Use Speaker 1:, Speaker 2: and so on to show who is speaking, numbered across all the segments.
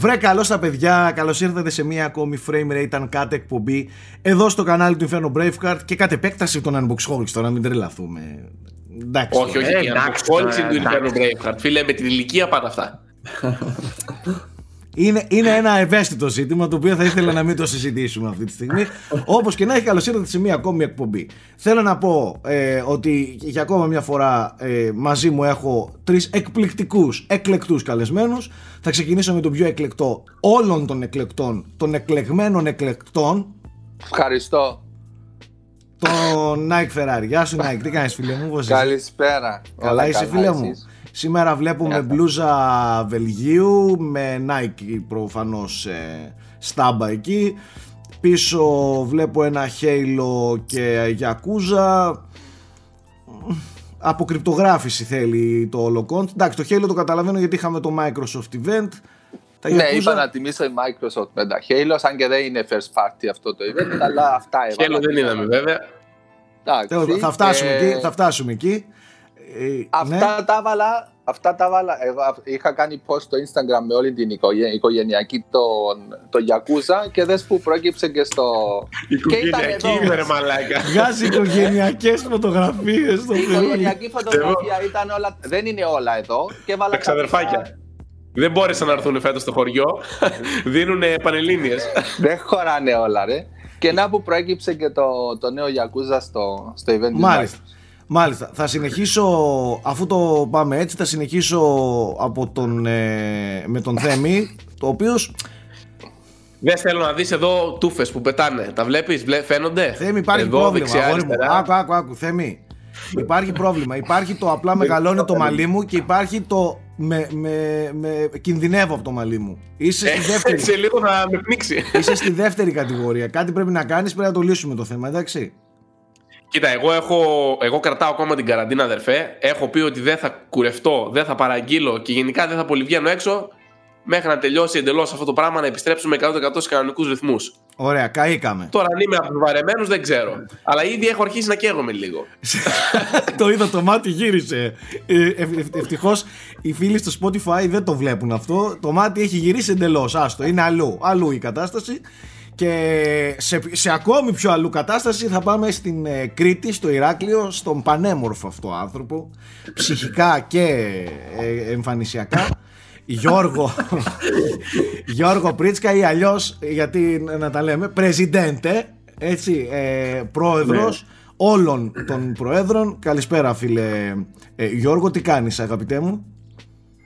Speaker 1: Βρε καλώς τα παιδιά, καλώς ήρθατε σε μια ακόμη frame rate αν κάτε εκπομπή εδώ στο κανάλι του Inferno Braveheart και κατ' επέκταση των Unboxholics τώρα, μην τρελαθούμε.
Speaker 2: Εντάξει, όχι, όχι, ε, η Unboxholics του Inferno Braveheart. Φίλε, με την ηλικία πάντα αυτά.
Speaker 1: Είναι, είναι ένα ευαίσθητο ζήτημα το οποίο θα ήθελα να μην το συζητήσουμε αυτή τη στιγμή. Όπως και να έχει, καλώς ήρθατε σε μια ακόμη εκπομπή. Θέλω να πω ε, ότι για ακόμα μια φορά ε, μαζί μου έχω τρεις εκπληκτικούς, εκλεκτούς καλεσμένους. Θα ξεκινήσω με τον πιο εκλεκτό όλων των εκλεκτών, των εκλεγμένων εκλεκτών.
Speaker 3: Ευχαριστώ.
Speaker 1: Τον Nike Ferrari. Γεια σου, Nike. Τι κάνεις, φίλε μου,
Speaker 3: Καλησπέρα.
Speaker 1: Καλά, είσαι, φίλε μου; Σήμερα βλέπουμε μπλούζα Βελγίου με Nike προφανώς ε, στάμπα εκεί. Πίσω βλέπω ένα Halo και Yakuza. Αποκρυπτογράφηση θέλει το όλο Εντάξει, το Halo το καταλαβαίνω γιατί είχαμε το Microsoft Event.
Speaker 3: Τα ναι, Yakuza... είπα να τιμήσω η Microsoft με τα Halo, σαν και δεν είναι first party αυτό το event, αλλά αυτά
Speaker 2: έβαλα. Halo δεν είδαμε βέβαια.
Speaker 1: θα, φτάσουμε εκεί, θα φτάσουμε εκεί.
Speaker 3: Ε, αυτά ναι. τα έβαλα Αυτά τα βάλα. Εγώ είχα κάνει post στο Instagram με όλη την οικογενειακή τον, το Yakuza και δες που πρόκειψε και στο.
Speaker 2: Οικογενειακή ρε μαλάκα.
Speaker 1: Βγάζει οικογενειακές φωτογραφίες στο
Speaker 3: Η οικογενειακή φωτογραφία ήταν όλα. Δεν είναι όλα εδώ. Και βάλα
Speaker 2: Ξαδερφάκια. Δεν μπόρεσαν να έρθουν φέτος στο χωριό. Δίνουν πανελλήνιες.
Speaker 3: Δεν χωράνε όλα, ρε. Και να που προέκυψε και το, το νέο Yakuza στο, στο event.
Speaker 1: Μάλιστα. Μάλιστα. Θα συνεχίσω, αφού το πάμε έτσι, θα συνεχίσω από τον, ε, με τον Θέμη, το οποίο.
Speaker 2: Δεν θέλω να δεις εδώ τούφες που πετάνε. Τα βλέπεις, φαίνονται;
Speaker 1: Θέμη, υπάρχει εδώ, πρόβλημα. Δεξιά, άκου, άκου, άκου. Θέμη. Υπάρχει πρόβλημα. Υπάρχει το απλά μεγαλώνει το μαλλί μου και υπάρχει το με, με, με κινδυνεύω από το μαλλί μου. Είσαι στη ε, δεύτερη.
Speaker 2: Σε λίγο να με πνίξει.
Speaker 1: Είσαι στη δεύτερη κατηγορία. Κάτι πρέπει να κάνεις, πρέπει να το λύσουμε το θέμα, εντάξει.
Speaker 2: Κοίτα, εγώ, έχω, εγώ κρατάω ακόμα την καραντίνα, αδερφέ. Έχω πει ότι δεν θα κουρευτώ, δεν θα παραγγείλω και γενικά δεν θα πολυβγαίνω έξω μέχρι να τελειώσει εντελώς αυτό το πράγμα να επιστρέψουμε 100% στους κανονικούς ρυθμούς.
Speaker 1: Ωραία, καήκαμε.
Speaker 2: Τώρα αν είμαι από τους βαρεμένους δεν ξέρω. Αλλά ήδη έχω αρχίσει να καίγομαι λίγο.
Speaker 1: το είδα, το μάτι γύρισε. Ε, ε, Ευτυχώς οι φίλοι στο Spotify δεν το βλέπουν αυτό. Το μάτι έχει γυρίσει εντελώς. Άστο, είναι αλλού. Αλλού η κατάσταση. Και σε, σε ακόμη πιο αλλού κατάσταση θα πάμε στην ε, Κρήτη, στο Ηράκλειο, στον πανέμορφο αυτό άνθρωπο, ψυχικά και ε, εμφανισιακά, Γιώργο, Γιώργο Πρίτσκα ή αλλιώς, γιατί να τα λέμε, πρεζιντέντε, έτσι, ε, πρόεδρος ναι. όλων των προέδρων. Καλησπέρα φίλε ε, Γιώργο, τι κάνεις αγαπητέ μου;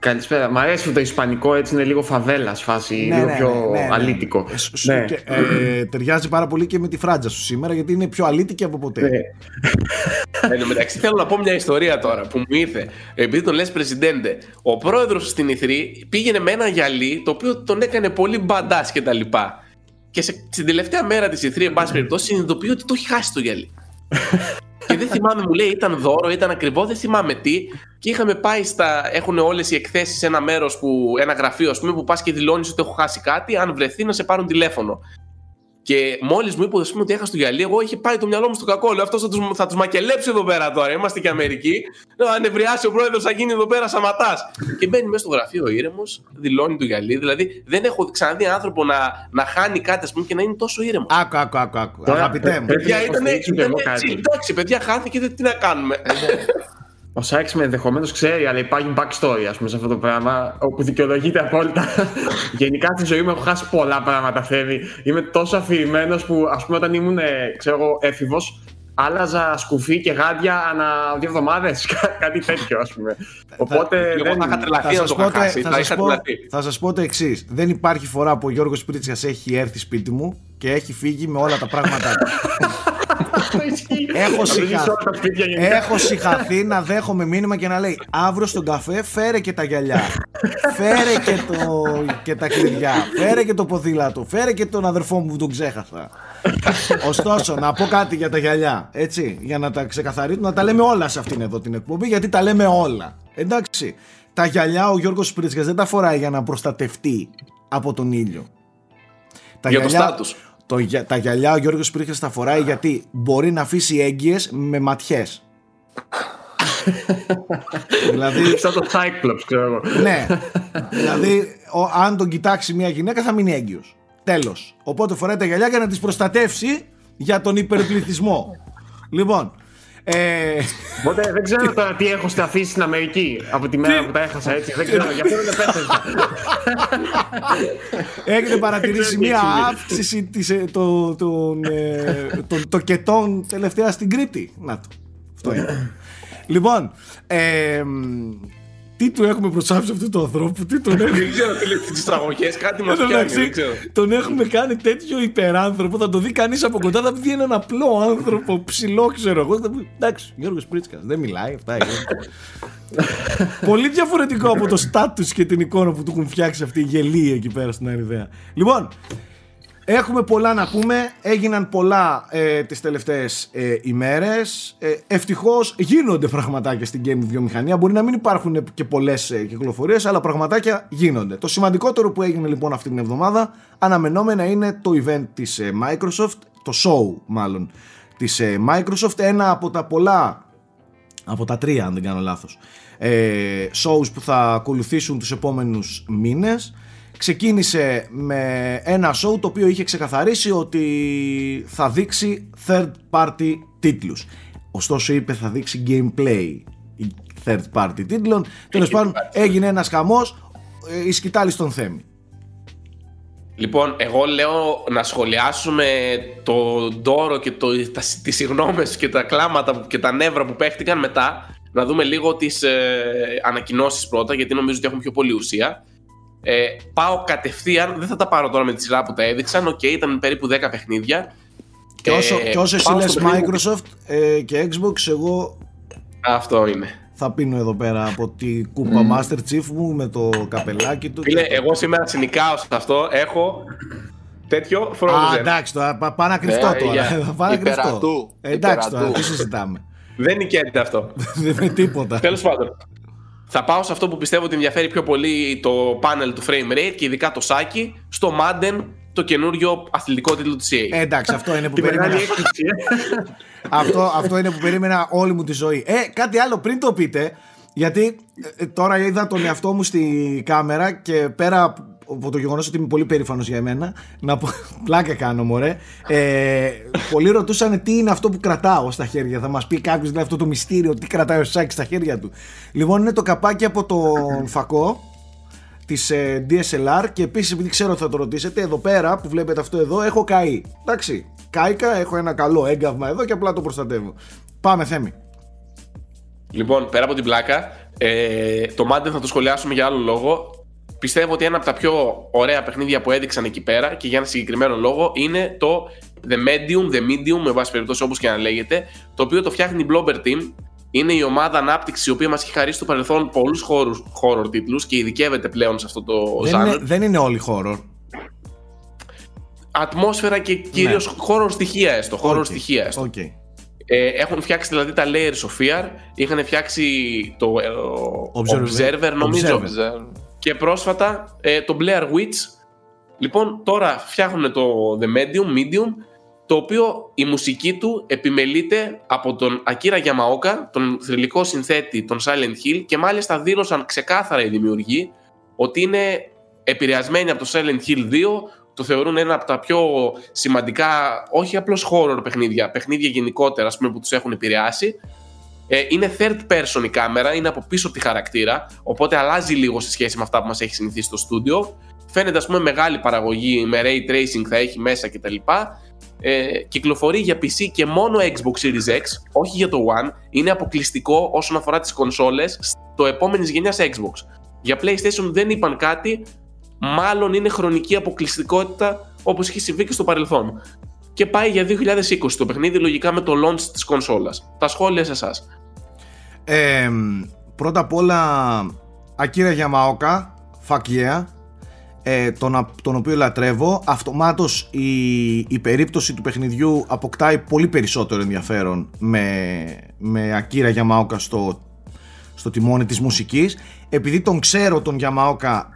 Speaker 4: Καλησπέρα. Μ' αρέσει το ισπανικό έτσι είναι λίγο φαβέλας φάση, ναι, λίγο ναι, πιο ναι, ναι, αλήτικο.
Speaker 1: Ε, και, ε, ταιριάζει πάρα πολύ και με τη φράτζα σου σήμερα γιατί είναι πιο αλήτικη από ποτέ. Ναι.
Speaker 2: Εν τω μεταξύ θέλω να πω μια ιστορία τώρα που μου ήρθε. Επειδή τον λες πρεσιντέντε, ο πρόεδρος στην Ιθρή πήγαινε με ένα γυαλί το οποίο τον έκανε πολύ μπαντά και τα λοιπά. Και σε, στην τελευταία μέρα της Ιθρή, εν πάση περιπτώσει, συνειδητοποιεί ότι το έχει χάσει το γυαλί. και δεν θυμάμαι, μου λέει, ήταν δώρο, ήταν ακριβό, δεν θυμάμαι τι. Και είχαμε πάει στα. Έχουν όλες οι εκθέσεις σε ένα μέρος, ένα γραφείο, ας πούμε, που πας και δηλώνεις ότι έχω χάσει κάτι. Αν βρεθεί, να σε πάρουν τηλέφωνο. Και μόλις μου είπε πούμε, ότι έχασε το γυαλί, εγώ είχε πάει το μυαλό μου στο κακό. Λέω αυτός θα τους θα τους μακελέψει εδώ πέρα τώρα. Είμαστε και Αμερική. Λέω, αν ευρεάσει ο πρόεδρος, θα γίνει εδώ πέρα σαματάς. και μπαίνει μέσα στο γραφείο ήρεμος, δηλώνει το γυαλί. Δηλαδή δεν έχω ξαναδεί άνθρωπο να, να χάνει κάτι πούμε, και να είναι τόσο ήρεμο.
Speaker 1: Άκου, άκου, άκου. άκου. Αγαπητέ μου.
Speaker 2: Παιδιά ήταν έτσι. Εντάξει, παιδιά χάθηκε, τι να κάνουμε. Ε, ναι.
Speaker 4: Ο Σάιξ με ενδεχομένως ξέρει, αλλά υπάρχει backstory ας πούμε, σε αυτό το πράγμα, όπου δικαιολογείται απόλυτα. Γενικά στη ζωή μου έχω χάσει πολλά πράγματα, θέλει. Είμαι τόσο αφηρημένος που, ας πούμε, όταν ήμουν ξέρω, έφηβος, άλλαζα σκουφί και γάντια ανά δύο εβδομάδες. Κάτι τέτοιο, ας πούμε. Οπότε.
Speaker 2: δεν... θα είχα τρελαθεί να το
Speaker 1: Θα σας πω το εξής. Δεν υπάρχει φορά που ο Γιώργος Πρίτσια έχει έρθει σπίτι μου και έχει φύγει με όλα τα πράγματα έχω, συχα... έχω συχαθεί να δέχομαι μήνυμα και να λέει αύριο στον καφέ φέρε και τα γυαλιά. φέρε και, το... και τα κλειδιά. Φέρε και το ποδήλατο. Φέρε και τον αδερφό μου που τον ξέχασα. Ωστόσο, να πω κάτι για τα γυαλιά. Έτσι, για να τα ξεκαθαρίσουμε, να τα λέμε όλα σε αυτήν εδώ την εκπομπή, γιατί τα λέμε όλα. Εντάξει. Τα γυαλιά ο Γιώργος Σπρίτσιας δεν τα φοράει για να προστατευτεί από τον ήλιο.
Speaker 2: Τα για γυαλιά, το στάτους.
Speaker 1: Το, τα γυαλιά ο Γιώργος Πρίχας τα φοράει γιατί μπορεί να αφήσει έγκυες με ματιές. δηλαδή,
Speaker 4: Σαν το Cyclops, ξέρω εγώ.
Speaker 1: ναι. δηλαδή, ο, αν τον κοιτάξει μια γυναίκα θα μείνει έγκυος. Τέλος. Οπότε φοράει τα γυαλιά για να τις προστατεύσει για τον υπερπληθυσμό. λοιπόν, ε,
Speaker 4: Οπότε δεν ξέρω τώρα τι έχω σταθεί στην Αμερική από τη μέρα που τα έχασα έτσι. Δεν ξέρω, γι' αυτό δεν επέστρεψα.
Speaker 1: έχετε παρατηρήσει
Speaker 4: Δεν ξέρω
Speaker 1: μια
Speaker 4: τι έχει
Speaker 1: αύξηση της, ε, το, των, ε, των τοκετών τελευταία στην Κρήτη. Να το. Αυτό είναι. λοιπόν, ε, τι του έχουμε προσάψει αυτού του ανθρώπου, τι τον έχουμε
Speaker 2: Δεν ξέρω τι λέει τις τραγωγές, κάτι μας
Speaker 1: Εν τω
Speaker 2: πιάνει.
Speaker 1: μεταξύ,
Speaker 2: Δεν ξέρω.
Speaker 1: τον έχουμε κάνει τέτοιο υπεράνθρωπο. Θα το δει κανείς από κοντά. Θα δει έναν απλό άνθρωπο, ψηλό, ξέρω εγώ. Θα πει, Εντάξει, Γιώργος Πρίτσκα, δεν μιλάει. Αυτά είναι. Πολύ διαφορετικό από το στάτους και την εικόνα που του έχουν φτιάξει αυτή η γελία εκεί πέρα στην Αριδαία. Λοιπόν, Έχουμε πολλά να πούμε, έγιναν πολλά ε, τις τελευταίες ε, ημέρες. Ε, Ευτυχώς γίνονται πραγματάκια στην game βιομηχανία. Μπορεί να μην υπάρχουν και πολλές ε, κυκλοφορίες Αλλά πραγματάκια γίνονται. Το σημαντικότερο που έγινε λοιπόν αυτή την εβδομάδα Αναμενόμενα είναι το event της ε, Microsoft Το show μάλλον της ε, Microsoft. Ένα από τα πολλά από τα τρία αν δεν κάνω λάθος ε, shows που θα ακολουθήσουν τους επόμενους μήνες ξεκίνησε με ένα show το οποίο είχε ξεκαθαρίσει ότι θα δείξει third party τίτλους ωστόσο είπε θα δείξει gameplay third party τίτλων τέλος πάντων έγινε ένας χαμός ε, η σκυτάλη στον Θέμη
Speaker 2: Λοιπόν, εγώ λέω να σχολιάσουμε το ντόρο και το, τα, τις συγγνώμες και τα κλάματα και τα νεύρα που παίχτηκαν μετά. Να δούμε λίγο τις ε, ανακοινώσεις πρώτα, γιατί νομίζω ότι έχουν πιο πολύ ουσία. Ε, πάω κατευθείαν, δεν θα τα πάρω τώρα με τη σειρά που τα έδειξαν. Οκ, ήταν περίπου 10 παιχνίδια.
Speaker 1: και όσο,
Speaker 2: Ε,
Speaker 1: και όσο εσύ
Speaker 2: πάω
Speaker 1: λες
Speaker 2: στο παιχνίδι που-
Speaker 1: Microsoft ε, και Xbox εγώ
Speaker 2: Αυτό είναι.
Speaker 1: θα πίνω εδώ πέρα από τη κούπα Master Chief μου με το καπελάκι του
Speaker 2: Φίλε,
Speaker 1: και-
Speaker 2: εγώ σήμερα συνικάω σε αυτό. Έχω τέτοιο
Speaker 1: Α,
Speaker 2: Frozen.
Speaker 1: εντάξει, τώρα πά- πάω να κρυφτώ
Speaker 3: Ε,
Speaker 1: τώρα.
Speaker 3: για-
Speaker 1: Θα πάω να κρυφτώ.
Speaker 3: υπερατού,
Speaker 1: Ε, Εντάξει τώρα,
Speaker 3: υπερατού.
Speaker 1: τι συζητάμε.
Speaker 2: Δεν νικέται αυτό.
Speaker 1: Δεν είναι τίποτα.
Speaker 2: Τέλος πάντων. Θα πάω σε αυτό που πιστεύω ότι ενδιαφέρει πιο πολύ το panel του frame rate και ειδικά το Saki στο Madden, το καινούριο αθλητικό τίτλο της EA.
Speaker 1: Ε, εντάξει, αυτό είναι που
Speaker 4: Τη
Speaker 1: περίμενα.
Speaker 4: μεγάλη έκπληξη. ε.
Speaker 1: αυτό, αυτό είναι που περίμενα όλη μου τη ζωή. Ε, κάτι άλλο πριν το πείτε, γιατί ε, τώρα είδα τον εαυτό μου στη κάμερα και πέρα από το γεγονός ότι είμαι πολύ περήφανος για εμένα, να πω. Πλάκα κάνω, μωρέ. Ε, πολλοί ρωτούσαν τι είναι αυτό που κρατάω στα χέρια. Θα μας πει κάποιος δηλαδή αυτό το μυστήριο, τι κρατάει ο Σάκης στα χέρια του. Λοιπόν, είναι το καπάκι από τον φακό της DSLR και επίσης επειδή ξέρω ότι θα το ρωτήσετε, εδώ πέρα που βλέπετε αυτό εδώ έχω καεί. Εντάξει, κάηκα, έχω ένα καλό έγκαυμα εδώ και απλά το προστατεύω. Πάμε, Θέμη.
Speaker 2: Λοιπόν, πέρα από την πλάκα, ε, το Madden θα το σχολιάσουμε για άλλο λόγο. Πιστεύω ότι ένα από τα πιο ωραία παιχνίδια που έδειξαν εκεί πέρα και για ένα συγκεκριμένο λόγο είναι το The Medium, The Medium, με βάση περιπτώσει όπως και να λέγεται, το οποίο το φτιάχνει η Blobber Team. Είναι η ομάδα ανάπτυξης η οποία μας έχει χαρίσει στο παρελθόν πολλούς horror τίτλους και ειδικεύεται πλέον σε αυτό το
Speaker 1: Δεν είναι,
Speaker 2: genre.
Speaker 1: δεν είναι όλοι horror.
Speaker 2: Ατμόσφαιρα και κυρίως horror στοιχεία έστω. Horror
Speaker 1: Ναι. Οκ,
Speaker 2: στοιχεία έστω.
Speaker 1: οκ.
Speaker 2: Ε, έχουν φτιάξει δηλαδή τα Layers of Fear, είχαν φτιάξει το ε,
Speaker 1: Observer.
Speaker 2: Observer, νομίζω
Speaker 1: Observer.
Speaker 2: Και πρόσφατα ε, το Blair Witch. Λοιπόν, τώρα φτιάχνουν το The Medium, Medium, το οποίο η μουσική του επιμελείται από τον Ακίρα Γιαμαόκα, τον θρυλικό συνθέτη των Silent Hill και μάλιστα δήλωσαν ξεκάθαρα οι δημιουργοί ότι είναι επηρεασμένοι από το Silent Hill 2, το θεωρούν ένα από τα πιο σημαντικά, όχι απλώς horror παιχνίδια, παιχνίδια γενικότερα ας πούμε, που τους έχουν επηρεάσει. Ε, είναι third person η κάμερα, είναι από πίσω από τη χαρακτήρα, οπότε αλλάζει λίγο σε σχέση με αυτά που μας έχει συνηθίσει στο στούντιο. Φαίνεται ας πούμε μεγάλη παραγωγή με ray tracing θα έχει μέσα κτλ. Ε, κυκλοφορεί για PC και μόνο Xbox Series X, όχι για το One. Είναι αποκλειστικό όσον αφορά τις κονσόλες στο επόμενης γενιάς Xbox. Για PlayStation δεν είπαν κάτι, μάλλον είναι χρονική αποκλειστικότητα όπως έχει συμβεί και στο παρελθόν. Και πάει για 2020 το παιχνίδι λογικά με το launch της κονσόλας. Τα σχόλια σε εσάς.
Speaker 1: Ε, πρώτα απ' όλα, Ακύρα Γιαμαόκα, fuck yeah, ε, τον, τον οποίο λατρεύω. Αυτομάτως η, η περίπτωση του παιχνιδιού αποκτάει πολύ περισσότερο ενδιαφέρον με, με Ακύρα Γιαμαόκα στο, στο τιμόνι της μουσικής. Επειδή τον ξέρω τον Γιαμαόκα,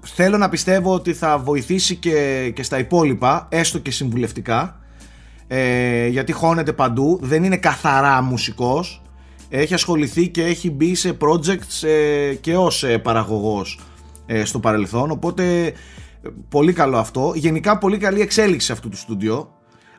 Speaker 1: θέλω να πιστεύω ότι θα βοηθήσει και, και στα υπόλοιπα, έστω και συμβουλευτικά. Ε, γιατί χώνεται παντού, δεν είναι καθαρά μουσικός έχει ασχοληθεί και έχει μπει σε projects ε, και ως ε, παραγωγός ε, στο παρελθόν οπότε πολύ καλό αυτό γενικά πολύ καλή εξέλιξη αυτού του στούντιο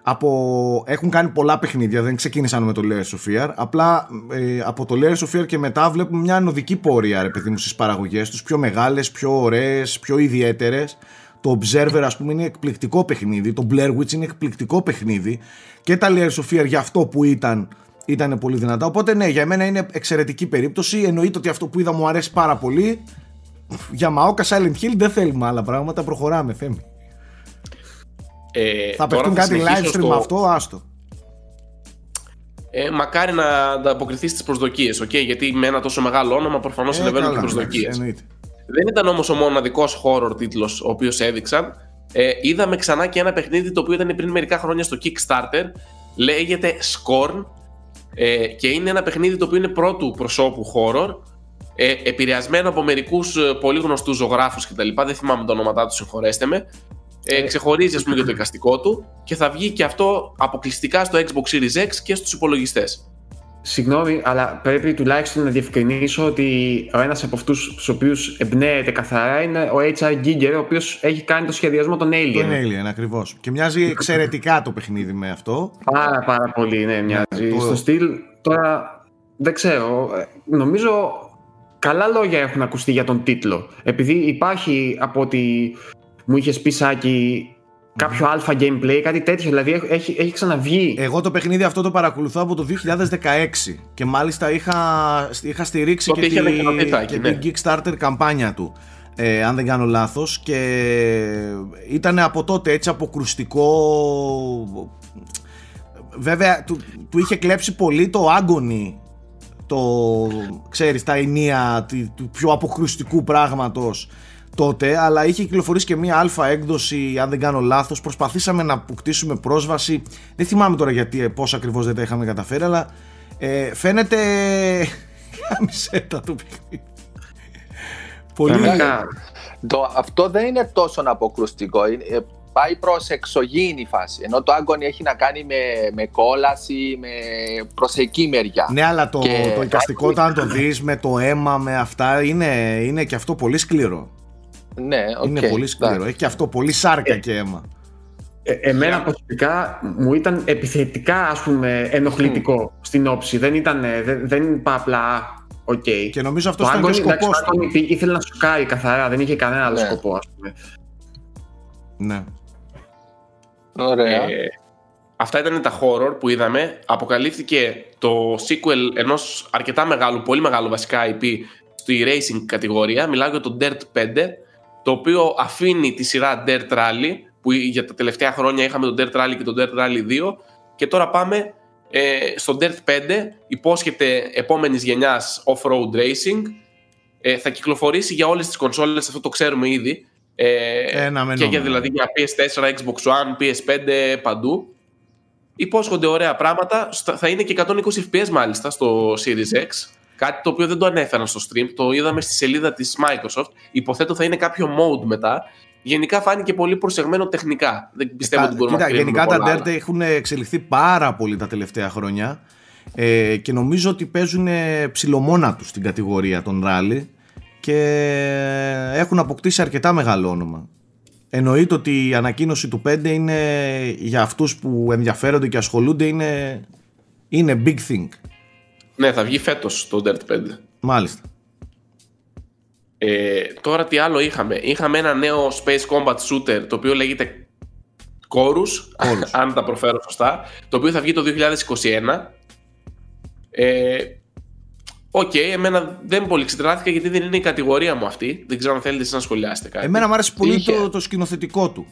Speaker 1: από... έχουν κάνει πολλά παιχνίδια δεν ξεκίνησαν με το Layers of Fear απλά ε, από το Layers of Fear και μετά βλέπουμε μια ανωδική πορεία ρε παιδί μου στις παραγωγές τους πιο μεγάλες, πιο ωραίες, πιο ιδιαίτερες το Observer ας πούμε είναι εκπληκτικό παιχνίδι το Blair Witch είναι εκπληκτικό παιχνίδι και τα Layers of Fear για αυτό που ήταν ήταν πολύ δυνατά. Οπότε ναι, για μένα είναι εξαιρετική περίπτωση. Εννοείται ότι αυτό που είδα μου αρέσει πάρα πολύ. Για Maoka Silent Hill δεν θέλουμε άλλα πράγματα. Προχωράμε, Θέμη.
Speaker 2: Ε,
Speaker 1: θα παιχτούν κάτι live stream στο... αυτό, άστο.
Speaker 2: Ε, μακάρι να ανταποκριθεί στι προσδοκίες, okay? γιατί με ένα τόσο μεγάλο όνομα προφανώς ε, ανεβαίνουν και προσδοκίες. Δεν ήταν όμως ο μοναδικός horror τίτλος ο οποίος έδειξαν. Ε, είδαμε ξανά και ένα παιχνίδι το οποίο ήταν πριν μερικά χρόνια στο Kickstarter. Λέγεται Scorn ε, και είναι ένα παιχνίδι το οποίο είναι πρώτου προσώπου horror ε, επηρεασμένο από μερικούς ε, πολύ γνωστούς ζωγράφους κτλ. Δεν θυμάμαι τα ονόματά τους, συγχωρέστε με. Ε, ξεχωρίζει, ας πούμε, για το εικαστικό του και θα βγει και αυτό αποκλειστικά στο Xbox Series X και στους υπολογιστές.
Speaker 4: Συγγνώμη, αλλά πρέπει τουλάχιστον να διευκρινίσω ότι ο ένας από αυτούς τους οποίους εμπνέεται καθαρά είναι ο H.R. Giger, ο οποίος έχει κάνει το σχεδιασμό των Alien.
Speaker 1: Τον Alien, ακριβώς. Και μοιάζει εξαιρετικά το παιχνίδι με αυτό.
Speaker 4: Πάρα, πάρα πολύ, ναι, μοιάζει. Το... Στο στυλ, τώρα δεν ξέρω. Νομίζω καλά λόγια έχουν ακουστεί για τον τίτλο. Επειδή υπάρχει από ότι μου είχες πει Σάκη κάποιο αλφα gameplay, κάτι τέτοιο. Δηλαδή έχει, έχει ξαναβγεί.
Speaker 1: Εγώ το παιχνίδι αυτό το παρακολουθώ από το 2016 και μάλιστα είχα, είχα στηρίξει και, τη, και ναι. την Kickstarter καμπάνια του. Ε, αν δεν κάνω λάθος και ήταν από τότε έτσι αποκρουστικό βέβαια του, του είχε κλέψει πολύ το Agony το ξέρεις τα ενία του πιο αποκρουστικού πράγματος τότε, αλλά είχε κυκλοφορήσει και μία αλφα έκδοση, αν δεν κάνω λάθος. Προσπαθήσαμε να αποκτήσουμε πρόσβαση. Δεν θυμάμαι τώρα γιατί, ε, πώς ακριβώς δεν τα είχαμε καταφέρει, αλλά ε, φαίνεται γάμισέτα το παιχνίδι.
Speaker 3: Πολύ... Το, αυτό δεν είναι τόσο αποκρουστικό. Ε, πάει προς εξωγήινη φάση. Ενώ το άγκονι έχει να κάνει με, με κόλαση, με προσεκή μεριά.
Speaker 1: Ναι, αλλά το, το εικαστικό, όταν το δεις με το αίμα, με αυτά, είναι, είναι και αυτό πολύ σκληρό.
Speaker 3: Ναι, okay,
Speaker 1: Είναι πολύ σκληρό. Έχει και αυτό πολύ σάρκα ε, και αίμα.
Speaker 4: Ε, εμένα προσωπικά μου ήταν επιθετικά ας πούμε ενοχλητικό στην όψη. Δεν ήταν, δεν, δεν είπα απλά Okay.
Speaker 1: Και νομίζω αυτό ήταν και ο σκοπός
Speaker 4: του. Ήθελε να σοκάρει καθαρά, δεν είχε κανένα άλλο ναι. σκοπό, ας πούμε.
Speaker 1: Ναι.
Speaker 3: Ωραία. Ε,
Speaker 2: αυτά ήταν τα horror που είδαμε. Αποκαλύφθηκε το sequel ενός αρκετά μεγάλου, πολύ μεγάλου βασικά IP στη racing κατηγορία. Μιλάω για το Dirt 5 το οποίο αφήνει τη σειρά Dirt Rally που για τα τελευταία χρόνια είχαμε το Dirt Rally και το Dirt Rally 2 και τώρα πάμε ε, στο Dirt 5 υπόσχεται επόμενης γενιάς off-road racing. Ε, θα κυκλοφορήσει για όλες τις κονσόλες αυτό το ξέρουμε ήδη. Ε, και για, δηλαδή για PS4, Xbox One, PS5 παντού. Υπόσχονται ωραία πράγματα. Θα είναι και 120 fps μάλιστα στο Series X Κάτι το οποίο δεν το ανέφεραν στο stream, το είδαμε στη σελίδα της Microsoft. Υποθέτω θα είναι κάποιο mode μετά. Γενικά φάνηκε πολύ προσεγμένο τεχνικά. Δεν πιστεύω ότι μπορούμε
Speaker 1: κοίτα, να Γενικά τα Dirt έχουν εξελιχθεί πάρα πολύ τα τελευταία χρόνια ε, και νομίζω ότι παίζουν ψηλομόνα τους στην κατηγορία των rally και έχουν αποκτήσει αρκετά μεγάλο όνομα. Εννοείται ότι η ανακοίνωση του 5 είναι για αυτούς που ενδιαφέρονται και ασχολούνται είναι, είναι big thing.
Speaker 2: Ναι, θα βγει φέτος το Dirt 5.
Speaker 1: Μάλιστα.
Speaker 2: Ε, τώρα τι άλλο είχαμε. Είχαμε ένα νέο Space Combat Shooter το οποίο λέγεται Chorus, αν τα προφέρω σωστά, το οποίο θα βγει το 2021. Ε, OK, okay, εμένα δεν πολύ ξετρελάθηκα γιατί δεν είναι η κατηγορία μου αυτή. Δεν ξέρω αν θέλετε να σχολιάσετε κάτι.
Speaker 1: Εμένα μου άρεσε πολύ το, το σκηνοθετικό του.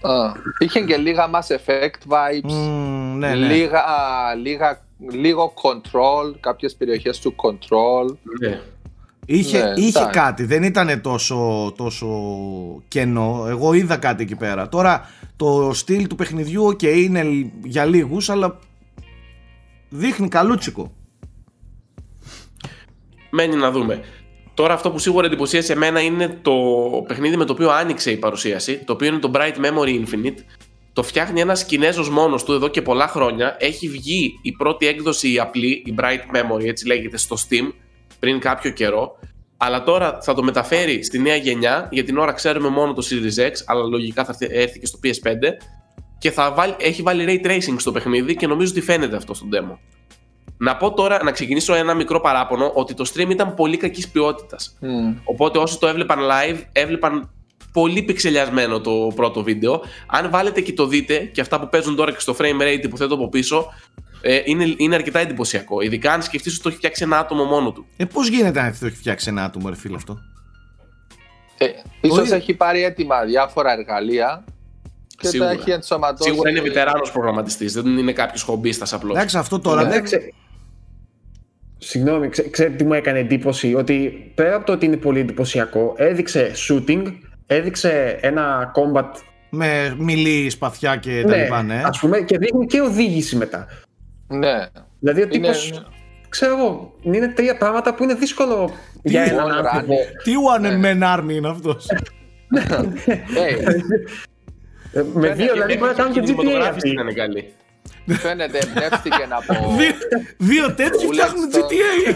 Speaker 3: Α, είχε και λίγα Mass Effect vibes.
Speaker 1: Mm, ναι, ναι.
Speaker 3: Λίγα, λίγα λίγο Control, κάποιες περιοχές του Control.
Speaker 2: Ναι.
Speaker 1: Είχε, ναι, είχε κάτι, δεν ήταν τόσο, τόσο κενό. Εγώ είδα κάτι εκεί πέρα. Τώρα το στυλ του παιχνιδιού, ok, είναι για λίγους, αλλά δείχνει καλούτσικο.
Speaker 2: Μένει να δούμε. Τώρα αυτό που σίγουρα εντυπωσίασε εμένα είναι το παιχνίδι με το οποίο άνοιξε η παρουσίαση, το οποίο είναι το Bright Memory Infinite, το φτιάχνει ένας Κινέζος μόνος του εδώ και πολλά χρόνια. Έχει βγει η πρώτη έκδοση η απλή, η Bright Memory, έτσι λέγεται, στο Steam, πριν κάποιο καιρό. Αλλά τώρα θα το μεταφέρει στη νέα γενιά. Για την ώρα ξέρουμε μόνο το Series X, αλλά λογικά θα έρθει και στο PS5. Και θα βάλει, έχει βάλει Ray Tracing στο παιχνίδι και νομίζω ότι φαίνεται αυτό στο demo. Να πω τώρα, να ξεκινήσω ένα μικρό παράπονο, ότι το stream ήταν πολύ κακής ποιότητας. Οπότε όσοι το έβλεπαν live, έβλεπαν πολύ πιξελιασμένο το πρώτο βίντεο. Αν βάλετε και το δείτε, και αυτά που παίζουν τώρα και στο frame rate που θέτω από πίσω, ε, είναι, είναι αρκετά εντυπωσιακό. Ειδικά αν σκεφτείς ότι το έχει φτιάξει ένα άτομο μόνο του.
Speaker 1: Ε, πώς γίνεται να το έχει φτιάξει ένα άτομο, ρε φίλε αυτό;
Speaker 3: Ε, ίσως έχει πάρει έτοιμα διάφορα εργαλεία και Σίγουρα. τα έχει ενσωματώσει.
Speaker 2: Σίγουρα είναι βετεράνος προγραμματιστής, δεν είναι κάποιος χομπίστας απλώς.
Speaker 1: Εντάξει, αυτό τώρα δεν.
Speaker 4: Συγγνώμη, ξέρετε τι μου έκανε εντύπωση, ότι πέρα από το ότι είναι πολύ εντυπωσιακό, έδειξε shooting, έδειξε ένα combat
Speaker 1: με μιλή, σπαθιά και τα ναι, λοιπά, ναι.
Speaker 4: Ας πούμε, και δείχνει και οδήγηση μετά.
Speaker 3: Ναι.
Speaker 4: Δηλαδή ο τύπος, είναι... ξέρω εγώ, είναι τρία πράγματα που είναι δύσκολο
Speaker 1: τι
Speaker 4: για έναν άνθρωπο.
Speaker 1: Τι one man army είναι αυτός.
Speaker 4: Με δύο δηλαδή μπορεί να κάνουν και GTA
Speaker 2: αυτή. Είναι καλή.
Speaker 3: Φαίνεται εμπνεύστηκε να πω.
Speaker 1: Δύο τέτοιοι φτιάχνουν GTA.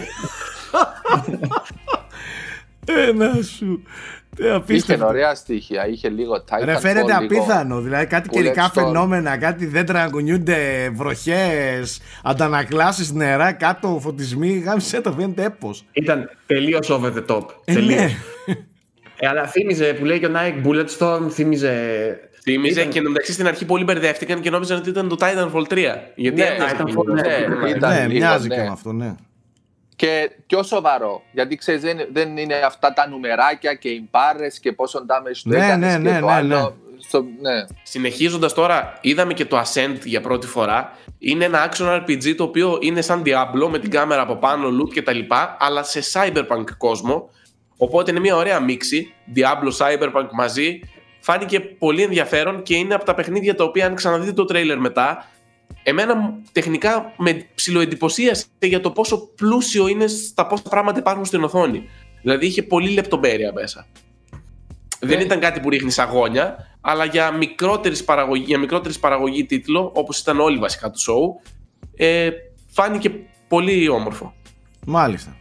Speaker 1: Ένα σου.
Speaker 3: Είχε ωραία στοιχεία, είχε λίγο Titanfall.
Speaker 1: Ρε φαίνεται απίθανο, δηλαδή κάτι καιρικά φαινόμενα, κάτι δεν τραγωνιούνται βροχές, αντανακλάσεις νερά, κάτω φωτισμοί, γάμισε το φαίνεται έπος.
Speaker 4: Ήταν τελείως over the top.
Speaker 1: Ε, ναι.
Speaker 4: ε, αλλά θύμιζε που λέει και ο Nike Bulletstorm, θύμιζε
Speaker 2: Θύμιζε ήταν... και εντωμεταξύ στην αρχή πολύ μπερδεύτηκαν και νόμιζαν ότι ήταν το Titanfall 3. Γιατί
Speaker 1: ναι, Titanfall, ναι, ναι, ναι, ναι, μοιάζει και με αυτό, ναι.
Speaker 3: Και πιο σοβαρό, γιατί ξέρεις, δεν, δεν, είναι αυτά τα νουμεράκια και οι μπάρες και πόσο damage
Speaker 1: ναι, το έκανες ναι, και ναι, το ναι, άλλο.
Speaker 3: Στο, ναι.
Speaker 2: Συνεχίζοντας τώρα, είδαμε και το Ascent για πρώτη φορά. Είναι ένα action RPG το οποίο είναι σαν Diablo με την κάμερα από πάνω, loot κτλ. Αλλά σε cyberpunk κόσμο. Οπότε είναι μια ωραία μίξη. Diablo, cyberpunk μαζί φάνηκε πολύ ενδιαφέρον και είναι από τα παιχνίδια τα οποία αν ξαναδείτε το τρέιλερ μετά εμένα τεχνικά με ψιλοεντυπωσίασε για το πόσο πλούσιο είναι στα πόσα πράγματα υπάρχουν στην οθόνη. Δηλαδή είχε πολύ λεπτομέρεια μέσα. Δεν ναι. ήταν κάτι που ρίχνεις αγώνια, αλλά για μικρότερης παραγωγή, για μικρότερης παραγωγή τίτλο, όπως ήταν όλοι βασικά του show, ε, φάνηκε πολύ όμορφο.
Speaker 1: Μάλιστα.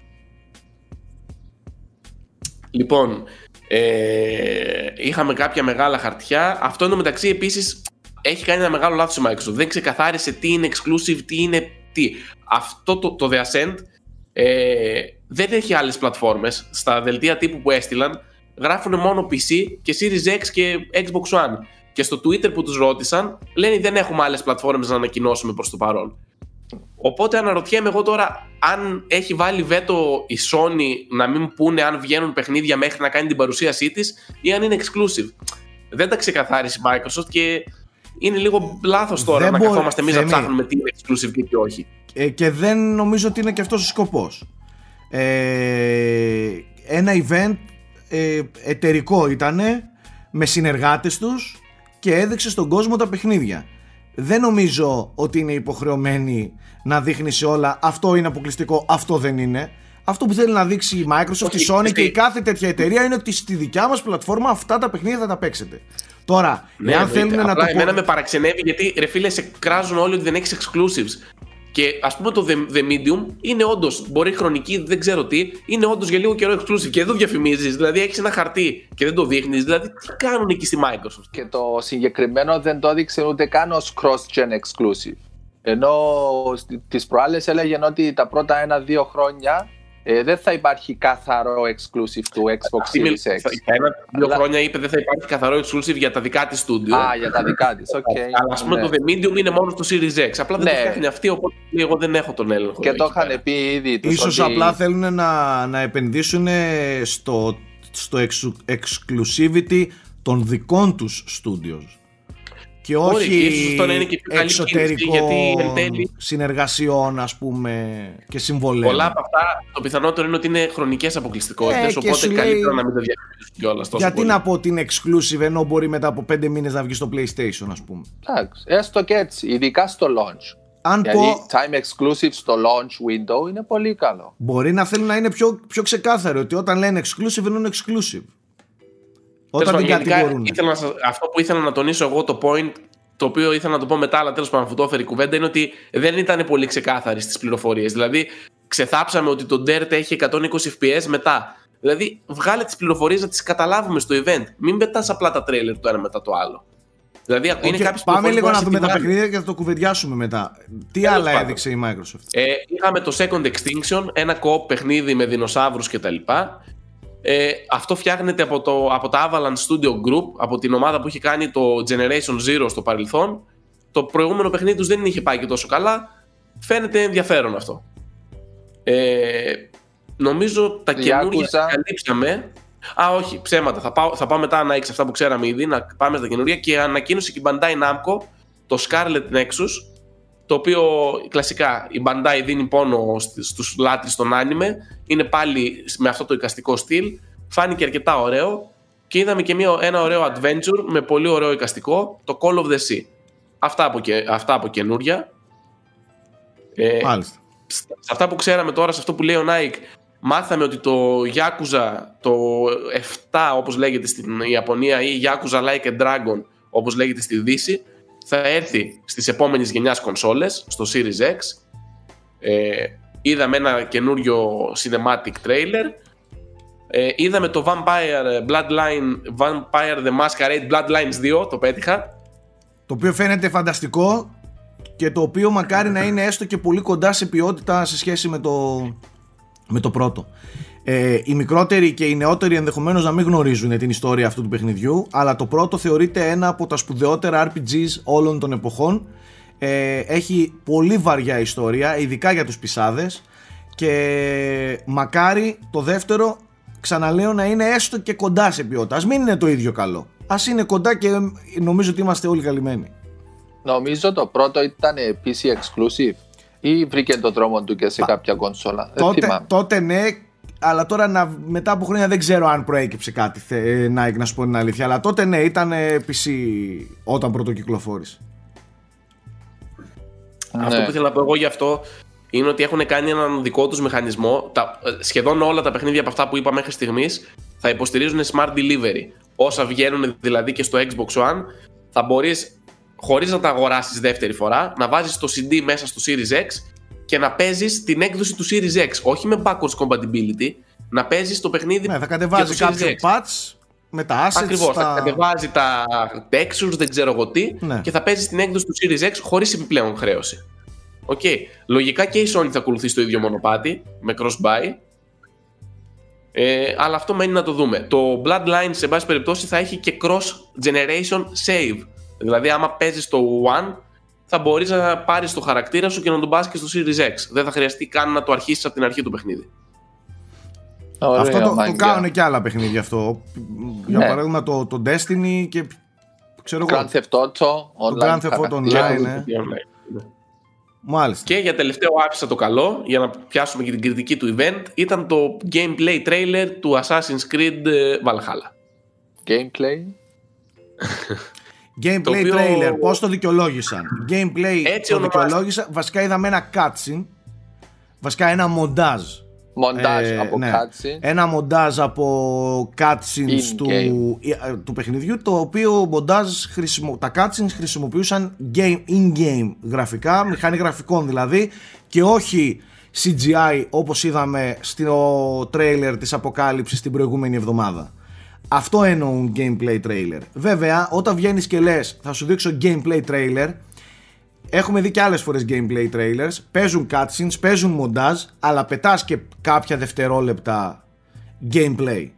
Speaker 2: Λοιπόν, ε, είχαμε κάποια μεγάλα χαρτιά. Αυτό είναι μεταξύ επίσης έχει κάνει ένα μεγάλο λάθος η Microsoft. Δεν ξεκαθάρισε τι είναι exclusive, τι είναι τι. Αυτό το, το The Ascent ε, δεν έχει άλλες πλατφόρμες. Στα δελτία τύπου που έστειλαν γράφουν μόνο PC και Series X και Xbox One. Και στο Twitter που τους ρώτησαν λένε δεν έχουμε άλλες πλατφόρμες να ανακοινώσουμε προς το παρόν. Οπότε αναρωτιέμαι εγώ τώρα αν έχει βάλει βέτο η Sony να μην πούνε αν βγαίνουν παιχνίδια μέχρι να κάνει την παρουσίασή της ή αν είναι exclusive. Δεν τα ξεκαθάρισε η Microsoft και είναι λίγο λάθος τώρα δεν να καθόμαστε εμείς να ψάχνουμε τι είναι exclusive και τι όχι.
Speaker 1: Ε, και δεν νομίζω ότι είναι και αυτός ο σκοπός. Ε, ένα event ε, εταιρικό ήταν με συνεργάτες τους και έδειξε στον κόσμο τα παιχνίδια. Δεν νομίζω ότι είναι υποχρεωμένη να δείχνει σε όλα αυτό είναι αποκλειστικό, αυτό δεν είναι. Αυτό που θέλει να δείξει η Microsoft, η Sony και η κάθε τέτοια εταιρεία είναι ότι στη δικιά μας πλατφόρμα αυτά τα παιχνίδια θα τα παίξετε. Τώρα, ναι, εάν θέλουν να το.
Speaker 2: Εμένα με παραξενεύει γιατί ρε φίλε, σε κράζουν όλοι ότι δεν έχεις exclusives. Και ας πούμε το The, The Medium είναι όντως, μπορεί χρονική, δεν ξέρω τι, είναι όντως για λίγο καιρό exclusive. Και εδώ διαφημίζεις, δηλαδή έχεις ένα χαρτί και δεν το δείχνεις. Δηλαδή τι κάνουν εκεί στη Microsoft;
Speaker 3: Και το συγκεκριμένο δεν το έδειξε ούτε καν ως cross-gen exclusive. Ενώ τις προάλλες έλεγε ότι τα πρώτα ένα-δύο χρόνια ε, δεν θα υπάρχει καθαρό exclusive του Xbox Series X.
Speaker 2: Ένα-δύο χρόνια είπε δεν θα υπάρχει καθαρό exclusive για τα δικά της studio.
Speaker 3: Α, για τα δικά της, οκ.
Speaker 2: Αλλά ας πούμε ναι. το The Medium είναι μόνο στο Series X. Απλά δεν ναι. το φτιάχνει αυτή, οπότε εγώ δεν έχω τον έλεγχο.
Speaker 3: Και το είχαν πει ήδη.
Speaker 1: Τους ότι... απλά θέλουν να, να επενδύσουν στο, στο exclusivity των δικών τους studios και όχι εξωτερικών συνεργασιών ας πούμε και συμβολέων.
Speaker 2: Πολλά από αυτά το πιθανότερο είναι ότι είναι χρονικές αποκλειστικότητες ε, οπότε καλύτερα να μην το διαφημίσουν κιόλας τόσο
Speaker 1: Γιατί να πω ότι είναι exclusive ενώ μπορεί μετά από πέντε μήνες να βγει στο PlayStation ας πούμε.
Speaker 3: Εντάξει, έστω και έτσι, ειδικά στο launch. Αν Γιατί πω... time exclusive στο launch window είναι πολύ καλό.
Speaker 1: Μπορεί να θέλουν να είναι πιο, πιο ξεκάθαρο ότι όταν λένε exclusive είναι exclusive. Όταν την κατηγορούν.
Speaker 2: αυτό που ήθελα να τονίσω εγώ το point το οποίο ήθελα να το πω μετά, αλλά τέλος πάντων αφού το έφερε η κουβέντα, είναι ότι δεν ήταν πολύ ξεκάθαρη στις πληροφορίες. Δηλαδή, ξεθάψαμε ότι το Dirt έχει 120 FPS μετά. Δηλαδή, βγάλε τις πληροφορίες να τις καταλάβουμε στο event. Μην πετάς απλά τα τρέλερ το ένα μετά το άλλο. Δηλαδή, okay, είναι
Speaker 1: πάμε λίγο να δούμε τα παιχνίδια και θα το κουβεντιάσουμε μετά. Τι άλλα έδειξε η Microsoft;
Speaker 2: Ε, είχαμε το Second Extinction, ένα co παιχνίδι με δεινοσαύρους κτλ. Ε, αυτό φτιάχνεται από, το, από τα Avalanche Studio Group, από την ομάδα που είχε κάνει το Generation Zero στο παρελθόν. Το προηγούμενο παιχνίδι τους δεν είχε πάει και τόσο καλά. Φαίνεται ενδιαφέρον αυτό. Ε, νομίζω τα καινούργια καλύψαμε. Α, όχι, ψέματα. Θα πάω, θα πάω μετά να έχει αυτά που ξέραμε ήδη, να πάμε στα καινούργια. Και ανακοίνωσε και η Bandai Namco το Scarlet Nexus, το οποίο κλασικά η Bandai δίνει πόνο στους λάτρεις των άνιμε. Είναι πάλι με αυτό το εικαστικό στυλ. Φάνηκε αρκετά ωραίο. Και είδαμε και μια, ένα ωραίο adventure με πολύ ωραίο εικαστικό, το Call of the Sea. Αυτά από, και, αυτά από καινούρια.
Speaker 1: Ε, Μάλιστα.
Speaker 2: Σε αυτά που ξέραμε τώρα, σε αυτό που λέει ο Nike, μάθαμε ότι το Yakuza το 7 όπως λέγεται στην Ιαπωνία ή Yakuza Like a Dragon όπως λέγεται στη Δύση θα έρθει στις επόμενες γενιάς κονσόλες στο Series X. Ε, είδαμε ένα καινούριο cinematic trailer. Ε, είδαμε το Vampire Bloodline Vampire The Masquerade Bloodlines 2 το πέτυχα.
Speaker 1: Το οποίο φαίνεται φανταστικό και το οποίο μακάρι να είναι έστω και πολύ κοντά σε ποιότητα σε σχέση με το, με το πρώτο. Ε, οι μικρότεροι και οι νεότεροι ενδεχομένως να μην γνωρίζουν την ιστορία αυτού του παιχνιδιού, αλλά το πρώτο θεωρείται ένα από τα σπουδαιότερα RPGs όλων των εποχών. Ε, έχει πολύ βαριά ιστορία, ειδικά για τους πισάδες και μακάρι το δεύτερο ξαναλέω να είναι έστω και κοντά σε ποιότητα. Ας μην είναι το ίδιο καλό. Ας είναι κοντά και νομίζω ότι είμαστε όλοι καλυμμένοι.
Speaker 3: Νομίζω το πρώτο ήταν PC exclusive ή βρήκε τον τρόμο του και σε κάποια κονσόλα.
Speaker 1: Τότε, τότε ναι, αλλά τώρα να, μετά από χρόνια δεν ξέρω αν προέκυψε κάτι θε, να, να σου πω την αλήθεια. Αλλά τότε ναι, ήταν PC όταν πρώτο κυκλοφόρησε.
Speaker 2: Ναι. Αυτό που ήθελα να πω εγώ γι' αυτό είναι ότι έχουν κάνει έναν δικό τους μηχανισμό. Τα, σχεδόν όλα τα παιχνίδια από αυτά που είπα μέχρι στιγμής θα υποστηρίζουν smart delivery. Όσα βγαίνουν δηλαδή και στο Xbox One, θα μπορείς χωρίς να τα αγοράσεις δεύτερη φορά, να βάζεις το CD μέσα στο Series X και να παίζεις την έκδοση του Series X. Όχι με backwards compatibility, να παίζεις το παιχνίδι.
Speaker 1: Ναι, θα κατεβάζει κάποιο patch με τα assets.
Speaker 2: Ακριβώς.
Speaker 1: Τα...
Speaker 2: Θα κατεβάζει τα textures, δεν ξέρω εγώ τι, ναι. και θα παίζεις την έκδοση του Series X χωρίς επιπλέον χρέωση. Okay. Λογικά και η Sony θα ακολουθήσει το ίδιο μονοπάτι με cross-buy. Ε, αλλά αυτό μένει να το δούμε. Το Bloodline σε πάση περιπτώσει θα έχει και cross-generation save. Δηλαδή, άμα παίζεις το One, θα μπορείς να πάρεις το χαρακτήρα σου και να τον πας και στο Series X. Δεν θα χρειαστεί καν να το αρχίσεις από την αρχή του παιχνίδι.
Speaker 1: Ωραία, αυτό το, το κάνουν και άλλα παιχνίδια αυτό. Για ναι. παράδειγμα το, το Destiny και ξέρω
Speaker 3: Grand Theft Auto
Speaker 1: Το Grand Theft Auto Online, ναι. Μάλιστα.
Speaker 2: Και για τελευταίο άφησα το καλό, για να πιάσουμε και την κριτική του event, ήταν το gameplay trailer του Assassin's Creed ε, Valhalla.
Speaker 3: Gameplay?
Speaker 1: Gameplay οποίο... trailer, πώς το δικαιολόγησαν. Gameplay Έτσι το δικαιολόγησαν. Βασικά είδαμε ένα cutscene. Βασικά ένα μοντάζ.
Speaker 3: Μοντάζ ε, από ναι. cutscene.
Speaker 1: Ένα μοντάζ από cutscenes του, ε, του παιχνιδιού το οποίο μοντάζ χρησιμο, τα cutscenes χρησιμοποιούσαν game, in-game γραφικά, μηχανή γραφικών δηλαδή και όχι CGI όπως είδαμε στο τρέιλερ της αποκάλυψης την προηγούμενη εβδομάδα. Αυτό εννοούν gameplay trailer. Βέβαια, όταν βγαίνεις και λες, θα σου δείξω gameplay trailer. Έχουμε δει και άλλες φορές gameplay trailers. Παίζουν cutscenes, παίζουν montage, αλλά πετάς και κάποια δευτερόλεπτα gameplay.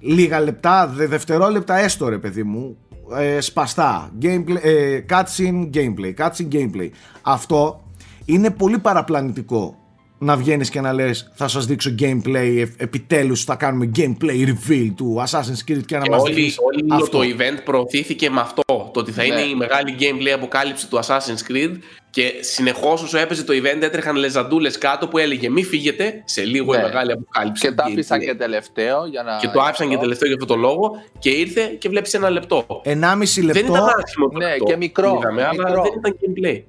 Speaker 1: Λίγα λεπτά, δε, δευτερόλεπτα έστω ρε παιδί μου. Ε, σπαστά. Gameplay, ε, cutscene, gameplay. Cutscene, gameplay. Αυτό είναι πολύ παραπλανητικό να βγαίνεις και να λες: Θα σας δείξω gameplay. Επιτέλους θα κάνουμε gameplay reveal του Assassin's Creed και να μας
Speaker 2: δείξεις. Όλο το event προωθήθηκε με αυτό. Το ότι θα είναι ναι. η μεγάλη gameplay αποκάλυψη του Assassin's Creed και συνεχώς όσο έπαιζε το event έτρεχαν λεζαντούλες κάτω που έλεγε Μη φύγετε σε λίγο ναι. η μεγάλη αποκάλυψη.
Speaker 3: Και το άφησαν και τελευταίο για να.
Speaker 2: Και το άφησαν και τελευταίο για αυτό το λόγο και ήρθε και βλέπεις ένα λεπτό.
Speaker 1: Ενάμιση λεπτό.
Speaker 2: Δεν ήταν άσχημο.
Speaker 3: Ναι, και μικρό.
Speaker 2: Είδαμε, μικρό. Αλλά δεν ήταν gameplay.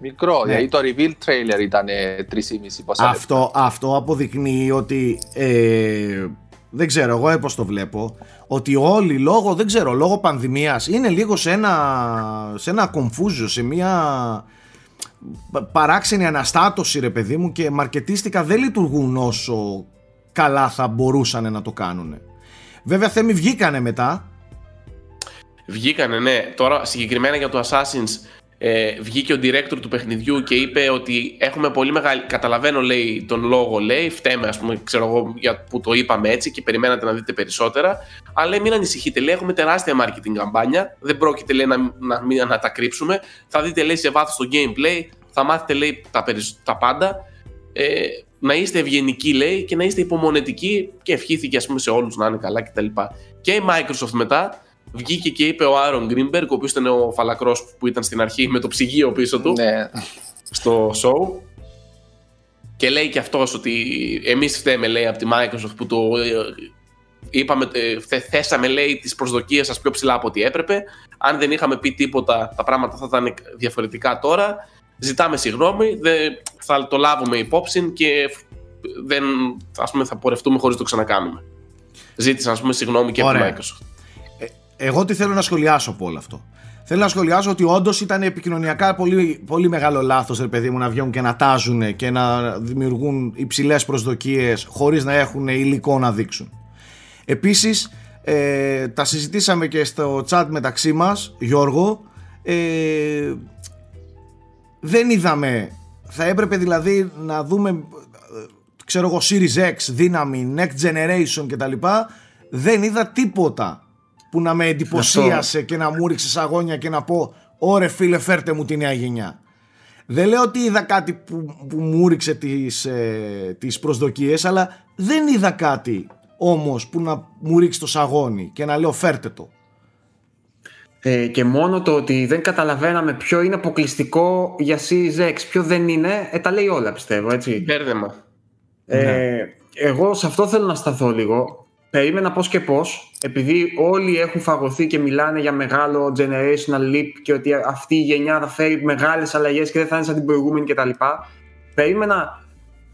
Speaker 3: Μικρό, ναι. δηλαδή το reveal trailer ήταν 3,5 πόσα
Speaker 1: αυτό, αυτό αποδεικνύει ότι ε, δεν ξέρω εγώ πώς το βλέπω, ότι όλοι λόγω, δεν ξέρω, λόγω πανδημίας είναι λίγο σε ένα, σε ένα κομφούζιο, σε μια παράξενη αναστάτωση ρε παιδί μου και μαρκετίστικα δεν λειτουργούν όσο καλά θα μπορούσαν να το κάνουν. Βέβαια θέμη βγήκανε μετά.
Speaker 2: Βγήκανε ναι. Τώρα συγκεκριμένα για το Assassin's ε, βγήκε ο director του παιχνιδιού και είπε ότι έχουμε πολύ μεγάλη. Καταλαβαίνω, λέει, τον λόγο, λέει. Φταίμε, ας πούμε, ξέρω εγώ, για που το είπαμε έτσι και περιμένατε να δείτε περισσότερα. Αλλά λέει, μην ανησυχείτε, λέει, έχουμε τεράστια marketing καμπάνια. Δεν πρόκειται, λέει, να, να, να, τα κρύψουμε. Θα δείτε, λέει, σε βάθος το gameplay. Θα μάθετε, λέει, τα, τα πάντα. Ε, να είστε ευγενικοί, λέει, και να είστε υπομονετικοί. Και ευχήθηκε, ας πούμε, σε όλους να είναι καλά κτλ. Και, και η Microsoft μετά βγήκε και είπε ο Άρον Γκρίνμπεργκ, ο οποίος ήταν ο φαλακρός που ήταν στην αρχή με το ψυγείο πίσω του ναι. στο show. Και λέει και αυτός ότι εμείς φταίμε, λέει, από τη Microsoft που το ε, είπαμε, ε, θέσαμε, λέει, τις προσδοκίες σας πιο ψηλά από ό,τι έπρεπε. Αν δεν είχαμε πει τίποτα, τα πράγματα θα ήταν διαφορετικά τώρα. Ζητάμε συγγνώμη, θα το λάβουμε υπόψη και δεν, ας πούμε, θα πορευτούμε χωρίς το ξανακάνουμε. Ζήτησαν, ας πούμε, συγγνώμη και από τη Microsoft.
Speaker 1: Εγώ τι θέλω να σχολιάσω από όλο αυτό. Θέλω να σχολιάσω ότι όντως ήταν επικοινωνιακά πολύ, πολύ μεγάλο λάθος, ρε παιδί μου, να βγαίνουν και να τάζουν και να δημιουργούν υψηλές προσδοκίες χωρίς να έχουν υλικό να δείξουν. Επίσης, ε, τα συζητήσαμε και στο chat μεταξύ μας, Γιώργο. Ε, δεν είδαμε. Θα έπρεπε δηλαδή να δούμε, ε, ξέρω εγώ, Series X, δύναμη, Next Generation κτλ. Δεν είδα τίποτα που να με εντυπωσίασε και να μου ρίξει αγώνια και να πω «Ωρε φίλε φέρτε μου τη νέα γενιά». Δεν λέω ότι είδα κάτι που, που μου ρίξε τις, ε, τις προσδοκίες αλλά δεν είδα κάτι όμως που να μου ρίξει το σαγόνι και να λέω φέρτε το.
Speaker 4: Ε, και μόνο το ότι δεν καταλαβαίναμε ποιο είναι αποκλειστικό για Series X, ποιο δεν είναι, ε, τα λέει όλα πιστεύω, έτσι.
Speaker 2: Μπέρδεμα.
Speaker 4: Ε, ναι. Εγώ σε αυτό θέλω να σταθώ λίγο περίμενα πώς και πώς, επειδή όλοι έχουν φαγωθεί και μιλάνε για μεγάλο generational leap και ότι αυτή η γενιά θα φέρει μεγάλες αλλαγές και δεν θα είναι σαν την προηγούμενη κτλ. Περίμενα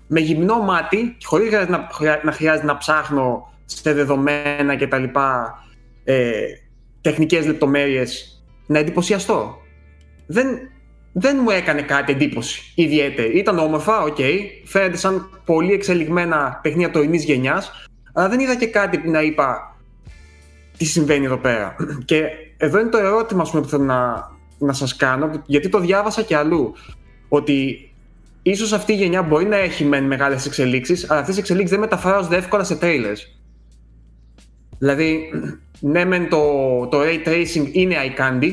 Speaker 4: με γυμνό μάτι, χωρίς να, να χρειάζεται να ψάχνω σε δεδομένα κτλ. Ε, τεχνικές λεπτομέρειες, να εντυπωσιαστώ. Δεν, δεν μου έκανε κάτι εντύπωση ιδιαίτερη. Ήταν όμορφα, OK. Okay. Φαίνεται σαν πολύ εξελιγμένα παιχνίδια τωρινής γενιάς, αλλά δεν είδα και κάτι που να είπα τι συμβαίνει εδώ πέρα. Και εδώ είναι το ερώτημα πούμε, που θέλω να, να σας κάνω, γιατί το διάβασα και αλλού, ότι ίσως αυτή η γενιά μπορεί να έχει μεν μεγάλες εξελίξεις, αλλά αυτές οι εξελίξεις δεν μεταφράζονται εύκολα σε trailers. Δηλαδή, ναι μεν το, το ray tracing είναι eye candy,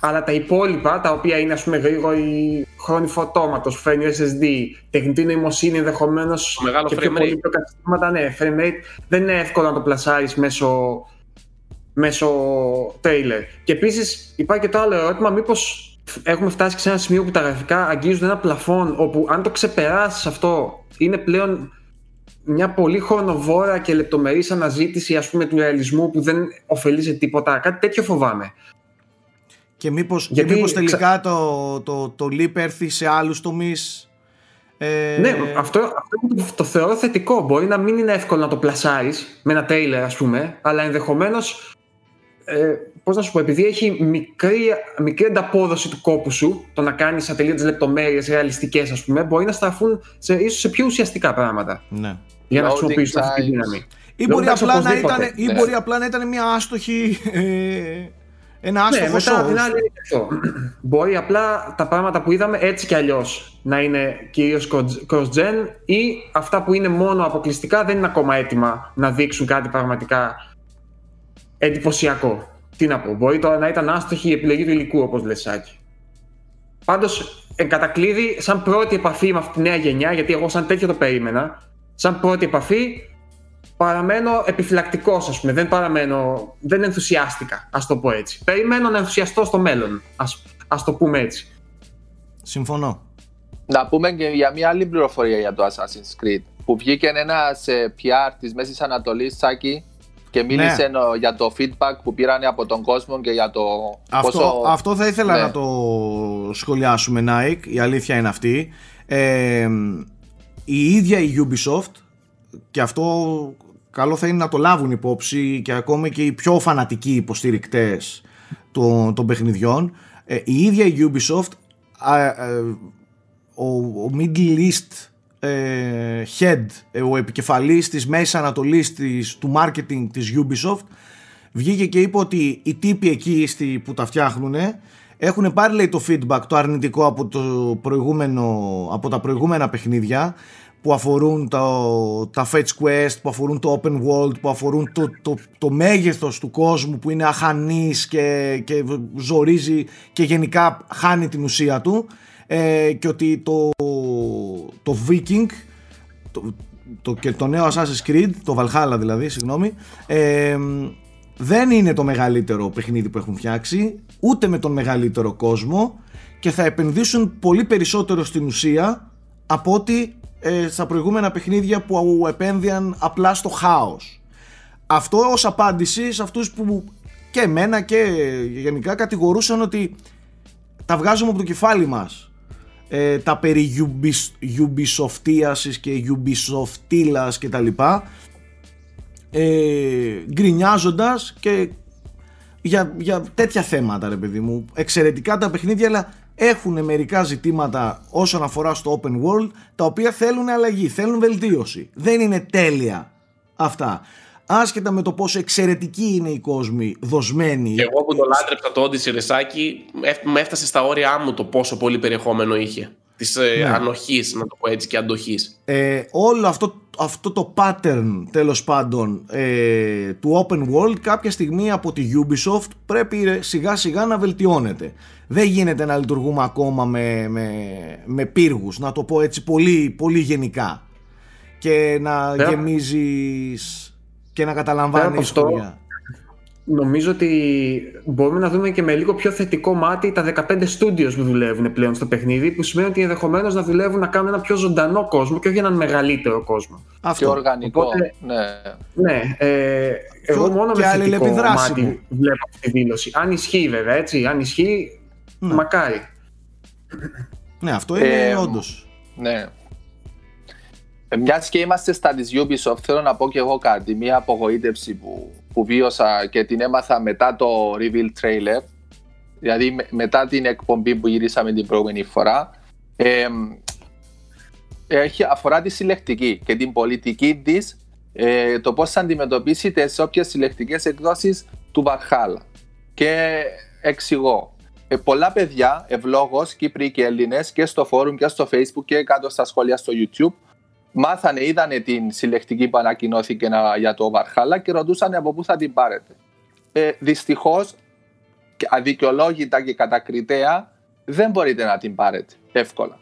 Speaker 4: αλλά τα υπόλοιπα, τα οποία είναι ας πούμε γρήγορη χρόνη φωτώματο, φέρνει SSD, τεχνητή νοημοσύνη ενδεχομένως
Speaker 2: και πιο πολύ πιο
Speaker 4: καταστήματα, ναι, frame rate, δεν είναι εύκολο να το πλασάρεις μέσω, μέσω trailer. Και επίσης υπάρχει και το άλλο ερώτημα, μήπως έχουμε φτάσει σε ένα σημείο που τα γραφικά αγγίζουν ένα πλαφόν, όπου αν το ξεπεράσεις αυτό, είναι πλέον μια πολύ χρονοβόρα και λεπτομερής αναζήτηση ας πούμε του ρεαλισμού που δεν ωφελεί σε τίποτα. Κάτι τέτοιο φοβάμαι.
Speaker 1: Και μήπως, Γιατί, και μήπως τελικά το, το, το leap έρθει σε άλλους τομείς;
Speaker 4: Ε... Ναι, αυτό, αυτό το, θεωρώ θετικό. Μπορεί να μην είναι εύκολο να το πλασάρεις με ένα τρέιλερ ας πούμε, αλλά ενδεχομένως ε, Πώς να σου πω, επειδή έχει μικρή, μικρή ανταπόδοση του κόπου σου, το να κάνεις ατελείωτες λεπτομέρειες ρεαλιστικές, ας πούμε, μπορεί να στραφούν σε, ίσως σε πιο ουσιαστικά πράγματα.
Speaker 1: Ναι.
Speaker 4: Για να χρησιμοποιήσουν αυτή τη δύναμη.
Speaker 1: Ή μπορεί, απλά να ήταν, ή μπορεί απλά να ήταν μια άστοχη ε, ένα άστοχο ναι, μετά την άλλη
Speaker 4: αυτό. Μπορεί απλά τα πράγματα που είδαμε έτσι κι αλλιώς να είναι κυρίως cross-gen ή αυτά που είναι μόνο αποκλειστικά δεν είναι ακόμα έτοιμα να δείξουν κάτι πραγματικά εντυπωσιακό. Τι να πω, μπορεί τώρα να ήταν άστοχη η επιλογή του υλικού, όπως λες Σάκη. Πάντως, εν κατακλείδη, σαν πρώτη επαφή με αυτή τη νέα γενιά, γιατί εγώ σαν τέτοιο το περίμενα, σαν πρώτη επαφή παραμένω επιφυλακτικός, ας πούμε. Δεν παραμένω. Δεν ενθουσιάστηκα, ας το πω έτσι. Περιμένω να ενθουσιαστώ στο μέλλον, ας το πούμε έτσι.
Speaker 1: Συμφωνώ.
Speaker 3: Να πούμε και για μια άλλη πληροφορία για το Assassin's Creed. Που βγήκε ένα PR της Μέσης Ανατολής, Σάκη, και μίλησε ναι. για το feedback που πήραν από τον κόσμο και για το
Speaker 1: αυτό, πόσο... Αυτό θα ήθελα ναι. να το σχολιάσουμε Nike, η αλήθεια είναι αυτή. Ε, η ίδια η Ubisoft και αυτό καλό θα είναι να το λάβουν υπόψη και ακόμα και οι πιο φανατικοί υποστηρικτές των, των παιχνιδιών. Ε, η ίδια η Ubisoft, ο, ο Middle East ε, head, ε, ο επικεφαλής της Μέσης Ανατολής της, του marketing της Ubisoft βγήκε και είπε ότι οι τύποι εκεί στη, που τα φτιάχνουν έχουν πάρει λέει, το feedback το αρνητικό από, το προηγούμενο, από τα προηγούμενα παιχνίδια που αφορούν το, τα fetch quest, που αφορούν το open world, που αφορούν το, το, το μέγεθος του κόσμου που είναι αχανής και, και ζορίζει και γενικά χάνει την ουσία του ε, και ότι το, το Viking το, το, και το νέο Assassin's Creed, το Valhalla δηλαδή, συγγνώμη, ε, δεν είναι το μεγαλύτερο παιχνίδι που έχουν φτιάξει, ούτε με τον μεγαλύτερο κόσμο και θα επενδύσουν πολύ περισσότερο στην ουσία από ότι ε, στα προηγούμενα παιχνίδια που επένδυαν απλά στο χάος. Αυτό ως απάντηση σε αυτούς που και εμένα και γενικά κατηγορούσαν ότι τα βγάζουμε από το κεφάλι μας ε, τα περί Ubisoftiasis και Ubisoftilas και τα λοιπά ε, γκρινιάζοντας και για, για τέτοια θέματα ρε παιδί μου. Εξαιρετικά τα παιχνίδια αλλά έχουν μερικά ζητήματα όσον αφορά στο open world τα οποία θέλουν αλλαγή, θέλουν βελτίωση. Δεν είναι τέλεια αυτά άσχετα με το πόσο εξαιρετική είναι η κόσμη δοσμένη.
Speaker 2: Εγώ που το λάτρεψα το Odyssey Ρεσάκι, με έφτασε στα όρια μου το πόσο πολύ περιεχόμενο είχε. Της ε, ναι. ανοχής, να το πω έτσι, και αντοχής.
Speaker 1: Ε, όλο αυτό, αυτό το pattern, τέλος πάντων, ε, του open world κάποια στιγμή από τη Ubisoft πρέπει σιγά σιγά να βελτιώνεται. Δεν γίνεται να λειτουργούμε ακόμα με, με, με πύργους, να το πω έτσι πολύ, πολύ γενικά. Και να yeah. γεμίζεις και να καταλαμβάνει η ιστορία.
Speaker 4: Νομίζω ότι μπορούμε να δούμε και με λίγο πιο θετικό μάτι τα 15 studios που δουλεύουν πλέον στο παιχνίδι, που σημαίνει ότι ενδεχομένως να δουλεύουν να κάνουν ένα πιο ζωντανό κόσμο και όχι έναν μεγαλύτερο κόσμο.
Speaker 3: Αυτό. Πιο οργανικό. Οπότε,
Speaker 4: ναι. ναι ε, εγώ μόνο με θετικό μάτι βλέπω αυτή τη δήλωση. Αν ισχύει βέβαια, έτσι. Αν ισχύει, ναι. μακάρι.
Speaker 1: Ναι, αυτό είναι ε, όντως.
Speaker 3: Ναι. Ε, Μιας και είμαστε στα της Ubisoft, θέλω να πω και εγώ κάτι. Μια απογοήτευση που, που βίωσα και την έμαθα μετά το reveal trailer. Δηλαδή μετά την εκπομπή που γυρίσαμε την προηγούμενη φορά. Ε, έχει, αφορά τη συλλεκτική και την πολιτική της, ε, το πώς θα αντιμετωπίσει τι όποιες συλλεκτικές εκδόσεις του Βαρχάλα. Και εξηγώ. Ε, πολλά παιδιά, ευλόγως, Κύπροι και Έλληνες, και στο φόρουμ και στο Facebook και κάτω στα σχόλια στο YouTube, μάθανε, είδανε την συλλεκτική που ανακοινώθηκε για το Βαρχάλα και ρωτούσαν από πού θα την πάρετε. Ε, Δυστυχώς, αδικαιολόγητα και κατακριτέα, δεν μπορείτε να την πάρετε εύκολα.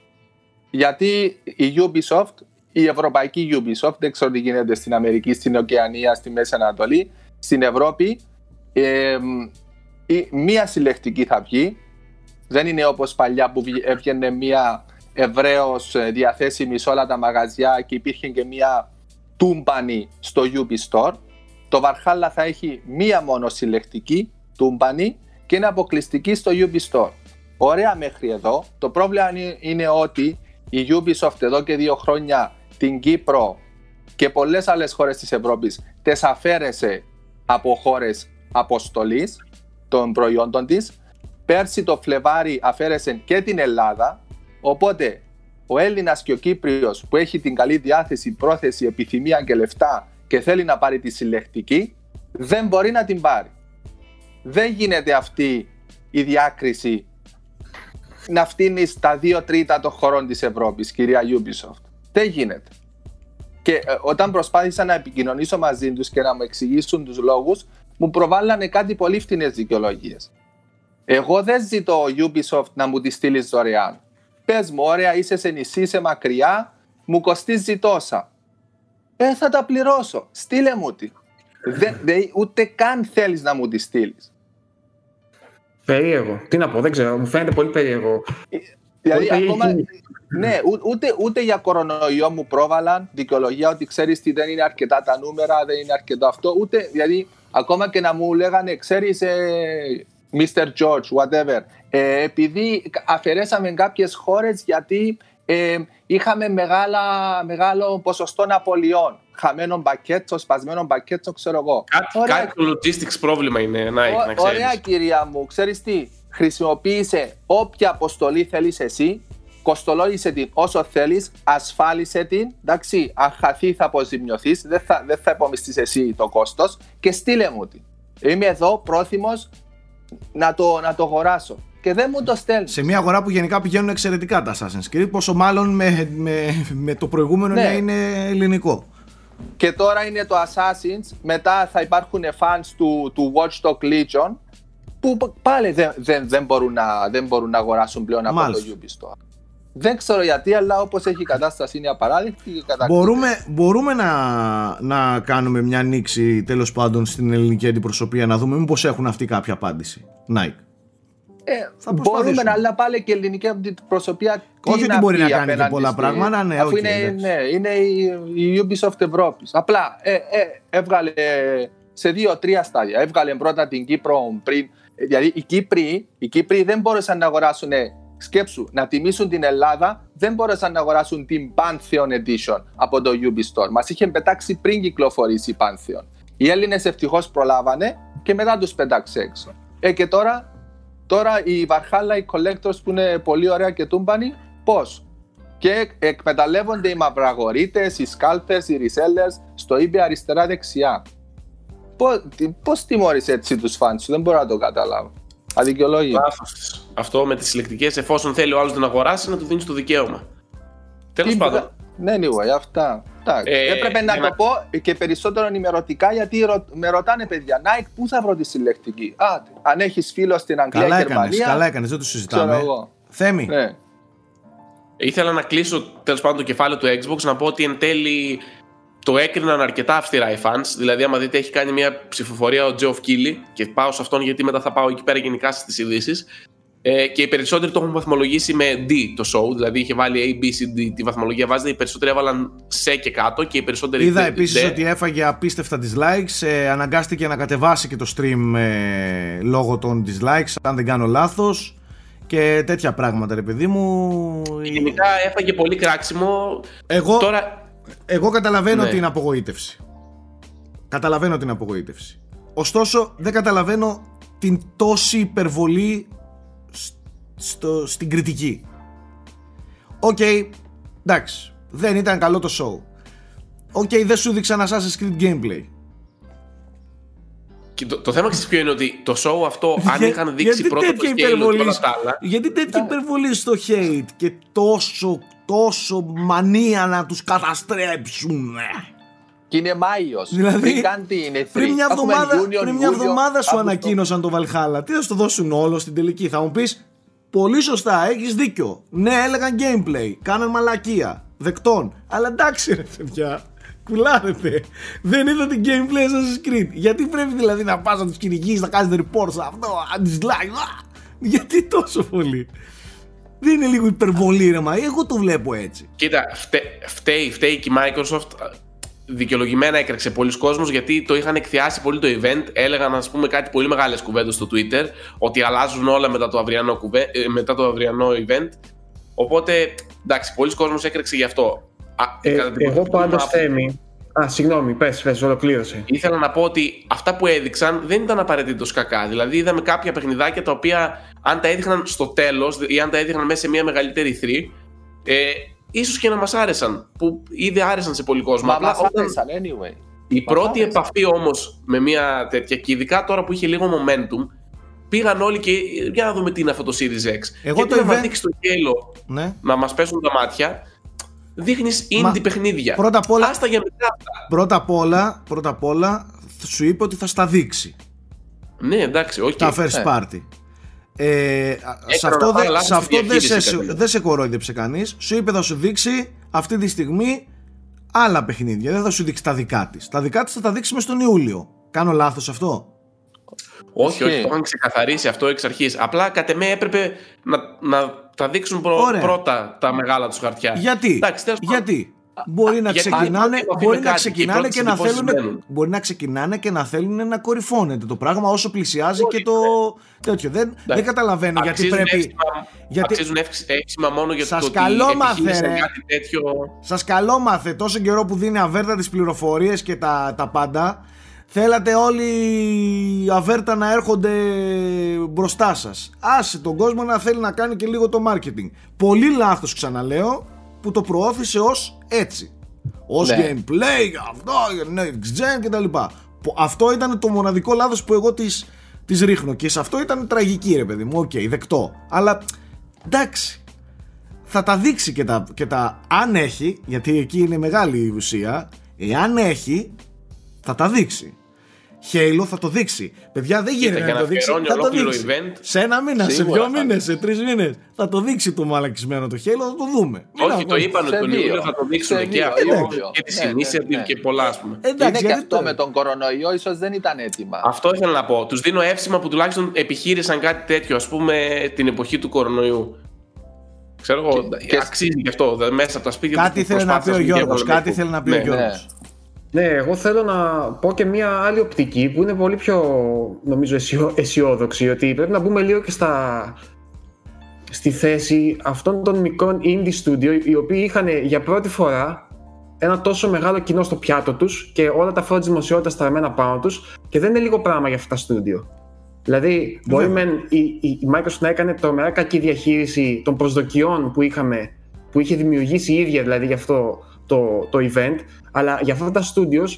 Speaker 3: Γιατί η Ubisoft, η ευρωπαϊκή Ubisoft, δεν ξέρω τι γίνεται στην Αμερική, στην Οκεανία, στη Μέση Ανατολή, στην Ευρώπη, ε, μία συλλεκτική θα βγει. Δεν είναι όπως παλιά που έβγαινε μία ευρέως ε, διαθέσιμη σε όλα τα μαγαζιά και υπήρχε και μία τούμπανη στο UB Store. Το Valhalla θα έχει μία μόνο συλλεκτική τούμπανη και είναι αποκλειστική στο UB Store. Ωραία μέχρι εδώ. Το πρόβλημα είναι ότι η Ubisoft εδώ και δύο χρόνια την Κύπρο και πολλές άλλες χώρες της Ευρώπης τις αφαίρεσε από χώρες αποστολής των προϊόντων της. Πέρσι το Φλεβάρι αφαίρεσε και την Ελλάδα Οπότε, ο Έλληνας και ο Κύπριος που έχει την καλή διάθεση, πρόθεση, επιθυμία και λεφτά και θέλει να πάρει τη συλλεκτική, δεν μπορεί να την πάρει. Δεν γίνεται αυτή η διάκριση να φτύνεις στα δύο τρίτα των χωρών της Ευρώπης, κυρία Ubisoft. Δεν γίνεται. Και ε, όταν προσπάθησα να επικοινωνήσω μαζί τους και να μου εξηγήσουν τους λόγους, μου προβάλλανε κάτι πολύ φθηνές δικαιολογίες. Εγώ δεν ζητώ Ubisoft να μου τη στείλει δωρεάν. Πες μου, ωραία, είσαι σε νησί, είσαι μακριά, μου κοστίζει τόσα. Ε, θα τα πληρώσω. Στείλε μου τη. Δεν, ούτε καν θέλεις να μου τη στείλεις.
Speaker 4: Περίεργο. Τι να πω, δεν ξέρω. Μου φαίνεται πολύ περίεργο.
Speaker 3: Ε, δηλαδή, ακόμα, ναι, ούτε, ούτε για κορονοϊό μου πρόβαλαν δικαιολογία ότι ξέρεις τι δεν είναι αρκετά τα νούμερα, δεν είναι αρκετό αυτό. Ούτε, δηλαδή, ακόμα και να μου λέγανε, ξέρεις, ε, Mr. George, whatever. Ε, επειδή αφαιρέσαμε κάποιες χώρες γιατί ε, είχαμε μεγάλα, μεγάλο ποσοστό απολειών. Χαμένο μπακέτσο, σπασμένο μπακέτσο, ξέρω εγώ.
Speaker 2: Κάτι, κάτι το logistics πρόβλημα είναι, να, να ξέρεις.
Speaker 3: Ωραία κυρία μου, ξέρεις τι, χρησιμοποίησε όποια αποστολή θέλεις εσύ, κοστολόγησε την όσο θέλεις, ασφάλισε την, εντάξει, αν χαθεί θα αποζημιωθείς, δεν θα, δεν θα υπομειστείς εσύ το κόστος και στείλε μου την. Είμαι εδώ πρόθυμος να το, να το αγοράσω και δεν μου το στέλνεις.
Speaker 1: Σε μια αγορά που γενικά πηγαίνουν εξαιρετικά τα Assassin's Creed, πόσο μάλλον με, με, με το προηγούμενο ναι. να είναι ελληνικό.
Speaker 3: Και τώρα είναι το Assassin's, μετά θα υπάρχουν fans του, του Watch Dog Legion που πάλι δεν, δεν, δεν, μπορούν, να, δεν μπορούν να αγοράσουν πλέον από το Ubisoft. Δεν ξέρω γιατί, αλλά όπως έχει η κατάσταση είναι απαράδεκτη.
Speaker 1: Μπορούμε, μπορούμε να, να κάνουμε μια ανοίξη τέλος πάντων στην ελληνική αντιπροσωπεία να δούμε μήπως έχουν αυτή κάποια απάντηση. Nike.
Speaker 3: Ε, θα μπορούμε, αλλά πάλι και η ελληνική αντιπροσωπεία.
Speaker 1: Όχι ότι μπορεί να κάνει και πολλά πράγματα, ναι,
Speaker 3: αφού είναι, ναι, είναι η, η Ubisoft Ευρώπης. Απλά ε, ε, έβγαλε σε δύο-τρία στάδια. Έβγαλε πρώτα την Κύπρο πριν. Δηλαδή οι Κύπροι, οι Κύπροι δεν μπόρεσαν να αγοράσουν σκέψου, να τιμήσουν την Ελλάδα, δεν μπόρεσαν να αγοράσουν την Pantheon Edition από το Ubisoft. Μας είχε πετάξει πριν κυκλοφορήσει η Pantheon. Οι Έλληνες ευτυχώς προλάβανε και μετά τους πετάξει έξω. Ε, και τώρα Τώρα οι Βαρχάλα, οι collectors που είναι πολύ ωραία και τούμπανοι, πώς; Και εκμεταλλεύονται οι μαυραγωρίτε, οι σκάλτε, οι resellers στο eBay αριστερά-δεξιά. Πώς τιμώρεις έτσι τους φαν σου, δεν μπορώ να το καταλάβω. Αδικαιολόγιο.
Speaker 2: Αυτό με τις συλλεκτικές, εφόσον θέλει ο άλλος να αγοράσει, να του δίνεις το δικαίωμα. Τέλος πάντων.
Speaker 3: Ναι, anyway, αυτά. Ε, Έπρεπε να το πω και περισσότερο ενημερωτικά γιατί με ρωτάνε παιδιά, Nike, πού θα βρω τη συλλεκτική; Α, αν έχεις φίλο στην Αγγλία καλά και Γερμανία.
Speaker 1: Καλά έκανες, δεν το συζητάμε. Θέμη. Ναι.
Speaker 2: Ήθελα να κλείσω τέλος πάντων το κεφάλαιο του Xbox να πω ότι εν τέλει το έκριναν αρκετά αυστηρά οι fans. Δηλαδή, άμα δείτε, έχει κάνει μια ψηφοφορία ο Τζεοφ Κίλι και πάω σε αυτόν γιατί μετά θα πάω εκεί πέρα γενικά στις ειδήσεις. Ε, και οι περισσότεροι το έχουν βαθμολογήσει με D το show, δηλαδή είχε βάλει A, B, C, D τη βαθμολογία βάζεται. Οι περισσότεροι έβαλαν C και κάτω και οι περισσότεροι.
Speaker 1: Είδα επίσης ότι έφαγε απίστευτα dislikes. Ε, αναγκάστηκε να κατεβάσει και το stream ε, λόγω των dislikes, αν δεν κάνω λάθος. Και τέτοια πράγματα, ρε παιδί μου.
Speaker 2: Γενικά έφαγε πολύ κράξιμο.
Speaker 1: Εγώ, Τώρα... εγώ καταλαβαίνω ναι. την απογοήτευση. Καταλαβαίνω την απογοήτευση. Ωστόσο, δεν καταλαβαίνω την τόση υπερβολή στο, στην κριτική. OK, okay, εντάξει, δεν ήταν καλό το show. OK, okay, δεν σου δείξαν Assassin's Creed gameplay.
Speaker 2: Και το, το θέμα ξέρεις ποιο είναι ότι το show αυτό αν είχαν δείξει πρώτα το scale όλα τα άλλα
Speaker 1: Γιατί τέτοια υπερβολή στο hate και τόσο, τόσο μανία να τους καταστρέψουν
Speaker 3: και είναι Μάιος. Δηλαδή, πριν κάνει την
Speaker 1: Πριν μια εβδομάδα, πριν μια εβδομάδα σου ανακοίνωσαν το Valhalla. Τι θα στο δώσουν όλο στην τελική. Θα μου πεις Πολύ σωστά, έχεις δίκιο. Ναι, έλεγαν gameplay. Κάναν μαλακία. Δεκτών. Αλλά εντάξει, ρε παιδιά. Κουλάρετε. Δεν είδα την gameplay Assassin's Creed. Γιατί πρέπει δηλαδή να πας να τους κυνηγήσει, να κάνεις report σε αυτό, dislike. Γιατί τόσο πολύ. Δεν είναι λίγο υπερβολή ρε μα, εγώ το βλέπω έτσι.
Speaker 2: Κοίτα, φταίει, φταίει και η Microsoft δικαιολογημένα έκραξε πολλοί κόσμος γιατί το είχαν εκθιάσει πολύ το event. Έλεγαν, ας πούμε, κάτι πολύ μεγάλες κουβέντες στο Twitter ότι αλλάζουν όλα μετά το αυριανό, κουβέ, ε, μετά το αυριανό event. Οπότε, εντάξει, πολλοί κόσμος έκραξε γι' αυτό.
Speaker 4: Ε, εγώ πάντως θέμη. Α, συγγνώμη, πες, πες, ολοκλήρωσε.
Speaker 2: Ήθελα να πω ότι αυτά που έδειξαν δεν ήταν απαραίτητος κακά. Δηλαδή, είδαμε κάποια παιχνιδάκια τα οποία, αν τα έδειχναν στο τέλος ή αν τα έδειχναν μέσα σε μια μεγαλύτερη 3, ε, ίσως και να μας άρεσαν, που ήδη άρεσαν σε πολύ κόσμο.
Speaker 3: Μα Απλά, μας άρεσαν anyway.
Speaker 2: Η πρώτη επαφή όμως με μια τέτοια, και ειδικά τώρα που είχε λίγο momentum, πήγαν όλοι και για να δούμε τι είναι αυτό το Series X. Εγώ και το event... δείξει το γέλο ναι. να μας πέσουν τα μάτια, δείχνεις indie Μα, παιχνίδια.
Speaker 1: Πρώτα απ' όλα,
Speaker 2: Άστα για μετά.
Speaker 1: Πρώτα απ' όλα, πρώτα απ' όλα σου είπε ότι θα στα δείξει.
Speaker 2: Ναι, εντάξει, όχι.
Speaker 1: Τα first party. Ε, σε αυτό, δε, σε αυτό δεν σε, δε σε κορόιδεψε κανείς. Σου είπε θα σου δείξει αυτή τη στιγμή άλλα παιχνίδια. Δεν θα σου δείξει τα δικά της. Τα δικά της θα τα δείξει με στον Ιούλιο. Κάνω λάθος αυτό;
Speaker 2: Όχι, όχι, το είχαν ξεκαθαρίσει αυτό εξ αρχής. Απλά κατ' εμέ έπρεπε να, να τα δείξουν πρώτα τα μεγάλα τους χαρτιά.
Speaker 1: Γιατί, Γιατί, μπορεί να ξεκινάνε, μπορεί να ξεκινάνε και να θέλουν μπορεί να ξεκινάνε και να θέλουν να κορυφώνεται το πράγμα όσο πλησιάζει και το τέτοιο. Δεν, δεν καταλαβαίνω γιατί πρέπει.
Speaker 2: Εύσημα,
Speaker 1: γιατί...
Speaker 2: Αξίζουν εύσημα μόνο για
Speaker 1: Σας
Speaker 2: το
Speaker 1: καλό
Speaker 2: ότι
Speaker 1: μάθε,
Speaker 2: επιχείρησαν
Speaker 1: ρε.
Speaker 2: κάτι τέτοιο.
Speaker 1: Σας καλό μάθε τόσο καιρό που δίνει αβέρτα τις πληροφορίες και τα, τα πάντα Θέλατε όλοι οι αβέρτα να έρχονται μπροστά σας Άσε τον κόσμο να θέλει να κάνει και λίγο το marketing Πολύ λάθος ξαναλέω που το προώθησε ως έτσι Ως
Speaker 3: Ναι.
Speaker 1: gameplay, αυτό, next gen κτλ Που Αυτό ήταν το μοναδικό λάθος που εγώ τις, τις ρίχνω Και σε αυτό ήταν τραγική ρε παιδί μου, οκ, δεκτό Αλλά εντάξει θα τα δείξει και τα, και τα αν έχει, γιατί εκεί είναι μεγάλη η ουσία, εάν έχει, θα τα δείξει. Halo θα το δείξει. Παιδιά δεν γίνεται
Speaker 2: για
Speaker 1: να
Speaker 2: να
Speaker 1: το δείξει.
Speaker 2: αφιερώνει
Speaker 1: Θα το
Speaker 2: ολόκληρο
Speaker 1: δείξει.
Speaker 2: event.
Speaker 1: Σε ένα μήνα, σε
Speaker 3: Σίγουρα
Speaker 1: δύο
Speaker 3: θα
Speaker 1: μήνες,
Speaker 3: δείξει.
Speaker 1: σε τρεις μήνες. Θα το δείξει το μαλακισμένο το Halo, θα το δούμε. Μην
Speaker 2: Όχι, το
Speaker 1: αγχώνεσαι.
Speaker 2: είπαν
Speaker 3: Σε
Speaker 2: τον
Speaker 3: δύο.
Speaker 2: Ιούλιο θα το δείξουν
Speaker 3: Σε
Speaker 2: και
Speaker 3: δύο,
Speaker 2: αυτό
Speaker 3: Ιούλιο.
Speaker 2: και τη
Speaker 3: Ναι, ναι,
Speaker 2: Initiative
Speaker 3: ναι.
Speaker 2: και πολλά ας πούμε.
Speaker 1: Εντάξει,
Speaker 3: είναι και
Speaker 1: γιατί
Speaker 3: αυτό
Speaker 1: το-
Speaker 3: με τον κορονοϊό, ίσως δεν ήταν έτοιμα.
Speaker 2: Αυτό ήθελα να πω. Τους δίνω εύσημα που τουλάχιστον επιχείρησαν κάτι τέτοιο, ας πούμε, την εποχή του κορονοϊού. Ξέρω εγώ,
Speaker 3: και-
Speaker 2: αξίζει και αυτό. δε- Μέσα από τα σπίτια
Speaker 1: Κάτι
Speaker 2: τους
Speaker 1: θέλει να πει ο
Speaker 2: προσπάθησαν και
Speaker 1: Γιώργος.
Speaker 2: έβαλαν
Speaker 1: Κάτι
Speaker 2: το-
Speaker 1: θέλει να πει ο
Speaker 2: Ναι.
Speaker 1: Γιώργος.
Speaker 4: Ναι, εγώ θέλω να πω και μια άλλη οπτική που είναι πολύ πιο νομίζω αισιό- αισιόδοξη ότι πρέπει να μπούμε λίγο και στα, στη θέση αυτών των μικρών indie studio οι οποίοι είχαν για πρώτη φορά ένα τόσο μεγάλο κοινό στο πιάτο τους και όλα τα φώτα της δημοσιότητας στραμμένα πάνω τους και δεν είναι λίγο πράγμα για αυτά τα studio. Δηλαδή, μπορεί
Speaker 1: Βέβαια.
Speaker 4: μεν η, η, η Microsoft να έκανε τρομερά κακή διαχείριση των προσδοκιών που, είχαμε, που είχε δημιουργήσει η ίδια δηλαδή για αυτό το, το event, αλλά για αυτά τα studios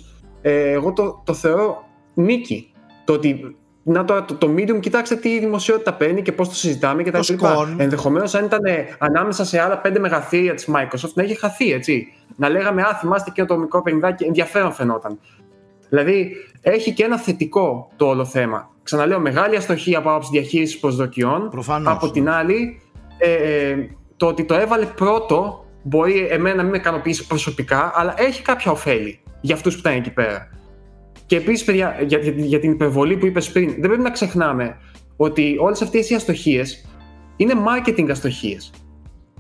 Speaker 4: ε, εγώ το, το θεωρώ νίκη. Το ότι να τώρα το, το medium, κοιτάξτε τι δημοσιότητα παίρνει και πώς το συζητάμε και τα
Speaker 1: Το
Speaker 4: λοιπά.
Speaker 1: σκόν.
Speaker 4: Ενδεχομένως αν ήταν ε, ανάμεσα σε άλλα πέντε μεγαθύρια της Microsoft να είχε χαθεί, έτσι. Να λέγαμε, α, θυμάστε και το μικρό παιχνιδάκι, ενδιαφέρον φαινόταν. Δηλαδή, έχει και ένα θετικό το όλο θέμα. Ξαναλέω, μεγάλη αστοχή από άποψη διαχείρισης προσδοκιών.
Speaker 1: Προφανώς,
Speaker 4: Από
Speaker 1: ναι.
Speaker 4: την άλλη, ε, ε, το ότι το έβαλε πρώτο μπορεί εμένα να μην με ικανοποιήσει προσωπικά, αλλά έχει κάποια ωφέλη για αυτούς που ήταν εκεί πέρα. Και επίσης, παιδιά, για, για, για την υπερβολή που είπες πριν, δεν πρέπει να ξεχνάμε ότι όλες αυτές οι αστοχίες είναι marketing αστοχίες.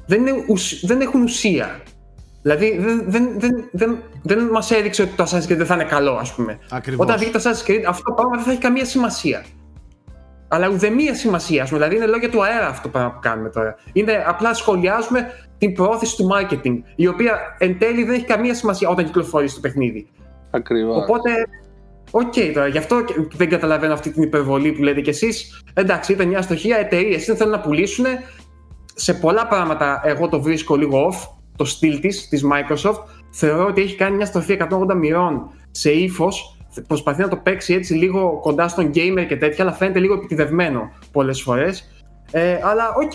Speaker 4: Δεν, είναι ουσ- δεν έχουν ουσία. Δηλαδή, δεν, δεν, δεν, δεν, δεν μας έδειξε ότι το Assassin's Creed δεν θα είναι καλό, ας πούμε.
Speaker 1: Ακριβώς.
Speaker 4: Όταν βγει το Assassin's Creed, αυτό το πράγμα δεν θα έχει καμία σημασία. Αλλά ουδέμια σημασία, α πούμε. Δηλαδή, είναι λόγια του αέρα αυτό το πράγμα που κάνουμε τώρα. Είναι απλά σχολιάζουμε την προώθηση του marketing, η οποία εν τέλει δεν έχει καμία σημασία όταν κυκλοφορήσει το παιχνίδι.
Speaker 3: Ακριβώς.
Speaker 4: Οπότε, οκ τώρα, γι' αυτό και δεν καταλαβαίνω αυτή την υπερβολή που λέτε κι εσείς. Εντάξει, ήταν μια αστοχία. Εταιρείες δεν θέλουν να πουλήσουν. Σε πολλά πράγματα, εγώ το βρίσκω λίγο off, το στυλ της, της Microsoft. Θεωρώ ότι έχει κάνει μια στροφή 180 μοιρών σε ύφος. Προσπαθεί να το παίξει έτσι λίγο κοντά στον gamer και τέτοια, αλλά φαίνεται λίγο επιτηδευμένο πολλές φορές. Ε, αλλά οκ.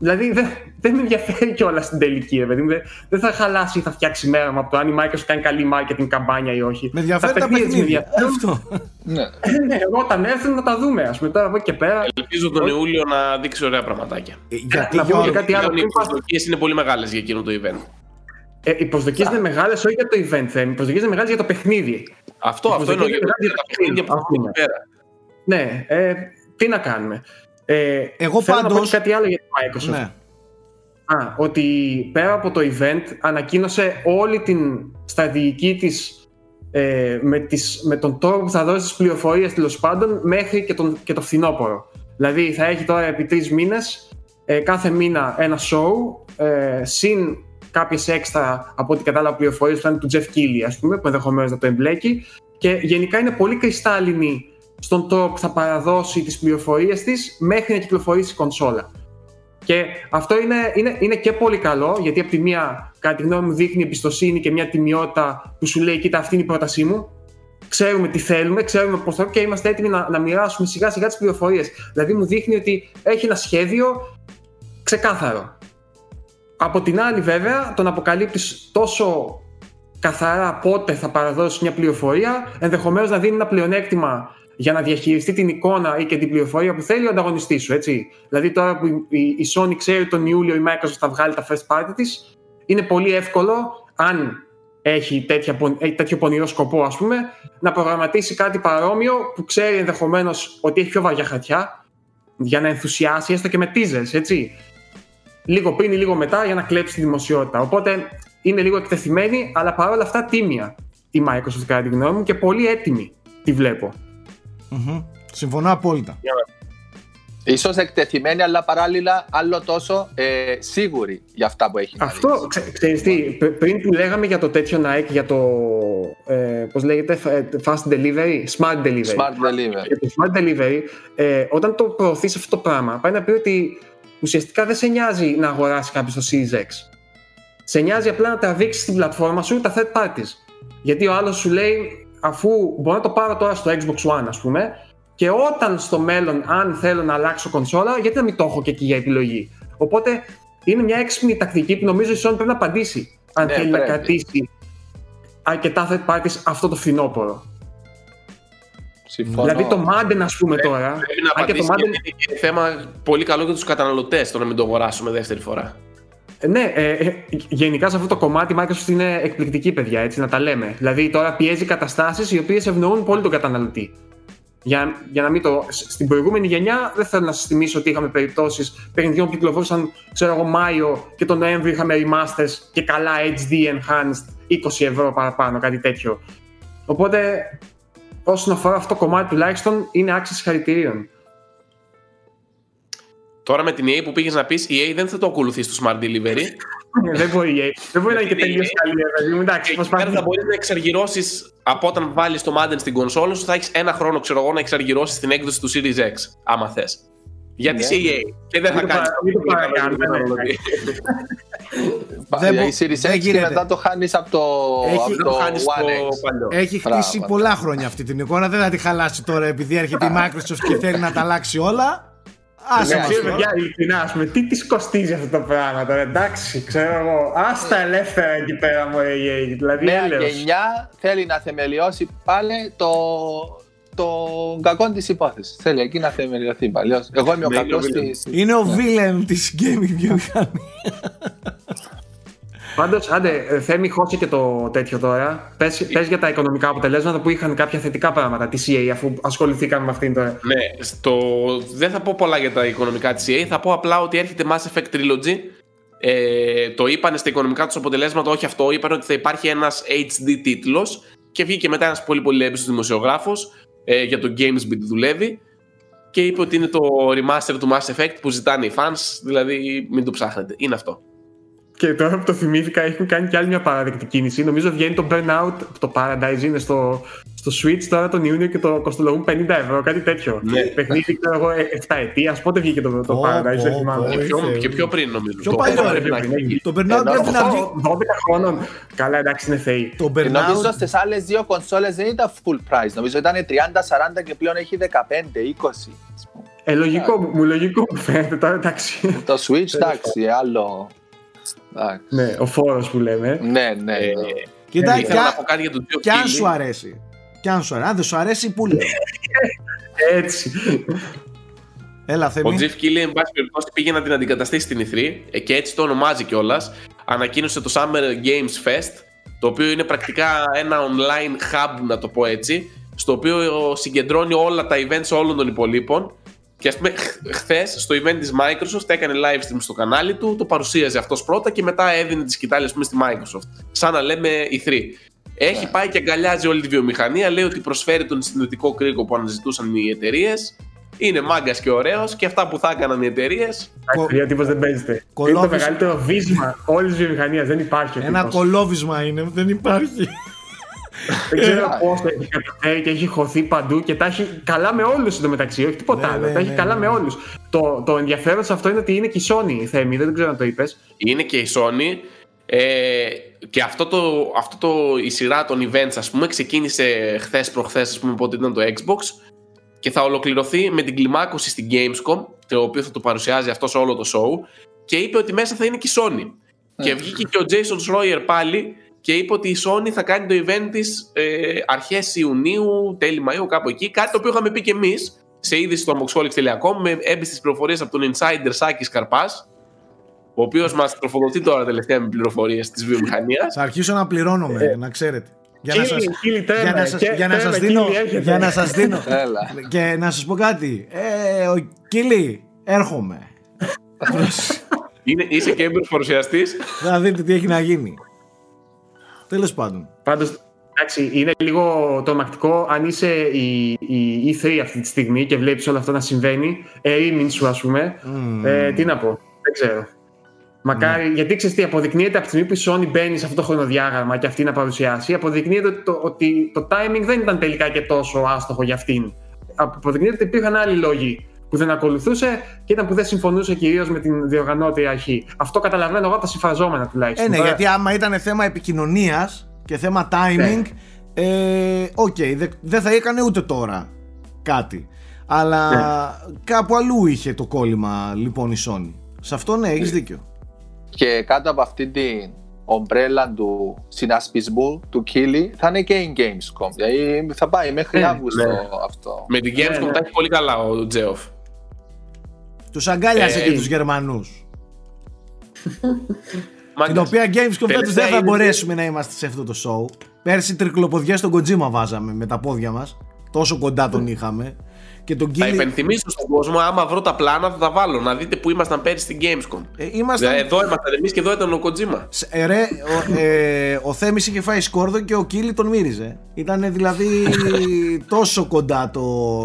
Speaker 4: Δηλαδή δεν, δεν με ενδιαφέρει κιόλας στην τελική, ρε παιδί μου. Δεν, δεν θα χαλάσει ή θα φτιάξει μέρα μου από το αν η Microsoft κάνει καλή marketing καμπάνια ή όχι.
Speaker 1: Με ενδιαφέρει τα
Speaker 4: παιχνίδια της με
Speaker 1: παιχνίδια.
Speaker 4: ενδιαφέρουν.
Speaker 1: Αυτό.
Speaker 3: Ναι.
Speaker 4: Ε, ναι, εγώ όταν έρθουν να τα δούμε, ας πούμε. Τώρα από εκεί και πέρα.
Speaker 2: Ελπίζω τον Ιούλιο να δείξει ωραία πραγματάκια.
Speaker 1: Ε, Γιατί
Speaker 4: Να πω και
Speaker 1: Γιώργο,
Speaker 4: κάτι άλλο.
Speaker 2: Πλέον οι
Speaker 4: πριν πάω-
Speaker 2: προσδοκίες είναι πολύ μεγάλες για εκείνο το event.
Speaker 4: Ε, οι προσδοκίε είναι μεγάλες όχι για το event θέμα. Οι προσδοκίε είναι μεγάλες για το παιχνίδι.
Speaker 2: Αυτό,
Speaker 4: Οι
Speaker 2: αυτό εννοώ.
Speaker 4: προσδοκίες
Speaker 2: Για
Speaker 4: είναι
Speaker 2: τα παιχνίδια που θα
Speaker 4: αυτό
Speaker 2: βγουν
Speaker 4: είναι.
Speaker 2: εκεί πέρα.
Speaker 4: Ναι, ε, τι να κάνουμε. Ε,
Speaker 1: Εγώ
Speaker 4: θέλω να πω
Speaker 1: πάντως-
Speaker 4: και κάτι άλλο για τη Microsoft.
Speaker 1: ναι.
Speaker 4: Α, ότι πέρα από το event ανακοίνωσε όλη την στρατηγική της ε, με, τις, με τον τρόπο που θα δώσει τις πληροφορίες τέλος πάντων μέχρι και, τον, και το φθινόπωρο. Δηλαδή θα έχει τώρα επί τρεις μήνες ε, κάθε μήνα ένα show ε, συν κάποιες έξτρα από ό,τι κατάλαβα πληροφορίες που θα είναι του Jeff Keighley ας πούμε που ενδεχομένως να το εμπλέκει και γενικά είναι πολύ κρυστάλλινη στον τρόπο που θα παραδώσει τις πληροφορίες της μέχρι να κυκλοφορήσει η κονσόλα. Και αυτό είναι, είναι, είναι και πολύ καλό, γιατί από τη μία, κατά τη γνώμη μου, δείχνει εμπιστοσύνη και μια τιμιότητα που σου λέει: Κοίτα, αυτή είναι η πρότασή μου. Ξέρουμε τι θέλουμε, ξέρουμε πώς θέλουμε και είμαστε έτοιμοι να, να μοιράσουμε σιγά σιγά τις πληροφορίες. Δηλαδή, μου δείχνει ότι έχει ένα σχέδιο ξεκάθαρο. Από την άλλη, βέβαια, τον αποκαλύπτεις τόσο καθαρά πότε θα παραδώσεις μια πληροφορία, ενδεχομένως να δίνει ένα πλεονέκτημα για να διαχειριστεί την εικόνα ή και την πληροφορία που θέλει ο ανταγωνιστής σου. Έτσι. Δηλαδή, τώρα που η, η Sony ξέρει ότι τον Ιούλιο η Microsoft θα βγάλει τα first party της, είναι πολύ εύκολο, αν έχει τέτοια, πον- έχει τέτοιο πονηρό σκοπό, ας πούμε, να προγραμματίσει κάτι παρόμοιο που ξέρει ενδεχομένως ότι έχει πιο βαριά χαρτιά για να ενθουσιάσει, έστω και με teasers, έτσι. Λίγο πριν ή λίγο μετά για να κλέψει τη δημοσιότητα. Οπότε είναι λίγο εκτεθειμένη, αλλά παρόλα αυτά τίμια η Microsoft κατά τη γνώμη μου και πολύ έτοιμη τη βλέπω.
Speaker 1: Mm-hmm. Συμφωνώ απόλυτα.
Speaker 3: Ίσως εκτεθειμένη, αλλά παράλληλα άλλο τόσο ε, σίγουρη για αυτά που έχει να
Speaker 4: Αυτό, ξέ, ξέρεις τι, πριν που λέγαμε για το τέτοιο Nike, για το, ε, πώς λέγεται, fast delivery, smart delivery.
Speaker 3: Smart delivery.
Speaker 4: Για το smart delivery, ε, όταν το προωθείς αυτό το πράγμα, πάει να πει ότι ουσιαστικά δεν σε νοιάζει να αγοράσει κάποιος το Series X. Σε νοιάζει απλά να τραβήξει στην πλατφόρμα σου τα third parties. Γιατί ο άλλος σου λέει, αφού μπορώ να το πάρω τώρα στο Xbox One, ας πούμε, και όταν στο μέλλον, αν θέλω να αλλάξω κονσόλα, γιατί να μην το έχω και εκεί για επιλογή. Οπότε είναι μια έξυπνη τακτική που νομίζω η Sony πρέπει να απαντήσει. Αν ναι, θέλει να κρατήσει αρκετά third parties αυτό το φθινόπωρο.
Speaker 3: Συμφωνώ.
Speaker 4: Δηλαδή το Madden, ας πούμε τώρα.
Speaker 2: Πρέπει να απαντήσει το Madden... είναι θέμα πολύ καλό για τους καταναλωτές το να μην το αγοράσουμε δεύτερη φορά.
Speaker 4: Ναι, ε, ε, γενικά σε αυτό το κομμάτι η Microsoft είναι εκπληκτική παιδιά, έτσι να τα λέμε. Δηλαδή τώρα πιέζει καταστάσεις οι οποίες ευνοούν πολύ τον καταναλωτή. Για, για να μην το. Στην προηγούμενη γενιά δεν θέλω να σας θυμίσω ότι είχαμε περιπτώσεις παιχνιδιών που κυκλοφόρησαν, ξέρω εγώ, Μάιο και τον Νοέμβριο είχαμε remasters και καλά HD enhanced 20 ευρώ παραπάνω, κάτι τέτοιο. Οπότε όσον αφορά αυτό το κομμάτι τουλάχιστον είναι άξιο συγχαρητηρίων.
Speaker 2: Τώρα με την EA που πήγες να πεις, η EA δεν θα το ακολουθείς στο Smart Delivery.
Speaker 4: Ναι, δεν μπορεί η EA. Δεν μπορεί να είναι και τελείως καλή. Εντάξει,
Speaker 2: πώ θα μπορείς να εξαργυρώσεις από όταν βάλεις το Madden στην κονσόλα σου, θα έχεις ένα χρόνο ξέρω εγώ, να εξαργυρώσεις την έκδοση του Series X, άμα θες. Γιατί σε EA. Και δεν θα κάνεις.
Speaker 3: Δεν Η Series X και μετά το χάνεις από το One X.
Speaker 1: Έχει χτίσει πολλά χρόνια αυτή την εικόνα. Δεν θα τη χαλάσει τώρα επειδή έρχεται η Microsoft και θέλει να τα αλλάξει όλα.
Speaker 4: Άσε ναι, μας παιδιά, ειλικρινά, ας πούμε, τι της κοστίζει αυτό το πράγμα τώρα, εντάξει, ξέρω εγώ, άστα ελεύθερα εκεί πέρα μου, η δηλαδή
Speaker 3: Νέα γενιά θέλει να θεμελιώσει πάλι το, το κακό της υπόθεσης. Θέλει εκεί να θεμελιωθεί πάλι. Εγώ είμαι ο κακός τη.
Speaker 1: Είναι ο βίλεν της gaming βιομηχανίας.
Speaker 4: Πάντως, άντε, ε, Θέμη, χώσει και το τέτοιο τώρα. Πες για τα οικονομικά αποτελέσματα που είχαν κάποια θετικά πράγματα τη EA, αφού ασχοληθήκαμε με αυτήν τώρα.
Speaker 2: Ναι, στο... δεν θα πω πολλά για τα οικονομικά της EA. Θα πω απλά ότι έρχεται Mass Effect Trilogy. Ε, το είπαν στα οικονομικά τους αποτελέσματα, όχι αυτό. Είπαν ότι θα υπάρχει ένας HD τίτλος. Και βγήκε μετά ένας πολύ πολύ έμπιστο δημοσιογράφος ε, για το GamesBit δουλεύει. Και είπε ότι είναι το remaster του Mass Effect που ζητάνε οι fans. Δηλαδή, μην το ψάχνετε. Είναι αυτό.
Speaker 4: Και τώρα που το θυμήθηκα, έχουν κάνει και άλλη μια παράδεκτη κίνηση. Νομίζω βγαίνει το Burnout, το Paradise είναι στο, στο Switch τώρα τον Ιούνιο και το κοστολογούν 50 ευρώ, κάτι τέτοιο. Ναι. Παιχνίδι, ξέρω εγώ, 7 ετία. Πότε βγήκε το, το Paradise, δεν θυμάμαι.
Speaker 2: Και πιο πριν, νομίζω.
Speaker 1: Πιο παλιό πρέπει να βγει. Το Burnout πρέπει να βγει.
Speaker 4: 12 χρόνων. Καλά, εντάξει, είναι θεοί.
Speaker 3: Το Burnout. Νομίζω στις άλλες δύο κονσόλες δεν ήταν full price. Νομίζω ήταν 30-40 και πλέον έχει 15-20.
Speaker 4: Ε, λογικό, μου λογικό μου φαίνεται τώρα, εντάξει.
Speaker 3: Το Switch, εντάξει, άλλο.
Speaker 4: Ναι, ο φόρος που λέμε.
Speaker 3: Ναι, ναι. ναι. Ε,
Speaker 1: Κοίτα, ε, κι αν σου αρέσει. Κι αν σου αρέσει. Αν δεν σου αρέσει, πού λέει.
Speaker 4: Έτσι.
Speaker 1: Έλα, Θέμη.
Speaker 2: Ο Τζιφ Κίλι, εν πάση περιπτώσει, πήγε να την αντικαταστήσει στην E3 ε, και έτσι το ονομάζει κιόλας. Ανακοίνωσε το Summer Games Fest, το οποίο είναι πρακτικά ένα online hub, να το πω έτσι, στο οποίο συγκεντρώνει όλα τα events όλων των υπολείπων και ας πούμε, χθες στο event της Microsoft έκανε live stream στο κανάλι του, το παρουσίαζε αυτός πρώτα και μετά έδινε τι κοιτάλε στη Microsoft. Σαν να λέμε E3. Έχει yeah. πάει και αγκαλιάζει όλη τη βιομηχανία, λέει ότι προσφέρει τον συνδετικό κρίκο που αναζητούσαν οι εταιρείες. Είναι μάγκας και ωραίος και αυτά που θα έκαναν οι εταιρείες.
Speaker 4: Κο... τύπος δεν παίζεται. Είναι το μεγαλύτερο βίσμα όλης της βιομηχανίας. Δεν υπάρχει.
Speaker 1: Ένα κολόβισμα είναι, δεν υπάρχει.
Speaker 4: Δεν ξέρω ε, πώς έχει καταφέρει και έχει χωθεί παντού και τα έχει καλά με όλους εντωμεταξύ. Όχι τίποτα ναι, άλλο. Ναι, τα έχει ναι, καλά με όλους. Το, το ενδιαφέρον σε αυτό είναι ότι είναι και η Sony η Θέμη, δεν ξέρω αν το είπες.
Speaker 2: Είναι και η Sony. Ε, και αυτό το, αυτό το, η σειρά των events ας πούμε ξεκίνησε χθες προχθές ας πούμε πότε ήταν το Xbox και θα ολοκληρωθεί με την κλιμάκωση στην Gamescom το οποίο θα το παρουσιάζει αυτός σε όλο το show και είπε ότι μέσα θα είναι και η Sony και βγήκε και ο Jason Schroyer πάλι και είπε ότι η Sony θα κάνει το event της ε, αρχές Ιουνίου, τέλη Μαΐου, κάπου εκεί. Κάτι το οποίο είχαμε πει και εμείς σε είδηση στο moxholics.com με έμπιστες πληροφορίες από τον insider Σάκης Καρπάς, ο οποίος μας τροφοδοτεί τώρα τελευταία με πληροφορίες της βιομηχανίας.
Speaker 1: Θα αρχίσω να πληρώνομαι, ε, να ξέρετε. Για να, σας, για, να σας, για να σας δίνω για να σας δίνω και να σας πω κάτι ε, ο Κίλι έρχομαι
Speaker 2: Είναι, είσαι και έμπειρος παρουσιαστής
Speaker 1: θα δείτε τι έχει να γίνει Τέλος πάντων.
Speaker 4: Πάντως, εντάξει, είναι λίγο τρομακτικό αν είσαι η, η E3 αυτή τη στιγμή και βλέπεις όλο αυτό να συμβαίνει. Ερήμην σου, ας πούμε. Mm. Ε, τι να πω, δεν ξέρω. Μακάρι, mm. γιατί ξέρεις τι, αποδεικνύεται από τη στιγμή που η Sony μπαίνει σε αυτό το χρονοδιάγραμμα και αυτή να παρουσιάσει, αποδεικνύεται ότι το, ότι το timing δεν ήταν τελικά και τόσο άστοχο για αυτήν. Αποδεικνύεται ότι υπήρχαν άλλοι λόγοι που δεν ακολουθούσε και ήταν που δεν συμφωνούσε κυρίως με την διοργανώτρια αρχή. Αυτό καταλαβαίνω εγώ από τα συμφραζόμενα τουλάχιστον.
Speaker 1: Ε, ναι, γιατί άμα ήταν θέμα επικοινωνίας και θέμα timing, ναι. ε, okay, δεν θα έκανε ούτε τώρα κάτι. Αλλά ναι. κάπου αλλού είχε το κόλλημα λοιπόν η Sony. Σε αυτό ναι, έχεις δίκιο.
Speaker 3: Και κάτω από αυτή την ομπρέλα του συνασπισμού του Κίλι θα είναι και η Gamescom. Δηλαδή θα πάει μέχρι Αύγουστο αυτό.
Speaker 2: Με την Gamescom τα έχει πολύ καλά ο Τζέοφ.
Speaker 1: Τους αγκάλιασε ε, και τους Γερμανούς. Την οποία Gamescom φέτο δεν θα μπορέσουμε να είμαστε σε αυτό το show. Πέρσι τρικλοποδιές στον Kojima βάζαμε με τα πόδια μας. Τόσο κοντά τον είχαμε. Και τον
Speaker 2: θα υπενθυμίσω στον κόσμο, άμα βρω τα πλάνα θα τα βάλω. Να δείτε που ήμασταν πέρυσι στην Gamescom. Ε, ήμασταν... Εδώ ήμασταν εμείς και εδώ ήταν ο Kojima.
Speaker 1: Ε, ρε, ο, ε, ο Θέμης είχε φάει σκόρδο και ο Κίλι τον μύριζε. Ήταν δηλαδή τόσο κοντά το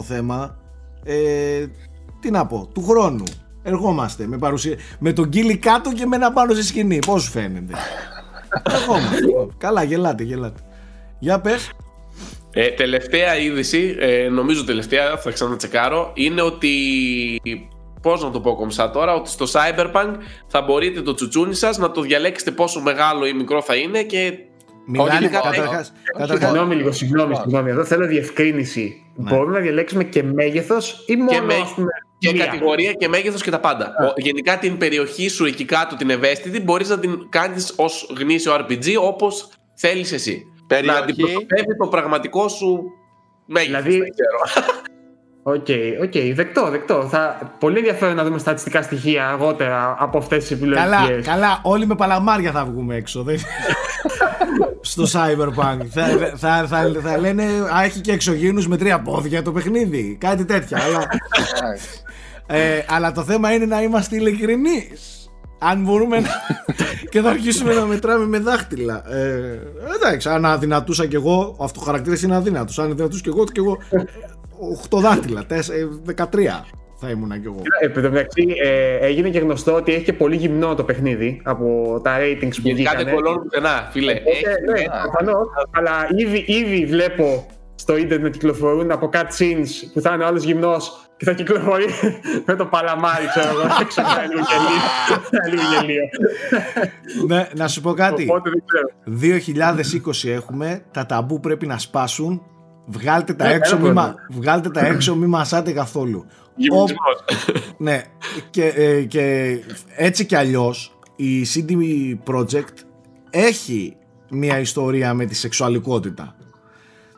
Speaker 1: θέμα. Ε, τι να πω, του χρόνου. Ερχόμαστε με, παρουσία... με τον Κίλι κάτω και με ένα πάνω στη σκηνή. Πώς σου φαίνεται; Ερχόμαστε. Καλά, γελάτε, γελάτε. Για πες.
Speaker 2: Ε, τελευταία είδηση, ε, νομίζω τελευταία, θα ξανατσεκάρω, είναι ότι. Πώς να το πω κομψά τώρα, ότι στο Cyberpunk θα μπορείτε το τσουτσούνι σας να το διαλέξετε πόσο μεγάλο ή μικρό θα είναι και.
Speaker 1: Μιλάνε καταρχά.
Speaker 4: Συγγνώμη λίγο, συγγνώμη, συγγνώμη. Εδώ θέλω διευκρίνηση. Ναι. Μπορούμε να διαλέξουμε και μέγεθος ή μόνο. Και, με...
Speaker 2: και κατηγορία και μέγεθος και τα πάντα. Ο, γενικά την περιοχή σου εκεί κάτω, την ευαίσθητη, μπορείς να την κάνεις ως γνήσιο RPG όπως θέλεις εσύ περιοχή. να αντιπροσωπεύει το πραγματικό σου μέγεθος. Δηλαδή,
Speaker 4: Οκ, okay, okay, δεκτό, δεκτό. Θα... Πολύ ενδιαφέρον να δούμε στατιστικά στοιχεία αργότερα από αυτές τις επιλογές.
Speaker 1: Καλά, καλά, όλοι με παλαμάρια θα βγούμε έξω. Δεν... Στο Cyberpunk. θα, θα, θα, θα, λένε, Α, έχει και εξωγήινους με τρία πόδια το παιχνίδι. Κάτι τέτοια. αλλά, ε, αλλά το θέμα είναι να είμαστε ειλικρινείς αν μπορούμε να... και θα αρχίσουμε να μετράμε με δάχτυλα. Ε, εντάξει, αν αδυνατούσα κι εγώ, ο αυτοχαρακτήρα είναι αδύνατος. Αν αδυνατούσα κι εγώ, κι εγώ 8 δάχτυλα, 13 θα ήμουν κι εγώ.
Speaker 4: Ε, εν τω μεταξύ, ε, έγινε και γνωστό ότι έχει και πολύ γυμνό το παιχνίδι από τα ratings που βγήκαν.
Speaker 2: Κάτι κολόν πουθενά, φίλε. Ε,
Speaker 4: ναι, προφανώς. Αλλά ήδη, ήδη βλέπω στο ίντερνετ κυκλοφορούν από cutscenes που θα είναι ο άλλος γυμνός και θα κυκλοφορεί με το παλαμάρι, ξέρω εγώ. Έξω λίγο γελίο.
Speaker 1: Ναι, να σου πω κάτι. 2020 έχουμε, τα ταμπού πρέπει να σπάσουν. Βγάλτε τα, ε, έξω, μη, βγάλτε τα έξω, μη μασάτε καθόλου. Ναι, και, ε, και έτσι κι αλλιώς η CD Projekt έχει μια ιστορία με τη σεξουαλικότητα.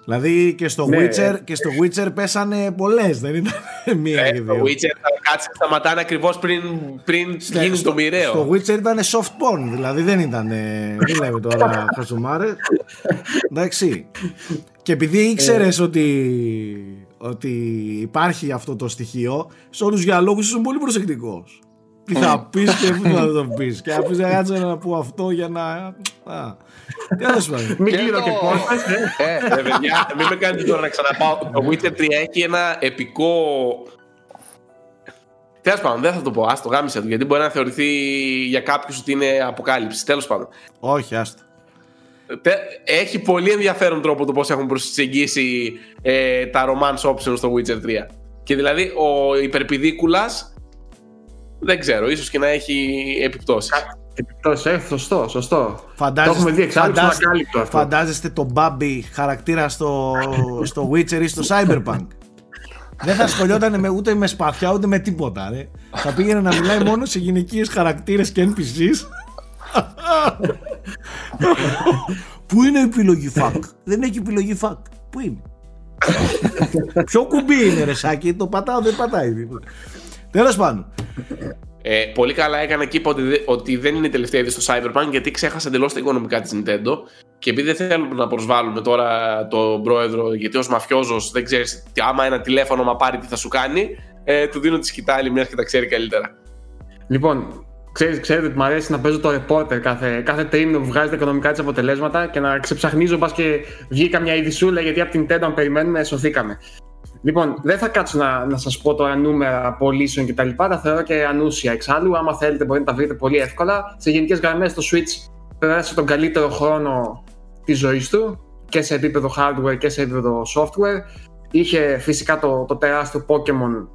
Speaker 1: Δηλαδή και στο, ναι. Witcher, και στο Witcher πέσανε πολλές, δεν ήταν μία
Speaker 2: και δύο. Το Witcher θα κάτσει σταματάνε ακριβώς πριν, πριν γίνει το μοιραίο.
Speaker 1: Στο Witcher ήταν soft porn, δηλαδή δεν ήταν. Δεν λέμε τώρα χασουμάρε. Εντάξει. Και επειδή ήξερες ε. ότι, ότι υπάρχει αυτό το στοιχείο, σε όλους τους διαλόγους ήσουν πολύ προσεκτικός. Τι θα πεις και πού θα το πεις. Και αφού δεν κάτσε να πω αυτό για να. Τέλο πάντων.
Speaker 4: Μην κλείνω και πόρτα.
Speaker 2: Ε, παιδιά, μην με κάνετε τώρα να ξαναπάω. Το Witcher 3 έχει ένα επικό. Τέλος πάντων, δεν θα το πω. Α το γάμισε του γιατί μπορεί να θεωρηθεί για κάποιους ότι είναι αποκάλυψη. Τέλος πάντων.
Speaker 1: Όχι, άστο.
Speaker 2: Έχει πολύ ενδιαφέρον τρόπο το πώς έχουν προσεγγίσει ε, τα romance options στο Witcher 3. Και δηλαδή ο υπερπηδίκουλας δεν ξέρω, ίσως και να έχει επιπτώσεις.
Speaker 4: Επιπτώσεις, ε, σωστό, σωστό. Φαντάζεστε, το έχουμε δει εξάλλου αυτό.
Speaker 1: Φαντάζεστε τον Μπάμπι χαρακτήρα στο, στο Witcher ή στο Cyberpunk; Δεν θα ασχολιόταν με, ούτε με σπαθιά ούτε με τίποτα. Ρε. Θα πήγαινε να μιλάει μόνο σε γυναικείες χαρακτήρες και NPCs. Πού είναι η επιλογή fuck. Δεν έχει επιλογή fuck. Πού είναι; Ποιο κουμπί είναι ρε Σάκη, το πατάω δεν πατάει. Τέλος πάντων.
Speaker 2: Ε, πολύ καλά έκανα και είπα ότι, ότι δεν είναι η τελευταία είδη στο Cyberpunk γιατί ξέχασα εντελώς τα οικονομικά της Nintendo. Και επειδή δεν θέλουμε να προσβάλλουμε τώρα τον πρόεδρο, γιατί ως μαφιόζος δεν ξέρεις άμα ένα τηλέφωνο μα πάρει τι θα σου κάνει, ε, του δίνω τη σκητάλη μιας και τα ξέρει καλύτερα.
Speaker 4: Λοιπόν, Ξέρετε, ξέρετε ότι μου αρέσει να παίζω το reporter κάθε, κάθε τρίμηνο που βγάζει τα οικονομικά της αποτελέσματα και να ξεψαχνίζω πα και βγει καμιά ειδισούλα γιατί από την Nintendo αν περιμένουμε σωθήκαμε. Λοιπόν, δεν θα κάτσω να, να σας πω τώρα νούμερα πωλήσεων κτλ. Τα, τα θεωρώ και ανούσια εξάλλου. Άμα θέλετε, μπορείτε να τα βρείτε πολύ εύκολα. Σε γενικές γραμμές, το Switch πέρασε τον καλύτερο χρόνο της ζωής του και σε επίπεδο hardware και σε επίπεδο software. Είχε φυσικά το, το τεράστιο Pokémon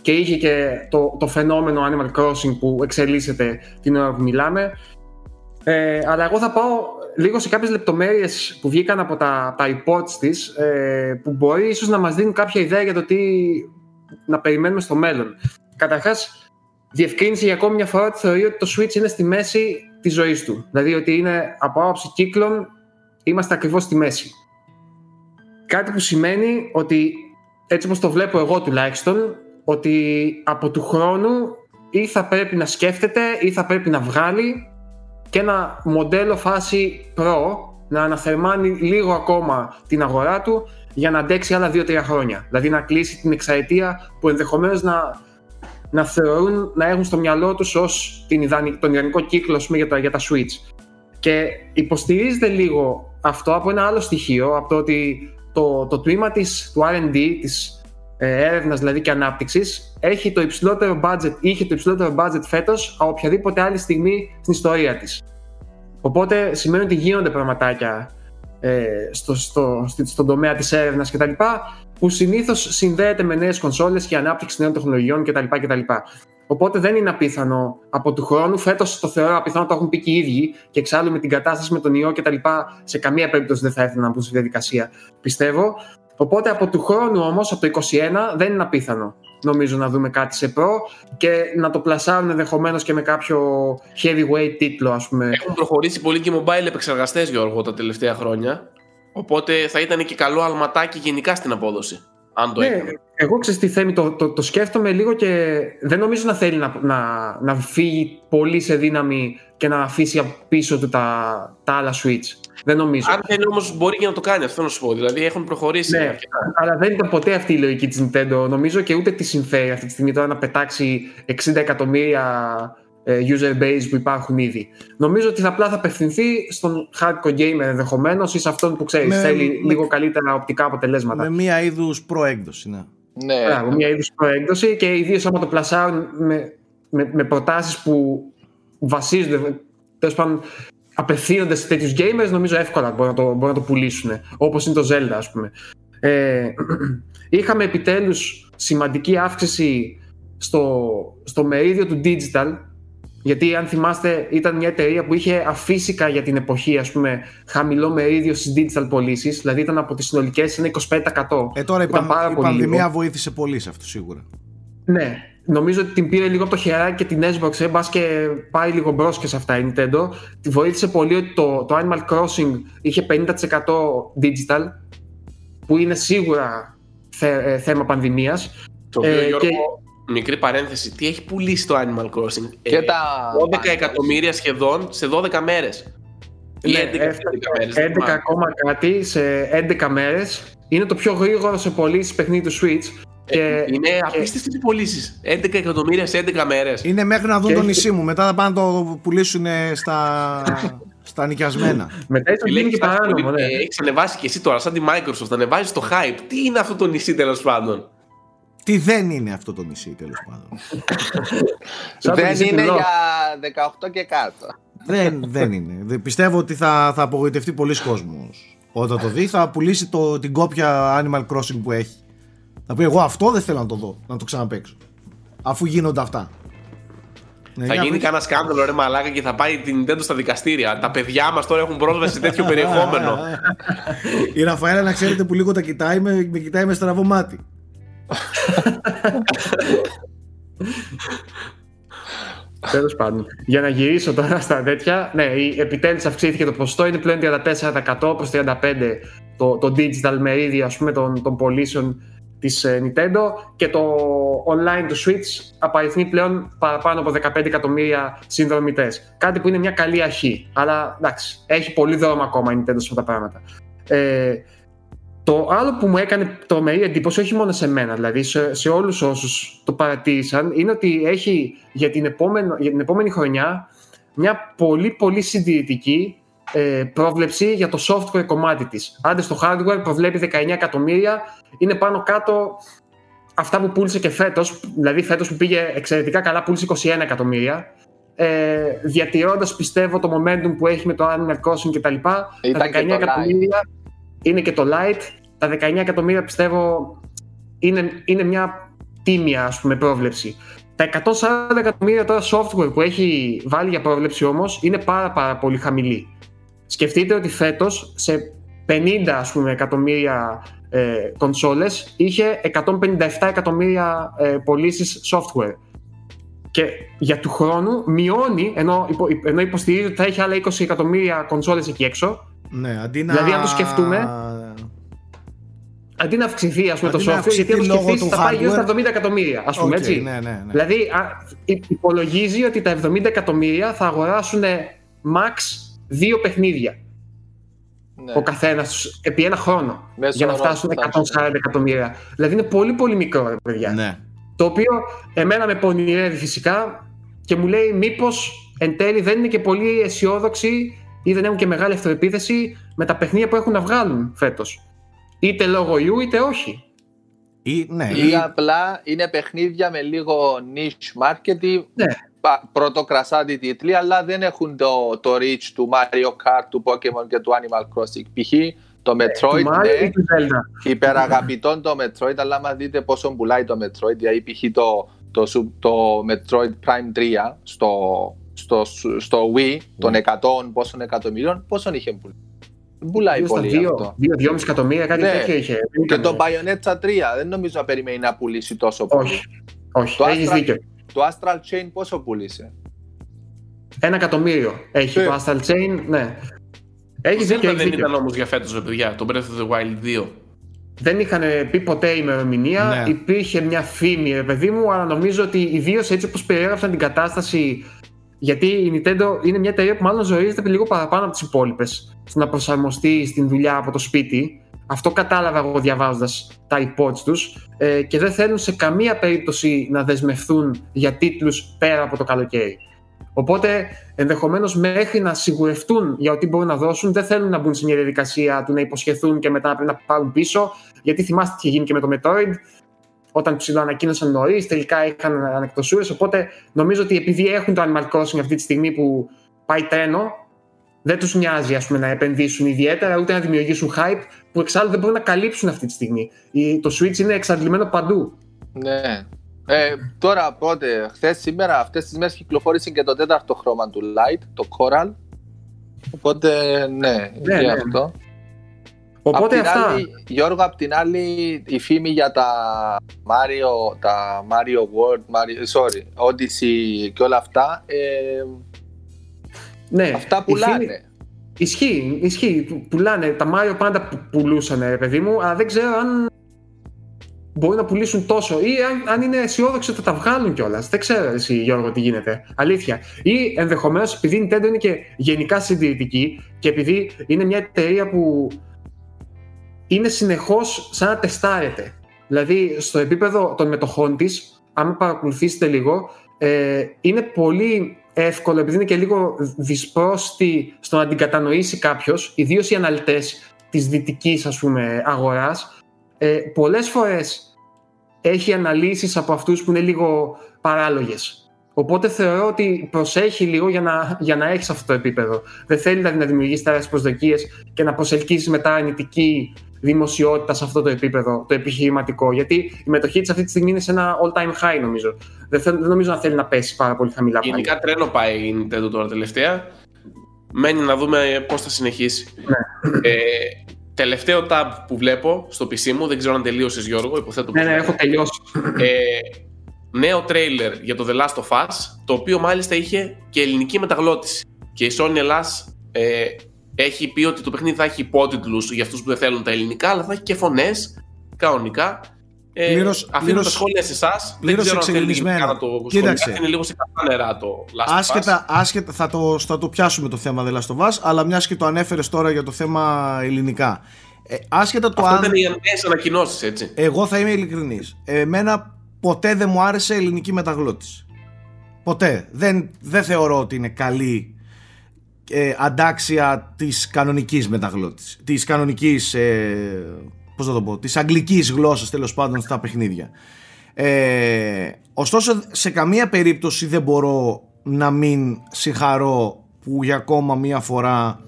Speaker 4: και είχε και το, το φαινόμενο Animal Crossing που εξελίσσεται την ώρα που μιλάμε. Ε, αλλά εγώ θα πάω λίγο σε κάποιες λεπτομέρειες που βγήκαν από τα, τα reports της ε, που μπορεί ίσως να μας δίνουν κάποια ιδέα για το τι να περιμένουμε στο μέλλον. Καταρχάς, διευκρίνησε για ακόμη μια φορά ότι θεωρεί ότι το Switch είναι στη μέση της ζωής του. Δηλαδή ότι είναι από άποψη κύκλων είμαστε ακριβώς στη μέση. Κάτι που σημαίνει ότι έτσι όπως το βλέπω εγώ τουλάχιστον ότι από του χρόνου ή θα πρέπει να σκέφτεται ή θα πρέπει να βγάλει και ένα μοντέλο φάση Pro να αναθερμάνει λίγο ακόμα την αγορά του για να αντέξει άλλα 2-3 χρόνια. Δηλαδή να κλείσει την εξαετία που ενδεχομένως να, να θεωρούν να έχουν στο μυαλό τους ως την τον ιδανικό κύκλο πούμε, για, τα, για τα Switch. Και υποστηρίζεται λίγο αυτό από ένα άλλο στοιχείο, από το ότι το, το τμήμα της, του R&D, της ε, έρευνας δηλαδή και ανάπτυξης, έχει το υψηλότερο budget, είχε το υψηλότερο budget φέτος από οποιαδήποτε άλλη στιγμή στην ιστορία της. Οπότε σημαίνει ότι γίνονται πραγματάκια ε, στο, στο, στο, στον τομέα της έρευνας κτλ. που συνήθως συνδέεται με νέες κονσόλες και ανάπτυξη νέων τεχνολογιών κτλ. κτλ. Οπότε δεν είναι απίθανο από του χρόνου. Φέτος το θεωρώ απίθανο το έχουν πει και οι ίδιοι και εξάλλου με την κατάσταση με τον ιό κτλ. Σε καμία περίπτωση δεν θα έρθουν να μπουν στη διαδικασία, πιστεύω. Οπότε από του χρόνου όμως, από το 2021, δεν είναι απίθανο νομίζω να δούμε κάτι σε Pro και να το πλασάρουν ενδεχομένως και με κάποιο heavyweight τίτλο, ας πούμε.
Speaker 2: Έχουν προχωρήσει πολύ και mobile επεξεργαστές, Γιώργο, τα τελευταία χρόνια. Οπότε θα ήταν και καλό αλματάκι γενικά στην απόδοση. Αν το ναι,
Speaker 4: εγώ ξέρω τι θέλει, το, το, το, σκέφτομαι λίγο και δεν νομίζω να θέλει να, να, να φύγει πολύ σε δύναμη και να αφήσει πίσω του τα, τα άλλα Switch. Δεν νομίζω.
Speaker 2: Αν θέλει όμως μπορεί και να το κάνει, αυτό να σου πω. Δηλαδή έχουν προχωρήσει.
Speaker 4: Ναι, αλλά δεν ήταν ποτέ αυτή η λογική της Nintendo. Νομίζω και ούτε τη συμφέρει αυτή τη στιγμή τώρα να πετάξει 60 εκατομμύρια ε, user base που υπάρχουν ήδη. Νομίζω ότι απλά θα απευθυνθεί στον hardcore gamer ενδεχομένως ή σε αυτόν που ξέρεις, θέλει με, λίγο καλύτερα οπτικά αποτελέσματα.
Speaker 1: Με μία είδους προέκδοση, ναι.
Speaker 4: Ναι. Μπράβο, μία είδους προέκδοση και ιδίω άμα το πλασάρουν με, με, με προτάσεις που βασίζονται τέλος πάντων απευθύνονται σε τέτοιους gamers, νομίζω εύκολα μπορούν να το, μπορούν να το πουλήσουν. Όπως είναι το Zelda, ας πούμε. Ε, είχαμε επιτέλους σημαντική αύξηση στο, στο μερίδιο του digital. Γιατί αν θυμάστε ήταν μια εταιρεία που είχε αφύσικα για την εποχή ας πούμε, χαμηλό μερίδιο στις digital πωλήσεις, δηλαδή ήταν από τις συνολικές ένα 25%.
Speaker 1: Ε, τώρα η, παν, η πανδημία βοήθησε πολύ σε αυτό σίγουρα.
Speaker 4: Ναι, νομίζω ότι την πήρε λίγο από το χεράκι και την Xbox, ε, και πάει λίγο μπρος και σε αυτά η Nintendo. Τη βοήθησε πολύ ότι το, το Animal Crossing είχε 50% digital, που είναι σίγουρα θε, θέμα πανδημίας.
Speaker 2: Το οποίο, ε, και... μικρή παρένθεση, τι έχει πουλήσει το Animal Crossing;
Speaker 3: Και ε, τα...
Speaker 2: 12 εκατομμύρια σχεδόν σε 12 μέρες.
Speaker 4: Ή 11, ναι, 11, 11 μέρες. 11 ακόμα κάτι σε 11 μέρες. Είναι το πιο γρήγορο σε πωλήσει παιχνίδι του Switch
Speaker 2: και, είναι και... απίστευτες οι πωλήσεις. 11 εκατομμύρια σε 11 μέρες.
Speaker 1: Είναι μέχρι να δουν το νησί μου. Μετά θα πάνε να το πουλήσουν στα, στα νοικιασμένα.
Speaker 4: Μετά το γίνει και παράνομο. Ναι.
Speaker 2: Έχεις ανεβάσει και εσύ τώρα, σαν τη Microsoft, ανεβάζει το hype. Τι είναι αυτό το νησί τέλος πάντων;
Speaker 1: Τι δεν είναι αυτό το νησί τέλος πάντων.
Speaker 3: δεν είναι για 18 και κάτω.
Speaker 1: δεν, δεν είναι. Πιστεύω ότι θα, θα απογοητευτεί πολλοί κόσμος. Όταν το δει, θα πουλήσει το, την κόπια Animal Crossing που έχει. Θα πει εγώ αυτό δεν θέλω να το δω, να το ξαναπέξω. Αφού γίνονται αυτά.
Speaker 2: Ναι, θα γίνει κανένα σκάνδαλο ρε μαλάκα και θα πάει την Nintendo στα δικαστήρια. Τα παιδιά μας τώρα έχουν πρόσβαση σε τέτοιο περιεχόμενο.
Speaker 1: Η Ραφαέλα να ξέρετε που λίγο τα κοιτάει, με, με κοιτάει με στραβό μάτι.
Speaker 4: Τέλος πάντων. Για να γυρίσω τώρα στα τέτοια, ναι, επιτέλους αυξήθηκε το ποσοστό, είναι πλέον 34% προς 35% το, το digital μερίδιο ας πούμε, των, των πωλήσεων της ε, Nintendo και το online του Switch απαριθμεί πλέον παραπάνω από 15 εκατομμύρια συνδρομητές. Κάτι που είναι μια καλή αρχή, αλλά εντάξει, έχει πολύ δρόμο ακόμα η Nintendo σε αυτά τα πράγματα. Ε, Το άλλο που μου έκανε τρομερή εντύπωση, όχι μόνο σε μένα, δηλαδή σε, σε όλους όσους το παρατήρησαν, είναι ότι έχει για την επόμενη, για την επόμενη χρονιά μια πολύ πολύ συντηρητική ε, πρόβλεψη για το software κομμάτι της. Άντε στο hardware προβλέπει 19 εκατομμύρια, είναι πάνω κάτω αυτά που πούλησε και φέτος, δηλαδή φέτος που πήγε εξαιρετικά καλά πούλησε 21 εκατομμύρια, ε, διατηρώντας πιστεύω το momentum που έχει με το Animal Crossing κτλ. Τα 19 εκατομμύρια είναι και το Light. Τα 19 εκατομμύρια πιστεύω είναι, είναι μια τίμια ας πούμε, πρόβλεψη. Τα 140 εκατομμύρια τώρα software που έχει βάλει για πρόβλεψη όμως είναι πάρα, πάρα πολύ χαμηλή. Σκεφτείτε ότι φέτος σε 50 ας πούμε, εκατομμύρια ε, κονσόλες είχε 157 εκατομμύρια ε, πωλήσεις software. Και για του χρόνου μειώνει, ενώ, ενώ υποστηρίζει ότι θα έχει άλλα 20 εκατομμύρια κονσόλες εκεί έξω.
Speaker 1: Ναι, αντί να...
Speaker 4: Δηλαδή αν το σκεφτούμε, αντί να αυξηθεί ας πούμε, το software, γιατί αν το σκεφτείς θα πάει γύρω στα 70 εκατομμύρια, ας πούμε, έτσι.
Speaker 1: Ναι, ναι, ναι.
Speaker 4: Δηλαδή υπολογίζει ότι τα 70 εκατομμύρια θα αγοράσουν max δύο παιχνίδια. Ναι. Ο καθένας επί ένα χρόνο για να φτάσουν 140 εκατομμύρια. Δηλαδή είναι πολύ πολύ μικρό, παιδιά.
Speaker 1: Ναι.
Speaker 4: Το οποίο εμένα με πονηρεύει φυσικά και μου λέει μήπως εν τέλει δεν είναι και πολύ αισιόδοξοι ή δεν έχουν και μεγάλη αυτοεπίθεση με τα παιχνίδια που έχουν να βγάλουν φέτος. Είτε λόγω ιού είτε όχι.
Speaker 1: Ή, ναι,
Speaker 3: ή, απλά είναι παιχνίδια με λίγο niche marketing, ναι. Πρωτοκρασάτη τίτλοι, αλλά δεν έχουν το, το reach του Mario Kart, του Pokemon και του Animal Crossing. Π.χ. το ε, Metroid, ναι, υπεραγαπητών το Metroid, αλλά άμα δείτε πόσο πουλάει το Metroid, δηλαδή π.χ. Το, το, το, Metroid Prime 3 στο, στο, στο Wii των 100 πόσων εκατομμυρίων, πόσον είχε πουλήσει. Πουλάει πολύ δύο, αυτό.
Speaker 4: 2-2,5 εκατομμύρια, κάτι ναι. τέτοιο είχε.
Speaker 3: Και το Bayonetta 3 δεν νομίζω να περιμένει να πουλήσει τόσο πολύ.
Speaker 4: Όχι, όχι. το έχεις Astral, δίκιο.
Speaker 3: Το Astral Chain πόσο πούλησε.
Speaker 4: Ένα εκατομμύριο έχει το Astral Chain, ναι.
Speaker 2: Έχει δίκιο. Δεν ήταν όμως για φέτος, παιδιά, το Breath of the Wild 2.
Speaker 4: Δεν είχαν πει ποτέ ημερομηνία. Ναι. Υπήρχε μια φήμη, ρε παιδί μου, αλλά νομίζω ότι ιδίως έτσι όπως περιέγραψαν την κατάσταση γιατί η Nintendo είναι μια εταιρεία που μάλλον ζορίζεται λίγο παραπάνω από τις υπόλοιπες στο να προσαρμοστεί στην δουλειά από το σπίτι. Αυτό κατάλαβα εγώ διαβάζοντας τα reports τους ε, και δεν θέλουν σε καμία περίπτωση να δεσμευθούν για τίτλους πέρα από το καλοκαίρι. Οπότε ενδεχομένως μέχρι να σιγουρευτούν για ό,τι μπορούν να δώσουν, δεν θέλουν να μπουν σε μια διαδικασία του να υποσχεθούν και μετά να πρέπει να πάρουν πίσω. Γιατί θυμάστε τι είχε γίνει και με το Metroid όταν ψηλό ανακοίνωσαν νωρίς, τελικά είχαν ανεκτοσούρε. Οπότε νομίζω ότι επειδή έχουν το Animal Crossing αυτή τη στιγμή που πάει τρένο, δεν τους νοιάζει ας πούμε, να επενδύσουν ιδιαίτερα ούτε να δημιουργήσουν hype που εξάλλου δεν μπορούν να καλύψουν αυτή τη στιγμή. Το Switch είναι εξαντλημένο παντού.
Speaker 3: Ναι. Ε, τώρα πότε, χθες σήμερα, αυτές τις μέρες κυκλοφόρησε και το τέταρτο χρώμα του Light, το Coral. Οπότε ναι, ναι, ναι. αυτό.
Speaker 4: Οπότε απ αυτά.
Speaker 3: Άλλη, Γιώργο, απ' την άλλη, η φήμη για τα Mario, τα Mario World, Mario, sorry, Odyssey και όλα αυτά, ε,
Speaker 4: ναι,
Speaker 3: αυτά πουλάνε. Φήμη...
Speaker 4: Ισχύει, ισχύει. Πουλάνε. Τα Mario πάντα πουλούσαν, ρε παιδί μου, αλλά δεν ξέρω αν μπορεί να πουλήσουν τόσο ή αν, αν είναι αισιόδοξοι ότι θα τα βγάλουν κιόλας. Δεν ξέρω εσύ, Γιώργο, τι γίνεται. Αλήθεια. Ή ενδεχομένως επειδή η Nintendo είναι και γενικά συντηρητική και επειδή είναι μια εταιρεία που είναι συνεχώς σαν να τεστάρεται. Δηλαδή, στο επίπεδο των μετοχών της, αν παρακολουθήσετε λίγο, ε, είναι πολύ εύκολο, επειδή είναι και λίγο δυσπρόστη στο να την κατανοήσει κάποιος, ιδίως οι αναλυτές της δυτικής αγοράς, ε, πολλές φορές έχει αναλύσεις από αυτούς που είναι λίγο παράλογες. Οπότε θεωρώ ότι προσέχει λίγο για να, για να έχεις αυτό το επίπεδο. Δεν θέλει δηλαδή να δημιουργήσει τεράστιες προσδοκίες και να προσελκύσεις μετά αρνητική δημοσιότητα σε αυτό το επίπεδο, το επιχειρηματικό. Γιατί η μετοχή της αυτή τη στιγμή είναι σε ένα all time high, νομίζω. Δεν, δεν νομίζω να θέλει να πέσει πάρα πολύ χαμηλά.
Speaker 2: Γενικά τρένο πάει η Nintendo τώρα τελευταία. Μένει να δούμε πώς θα συνεχίσει.
Speaker 4: Ναι.
Speaker 2: Ε, τελευταίο tab που βλέπω στο PC μου, δεν ξέρω αν τελείωσες Γιώργο, υποθέτω.
Speaker 4: Ναι, ναι, έχω τελειώσει.
Speaker 2: Ε, νέο τρέιλερ για το The Last of Us, το οποίο μάλιστα είχε και ελληνική μεταγλώτηση. Και η Sony Ελλάς ε, έχει πει ότι το παιχνίδι θα έχει υπότιτλους για αυτούς που δεν θέλουν τα ελληνικά, αλλά θα έχει και φωνές κανονικά. Ε, πλήρως, αφήνω πλήρως, τα σχόλια σε εσάς. Δεν ξέρω αν θέλει να το Κοίταξε. Είναι λίγο σε καθαρά νερά το Last
Speaker 1: άσχετα, of Us. Άσχετα, θα το, θα το πιάσουμε το θέμα The Last of Us, αλλά μιας και το ανέφερες τώρα για το θέμα ελληνικά. Ε, άσχετα το
Speaker 2: Αυτό
Speaker 1: αν...
Speaker 2: ήταν οι νέες ανακοινώσεις, έτσι.
Speaker 1: Εγώ θα είμαι ειλικρινής. Εμένα ποτέ δεν μου άρεσε ελληνική μεταγλώτηση. Ποτέ. Δεν, δεν θεωρώ ότι είναι καλή ε, αντάξια της κανονικής μεταγλώτησης. Της κανονικής, ε, πώς θα το πω, της αγγλικής γλώσσας τέλος πάντων στα παιχνίδια. Ε, ωστόσο σε καμία περίπτωση δεν μπορώ να μην συγχαρώ που για ακόμα μία φορά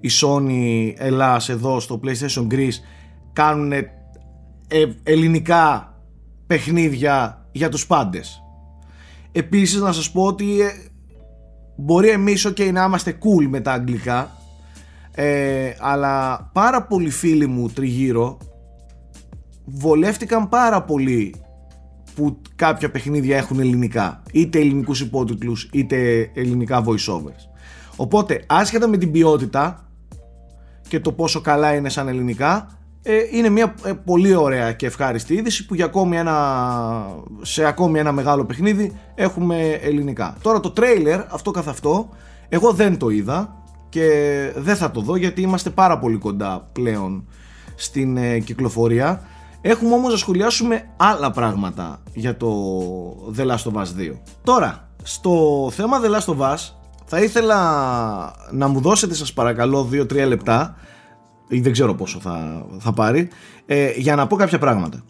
Speaker 1: η Sony Ελλάς εδώ στο PlayStation Greece κάνουν ε, ελληνικά παιχνίδια για τους πάντες. Επίσης να σας πω ότι ε, μπορεί εμείς okay, να είμαστε cool με τα αγγλικά ε, αλλά πάρα πολλοί φίλοι μου τριγύρω βολεύτηκαν πάρα πολύ που κάποια παιχνίδια έχουν ελληνικά είτε ελληνικούς υπότιτλους είτε ελληνικά voiceovers. Οπότε άσχετα με την ποιότητα και το πόσο καλά είναι σαν ελληνικά ε, είναι μια ε, πολύ ωραία και ευχάριστη είδηση που για ακόμη ένα, σε ακόμη ένα μεγάλο παιχνίδι έχουμε ελληνικά. Τώρα το τρέιλερ αυτό καθ' αυτό εγώ δεν το είδα και δεν θα το δω γιατί είμαστε πάρα πολύ κοντά πλέον στην ε, κυκλοφορία. Έχουμε όμως να σχολιάσουμε άλλα πράγματα για το The Last of Us 2. Τώρα, στο θέμα The Last of Us θα ήθελα να μου δώσετε σας παρακαλώ 2-3 λεπτά ή δεν ξέρω πόσο θα, θα πάρει ε, για να πω κάποια πράγματα.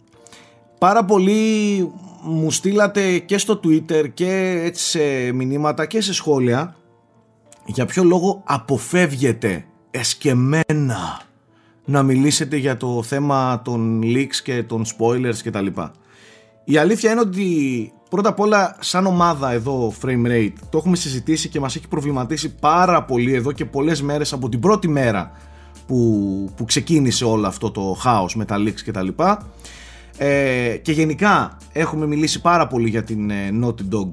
Speaker 1: Πάρα πολλοί μου στείλατε και στο Twitter και έτσι σε μηνύματα και σε σχόλια για ποιο λόγο αποφεύγετε εσκεμένα να μιλήσετε για το θέμα των leaks και των spoilers και τα λοιπά. Η αλήθεια είναι ότι πρώτα απ' όλα σαν ομάδα εδώ Frame Rate το έχουμε συζητήσει και μας έχει προβληματίσει πάρα πολύ εδώ και πολλές μέρες από την πρώτη μέρα που, που ξεκίνησε όλο αυτό το χάος με τα leaks και τα λοιπά. Ε, και γενικά έχουμε μιλήσει πάρα πολύ για την ε, Naughty Dog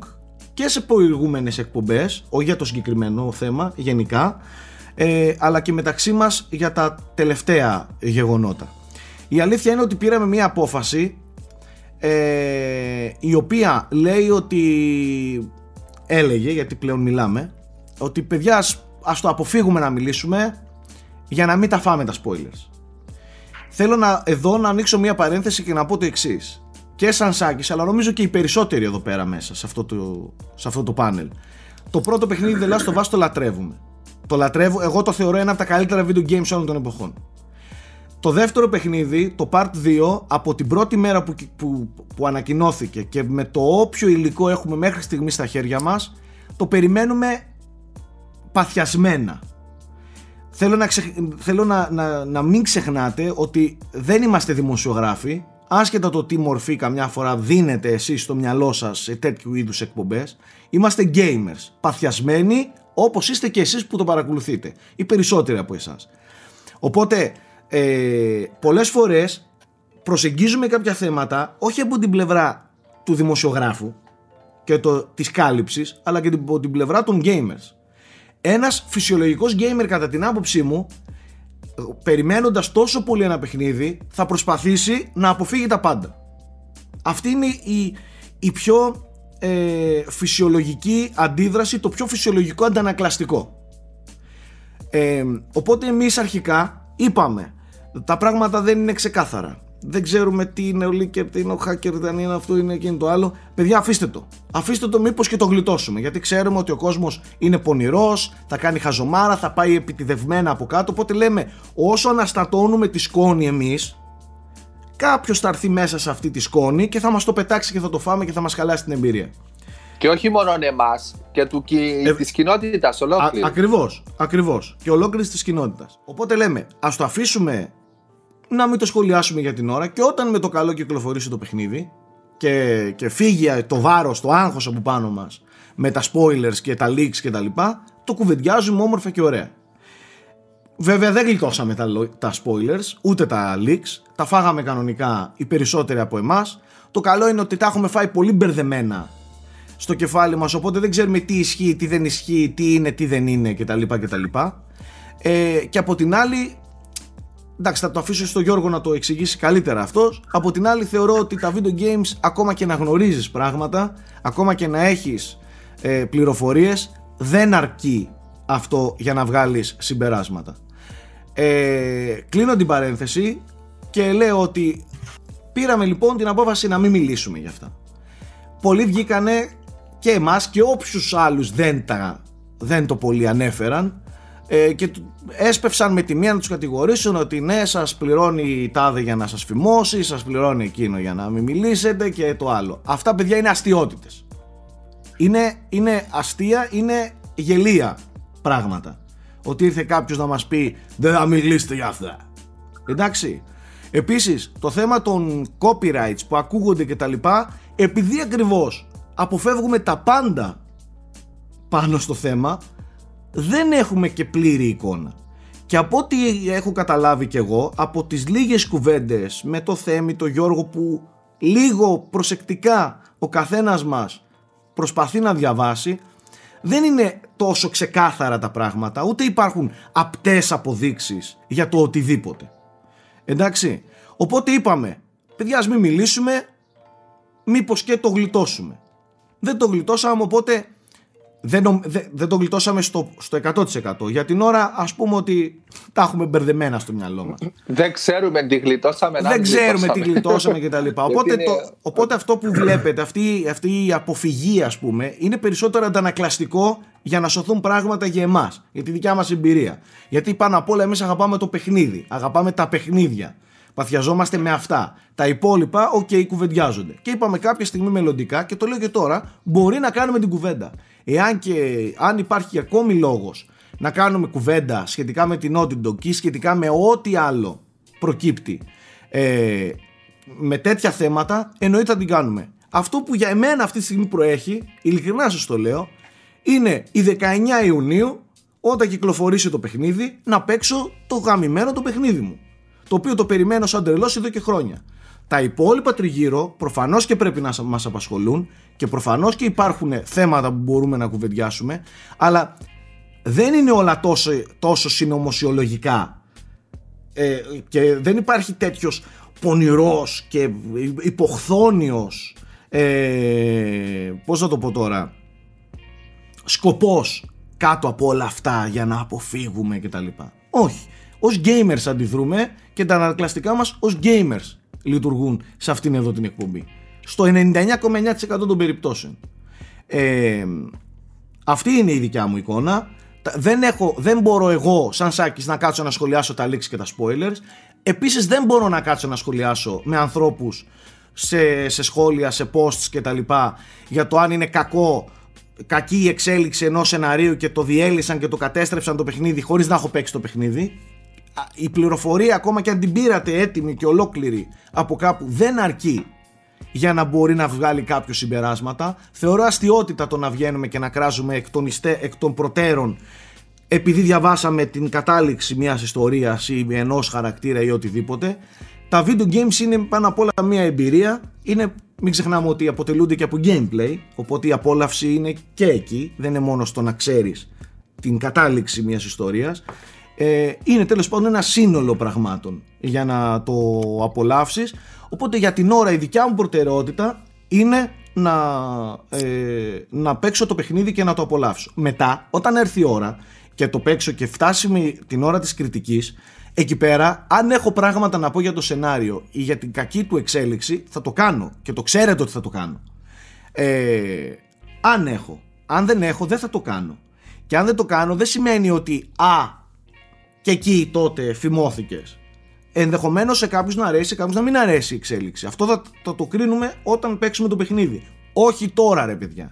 Speaker 1: και σε προηγούμενες εκπομπές όχι για το συγκεκριμένο θέμα γενικά ε, αλλά και μεταξύ μας για τα τελευταία γεγονότα. Η αλήθεια είναι ότι πήραμε μια απόφαση ε, η οποία λέει ότι έλεγε γιατί πλέον μιλάμε ότι παιδιά ας το αποφύγουμε να μιλήσουμε για να μην τα φάμε τα spoilers. Θέλω να, εδώ να ανοίξω μια παρένθεση και να πω το εξής. Και σαν Σάκης, αλλά νομίζω και οι περισσότεροι εδώ πέρα μέσα σε αυτό το, σε αυτό το πάνελ. Το πρώτο παιχνίδι The Last of Us το λατρεύουμε. Το λατρεύω, εγώ το θεωρώ ένα από τα καλύτερα video games όλων των εποχών. Το δεύτερο παιχνίδι, το Part 2, από την πρώτη μέρα που, που, που ανακοινώθηκε και με το όποιο υλικό έχουμε μέχρι στιγμή στα χέρια μας, το περιμένουμε παθιασμένα θέλω, να, θέλω να, να, να μην ξεχνάτε ότι δεν είμαστε δημοσιογράφοι. Άσχετα το τι μορφή καμιά φορά δίνετε εσείς στο μυαλό σας σε τέτοιου είδους εκπομπές είμαστε gamers, παθιασμένοι όπως είστε και εσείς που το παρακολουθείτε οι περισσότεροι από εσάς. Οπότε ε, πολλές φορές προσεγγίζουμε κάποια θέματα όχι από την πλευρά του δημοσιογράφου και το, της κάλυψης αλλά και από την πλευρά των gamers ένας φυσιολογικός gamer κατά την άποψή μου περιμένοντας τόσο πολύ ένα παιχνίδι θα προσπαθήσει να αποφύγει τα πάντα. Αυτή είναι η, η πιο ε, φυσιολογική αντίδραση το πιο φυσιολογικό αντανακλαστικό. Ε, οπότε εμείς αρχικά είπαμε τα πράγματα δεν είναι ξεκάθαρα δεν ξέρουμε τι είναι ο Λίκερ, τι είναι ο Hacker, δεν είναι αυτό, είναι εκείνο το άλλο. Παιδιά, αφήστε το. Αφήστε το, μήπως και το γλιτώσουμε. Γιατί ξέρουμε ότι ο κόσμος είναι πονηρός, θα κάνει χαζομάρα, θα πάει επιτιδευμένα από κάτω. Οπότε λέμε, όσο αναστατώνουμε τη σκόνη εμείς, κάποιος θα έρθει μέσα σε αυτή τη σκόνη και θα μας το πετάξει και θα το φάμε και θα μας χαλάσει την εμπειρία.
Speaker 3: Και όχι μόνο εμάς, και του, ε, της κοινότητας ολόκληρης.
Speaker 1: Ακριβώς, ακριβώς. Και ολόκληρης της κοινότητας. Οπότε λέμε, ας το αφήσουμε να μην το σχολιάσουμε για την ώρα και όταν με το καλό κυκλοφορήσει το παιχνίδι και, και φύγει το βάρος, το άγχος από πάνω μας με τα spoilers και τα leaks και τα λοιπά, το κουβεντιάζουμε όμορφα και ωραία. Βέβαια δεν γλιτώσαμε τα, τα spoilers, ούτε τα leaks, τα φάγαμε κανονικά οι περισσότεροι από εμάς. Το καλό είναι ότι τα έχουμε φάει πολύ μπερδεμένα στο κεφάλι μας, οπότε δεν ξέρουμε τι ισχύει, τι δεν ισχύει, τι είναι, τι δεν είναι κτλ. κτλ. Ε, και από την άλλη εντάξει θα το αφήσω στο Γιώργο να το εξηγήσει καλύτερα αυτός. Από την άλλη θεωρώ ότι τα video games ακόμα και να γνωρίζεις πράγματα ακόμα και να έχεις ε, πληροφορίες δεν αρκεί αυτό για να βγάλεις συμπεράσματα. Ε, κλείνω την παρένθεση και λέω ότι πήραμε λοιπόν την απόφαση να μην μιλήσουμε γι' αυτά. Πολλοί βγήκανε και εμάς και όποιους άλλους δεν, τα, δεν το πολύ ανέφεραν ε, και έσπευσαν με τη μία να τους κατηγορήσουν ότι ναι σας πληρώνει η τάδε για να σας φημώσει, σας πληρώνει εκείνο για να μην μιλήσετε και το άλλο. Αυτά παιδιά είναι αστείωτητες. Είναι, είναι αστεία, είναι γελία πράγματα. Ότι ήρθε κάποιος να μας πει δεν θα μιλήσετε για αυτά. Εντάξει. Επίσης το θέμα των copyrights που ακούγονται και τα λοιπά επειδή ακριβώς αποφεύγουμε τα πάντα πάνω στο θέμα δεν έχουμε και πλήρη εικόνα. Και από ό,τι έχω καταλάβει κι εγώ, από τις λίγες κουβέντες με το Θέμη, το Γιώργο που λίγο προσεκτικά ο καθένας μας προσπαθεί να διαβάσει, δεν είναι τόσο ξεκάθαρα τα πράγματα, ούτε υπάρχουν απτές αποδείξεις για το οτιδήποτε. Εντάξει, οπότε είπαμε, παιδιά ας μην μιλήσουμε, μήπως και το γλιτώσουμε. Δεν το γλιτώσαμε, οπότε δεν, δεν, το γλιτώσαμε στο, στο 100%. Για την ώρα ας πούμε ότι τα έχουμε μπερδεμένα στο μυαλό μας.
Speaker 3: Δεν ξέρουμε τι γλιτώσαμε.
Speaker 1: Δεν ξέρουμε τι γλιτώσαμε κτλ. οπότε, το, οπότε αυτό που βλέπετε, αυτή, αυτή η αποφυγή ας πούμε, είναι περισσότερο αντανακλαστικό για να σωθούν πράγματα για εμάς, για τη δικιά μας εμπειρία. Γιατί πάνω απ' όλα εμείς αγαπάμε το παιχνίδι, αγαπάμε τα παιχνίδια. Παθιαζόμαστε με αυτά. Τα υπόλοιπα, οκ, okay, κουβεντιάζονται. Και είπαμε κάποια στιγμή μελλοντικά, και το λέω και τώρα, μπορεί να κάνουμε την κουβέντα εάν και αν υπάρχει ακόμη λόγος να κάνουμε κουβέντα σχετικά με την Naughty Dog ή σχετικά με ό,τι άλλο προκύπτει ε, με τέτοια θέματα εννοείται θα την κάνουμε. Αυτό που για εμένα αυτή τη στιγμή προέχει, ειλικρινά σας το λέω, είναι η 19 Ιουνίου όταν κυκλοφορήσει το παιχνίδι να παίξω το γαμημένο το παιχνίδι μου. Το οποίο το περιμένω σαν τρελός εδώ και χρόνια. Τα υπόλοιπα τριγύρω προφανώς και πρέπει να μας απασχολούν και προφανώς και υπάρχουν θέματα που μπορούμε να κουβεντιάσουμε αλλά δεν είναι όλα τόσο, τόσο συνωμοσιολογικά ε, και δεν υπάρχει τέτοιος πονηρός και υποχθόνιος ε, πώς θα το πω τώρα σκοπός κάτω από όλα αυτά για να αποφύγουμε κτλ. Όχι. Ως gamers αντιδρούμε και τα ανακλαστικά μας ως gamers λειτουργούν σε αυτήν εδώ την εκπομπή. Στο 99,9% των περιπτώσεων. Ε, αυτή είναι η δικιά μου εικόνα. Δεν, έχω, δεν μπορώ εγώ σαν Σάκης να κάτσω να σχολιάσω τα leaks και τα spoilers. Επίσης δεν μπορώ να κάτσω να σχολιάσω με ανθρώπους σε, σε σχόλια, σε posts και τα λοιπά για το αν είναι κακό κακή η εξέλιξη ενός σεναρίου και το διέλυσαν και το κατέστρεψαν το παιχνίδι χωρίς να έχω παίξει το παιχνίδι η πληροφορία ακόμα και αν την πήρατε έτοιμη και ολόκληρη από κάπου δεν αρκεί για να μπορεί να βγάλει κάποιο συμπεράσματα. Θεωρώ αστείωτητα το να βγαίνουμε και να κράζουμε εκ των, ιστε, εκ των προτέρων επειδή διαβάσαμε την κατάληξη μιας ιστορίας ή ενός χαρακτήρα ή οτιδήποτε. Τα video games είναι πάνω απ' όλα μια εμπειρία. Είναι, μην ξεχνάμε ότι αποτελούνται και από gameplay, οπότε η απόλαυση είναι και εκεί. Δεν είναι μόνο στο να ξέρεις την κατάληξη μιας ιστορίας ε, είναι τέλος πάντων ένα σύνολο πραγμάτων για να το απολαύσεις. Οπότε για την ώρα η δικιά μου προτεραιότητα είναι να, ε, να παίξω το παιχνίδι και να το απολαύσω. Μετά όταν έρθει η ώρα και το παίξω και φτάσει την ώρα της κριτικής εκεί πέρα αν έχω πράγματα να πω για το σενάριο ή για την κακή του εξέλιξη θα το κάνω και το ξέρετε ότι θα το κάνω. Ε, αν έχω. Αν δεν έχω δεν θα το κάνω. Και αν δεν το κάνω δεν σημαίνει ότι α και εκεί τότε φημώθηκες. Ενδεχομένως σε κάποιους να αρέσει, σε κάποιους να μην αρέσει η εξέλιξη. Αυτό θα, θα το κρίνουμε όταν παίξουμε το παιχνίδι. Όχι τώρα, ρε παιδιά.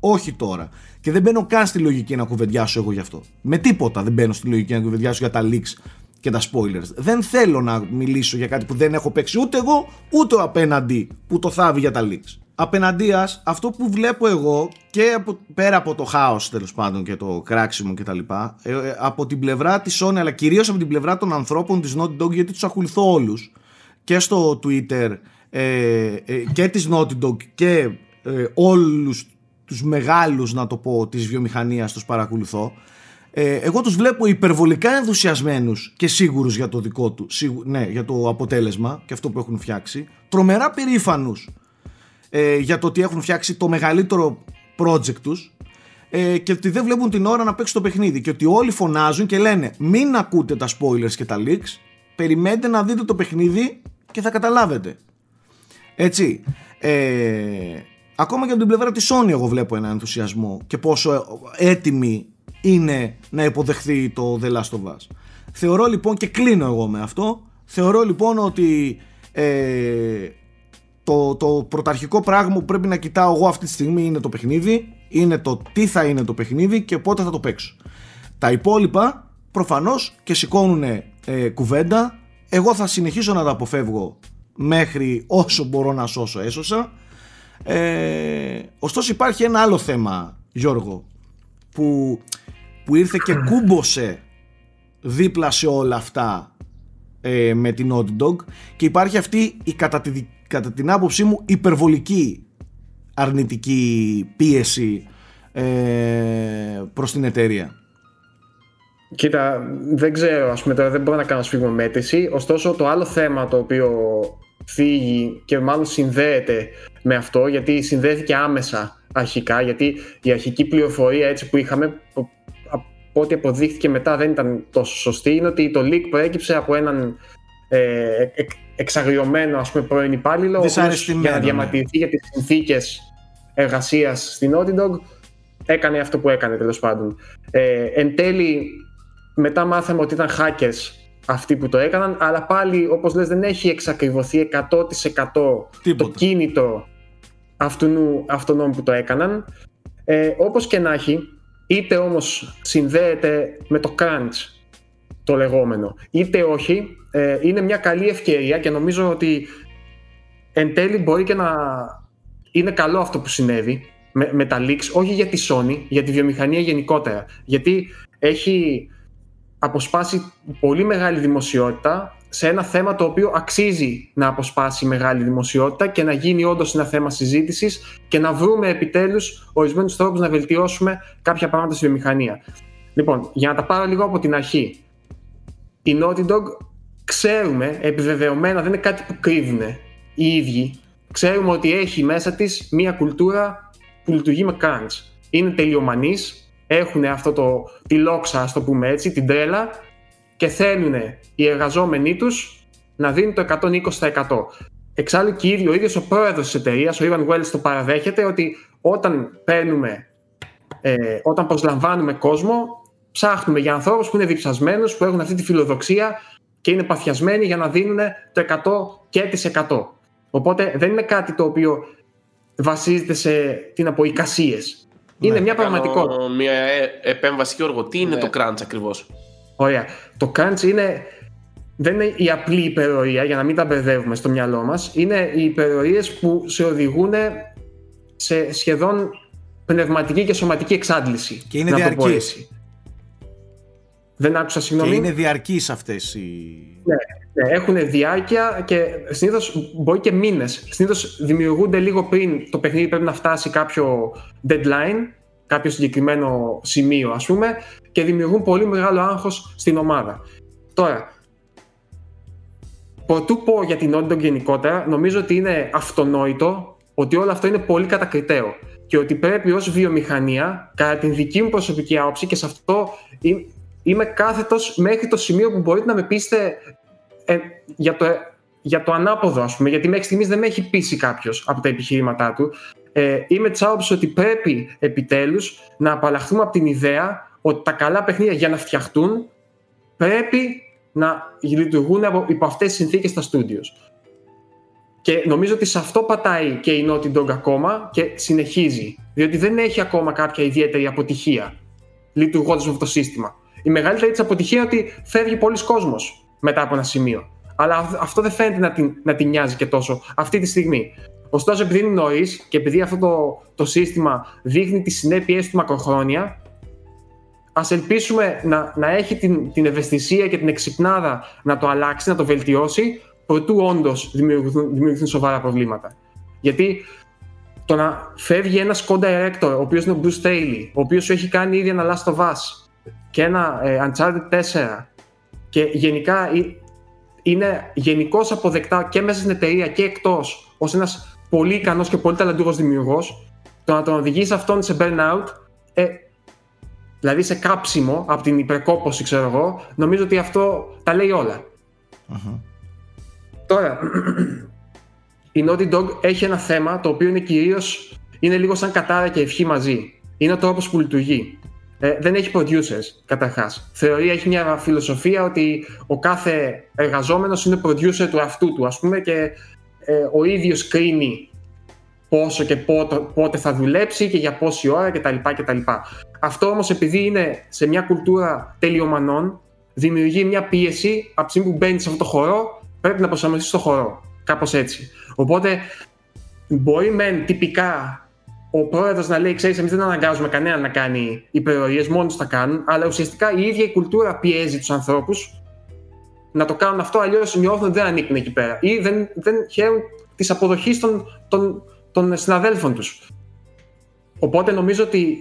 Speaker 1: Όχι τώρα. Και δεν μπαίνω καν στη λογική να κουβεντιάσω εγώ γι' αυτό. Με τίποτα δεν μπαίνω στη λογική να κουβεντιάσω για τα leaks και τα spoilers. Δεν θέλω να μιλήσω για κάτι που δεν έχω παίξει ούτε εγώ, ούτε ο απέναντι που το θάβει για τα leaks απέναντίας αυτό που βλέπω εγώ και από, πέρα από το χάος τέλος πάντων και το κράξιμο και τα λοιπά ε, ε, από την πλευρά της Sony αλλά κυρίως από την πλευρά των ανθρώπων της Naughty Dog γιατί τους ακολουθώ όλους και στο Twitter ε, και της Naughty Dog και όλους τους μεγάλους να το πω της βιομηχανίας τους παρακολουθώ εγώ τους βλέπω υπερβολικά ενθουσιασμένους και σίγουρους για το δικό του ναι, για το αποτέλεσμα και αυτό που έχουν φτιάξει. Τρομερά περήφανους ε, για το ότι έχουν φτιάξει το μεγαλύτερο project τους ε, και ότι δεν βλέπουν την ώρα να παίξει το παιχνίδι και ότι όλοι φωνάζουν και λένε μην ακούτε τα spoilers και τα leaks περιμένετε να δείτε το παιχνίδι και θα καταλάβετε έτσι ε, ακόμα και από την πλευρά της Sony εγώ βλέπω ένα ενθουσιασμό και πόσο έτοιμη είναι να υποδεχθεί το The Last of Us. Θεωρώ λοιπόν και κλείνω εγώ με αυτό θεωρώ λοιπόν ότι ε, το, το πρωταρχικό πράγμα που πρέπει να κοιτάω εγώ αυτή τη στιγμή είναι το παιχνίδι είναι το τι θα είναι το παιχνίδι και πότε θα το παίξω. Τα υπόλοιπα προφανώς και σηκώνουν ε, κουβέντα. Εγώ θα συνεχίσω να τα αποφεύγω μέχρι όσο μπορώ να σώσω έσωσα. Ε, ωστόσο υπάρχει ένα άλλο θέμα Γιώργο που, που ήρθε και κούμποσε δίπλα σε όλα αυτά ε, με την Naughty Dog και υπάρχει αυτή η κατά, τη, κατά την άποψή μου υπερβολική αρνητική πίεση ε, προς την εταιρεία.
Speaker 4: Κοίτα, δεν ξέρω, ας πούμε, τώρα δεν μπορώ να κάνω μέτρηση, ωστόσο το άλλο θέμα το οποίο φύγει και μάλλον συνδέεται με αυτό, γιατί συνδέθηκε άμεσα αρχικά, γιατί η αρχική πληροφορία έτσι που είχαμε, από ό,τι αποδείχθηκε μετά δεν ήταν τόσο σωστή, είναι ότι το leak προέκυψε από έναν ε, εξαγριωμένο ας πούμε πρώην υπάλληλο για να ναι. διαμαρτυρηθεί για τις συνθήκες εργασίας στην Naughty Dog έκανε αυτό που έκανε τέλος πάντων. Ε, εν τέλει μετά μάθαμε ότι ήταν hackers αυτοί που το έκαναν αλλά πάλι όπως λες δεν έχει εξακριβωθεί 100% το κίνητο αυτού που το έκαναν. Ε, όπως και να έχει είτε όμως συνδέεται με το crunch το λεγόμενο είτε όχι ε, είναι μια καλή ευκαιρία και νομίζω ότι εν τέλει μπορεί και να είναι καλό αυτό που συνέβη με, με τα leaks, όχι για τη Sony, για τη βιομηχανία γενικότερα. Γιατί έχει αποσπάσει πολύ μεγάλη δημοσιότητα σε ένα θέμα το οποίο αξίζει να αποσπάσει μεγάλη δημοσιότητα και να γίνει όντως ένα θέμα συζήτησης και να βρούμε επιτέλους ορισμένους τρόπους να βελτιώσουμε κάποια πράγματα στη βιομηχανία. Λοιπόν, για να τα πάρω λίγο από την αρχή. Η Naughty Dog ξέρουμε, επιβεβαιωμένα, δεν είναι κάτι που κρύβουν οι ίδιοι. Ξέρουμε ότι έχει μέσα της μια κουλτούρα που λειτουργεί με crunch. Είναι τελειομανείς, έχουν αυτό το, τη λόξα, ας το πούμε έτσι, την τρέλα και θέλουν οι εργαζόμενοι τους να δίνουν το 120%. Εξάλλου και ο ίδιος ο πρόεδρος της εταιρείας, ο Ιβαν Wells, το παραδέχεται ότι όταν παίρνουμε, ε, όταν προσλαμβάνουμε κόσμο, ψάχνουμε για ανθρώπους που είναι διψασμένους, που έχουν αυτή τη φιλοδοξία και είναι παθιασμένοι για να δίνουν το 100 και τις 100. Οπότε δεν είναι κάτι το οποίο βασίζεται σε τι να πω, εικασίες. Είναι ναι. μια πραγματικότητα.
Speaker 2: Μια ε, επέμβαση, Γιώργο. Τι είναι ναι. το crunch ακριβώς;
Speaker 4: Ωραία. Το crunch είναι δεν είναι η απλή υπερορία, για να μην τα μπερδεύουμε στο μυαλό μας. Είναι οι υπερορίες που σε οδηγούν σε σχεδόν πνευματική και σωματική εξάντληση.
Speaker 1: Και είναι διαρκής.
Speaker 4: Δεν άκουσα συγγνώμη.
Speaker 1: Και είναι διαρκείς αυτές οι.
Speaker 4: Ναι, ναι, έχουν διάρκεια και συνήθως μπορεί και μήνες. Συνήθως δημιουργούνται λίγο πριν το παιχνίδι πρέπει να φτάσει κάποιο deadline, κάποιο συγκεκριμένο σημείο, ας πούμε, και δημιουργούν πολύ μεγάλο άγχος στην ομάδα. Τώρα, Πρωτού πω για την Naughty γενικότερα, νομίζω ότι είναι αυτονόητο ότι όλο αυτό είναι πολύ κατακριτέο και ότι πρέπει ως βιομηχανία, κατά την δική μου προσωπική άποψη και σε αυτό είμαι κάθετος μέχρι το σημείο που μπορείτε να με πείσετε ε, για, το, για το ανάποδο, ας πούμε, γιατί μέχρι στιγμής δεν με έχει πείσει κάποιος από τα επιχειρήματά του. Ε, είμαι της άποψης ότι πρέπει επιτέλους να απαλλαχθούμε από την ιδέα ότι τα καλά παιχνίδια για να φτιαχτούν πρέπει να λειτουργούν από, υπό αυτές τις συνθήκες στα studios. Και νομίζω ότι σε αυτό πατάει και η Naughty Dog ακόμα και συνεχίζει. Διότι δεν έχει ακόμα κάποια ιδιαίτερη αποτυχία λειτουργώντας με αυτό το σύστημα. Η μεγαλύτερη της αποτυχία είναι ότι φεύγει πολλοί κόσμος μετά από ένα σημείο. Αλλά αυτό δεν φαίνεται να την, να την νοιάζει και τόσο αυτή τη στιγμή. Ωστόσο, επειδή είναι νωρίς και επειδή αυτό το, το σύστημα δείχνει τις συνέπειές του μακροχρόνια, ας ελπίσουμε να, να έχει την, την ευαισθησία και την εξυπνάδα να το αλλάξει, να το βελτιώσει, προτού όντως δημιουργηθούν, δημιουργηθούν σοβαρά προβλήματα. Γιατί το να φεύγει ένας co-director, ο οποίος είναι ο Bruce Staley, ο οποίος σου έχει κάνει ήδη ένα Last of Us, και ένα ε, Uncharted 4 και γενικά είναι γενικώς αποδεκτά και μέσα στην εταιρεία και εκτός ως ένας πολύ ικανός και πολύ ταλαντούχος δημιουργός, το να τον οδηγήσει αυτόν σε burnout, ε, δηλαδή σε κάψιμο από την υπερκόπωση, ξέρω εγώ, νομίζω ότι αυτό τα λέει Τώρα, η Naughty Dog έχει ένα θέμα το οποίο είναι κυρίως είναι λίγο σαν κατάρα και ευχή μαζί. Είναι ο τρόπος που λειτουργεί. Ε, δεν έχει producers, καταρχάς. Θεωρεί, έχει μια φιλοσοφία ότι ο κάθε εργαζόμενος είναι producer του αυτού του, ας πούμε, και ε, ο ίδιος κρίνει πόσο και πότε, πότε θα δουλέψει και για πόση ώρα κτλ. κτλ. Αυτό όμως επειδή είναι σε μια κουλτούρα τελειομανών, δημιουργεί μια πίεση από τη στιγμή που μπαίνει σε αυτό το χώρο, πρέπει να προσαρμοστείς στο χώρο. Κάπως έτσι. Οπότε μπορεί μεν τυπικά ο πρόεδρος να λέει: Ξέρεις, εμείς δεν αναγκάζουμε κανέναν να κάνει υπερορίες, μόνοι του τα κάνουν. Αλλά ουσιαστικά η ίδια η κουλτούρα πιέζει τους ανθρώπους να το κάνουν αυτό, αλλιώς νιώθουν ότι δεν ανήκουν εκεί πέρα ή δεν, δεν χαίρουν της αποδοχής των, των, των συναδέλφων τους. Οπότε νομίζω ότι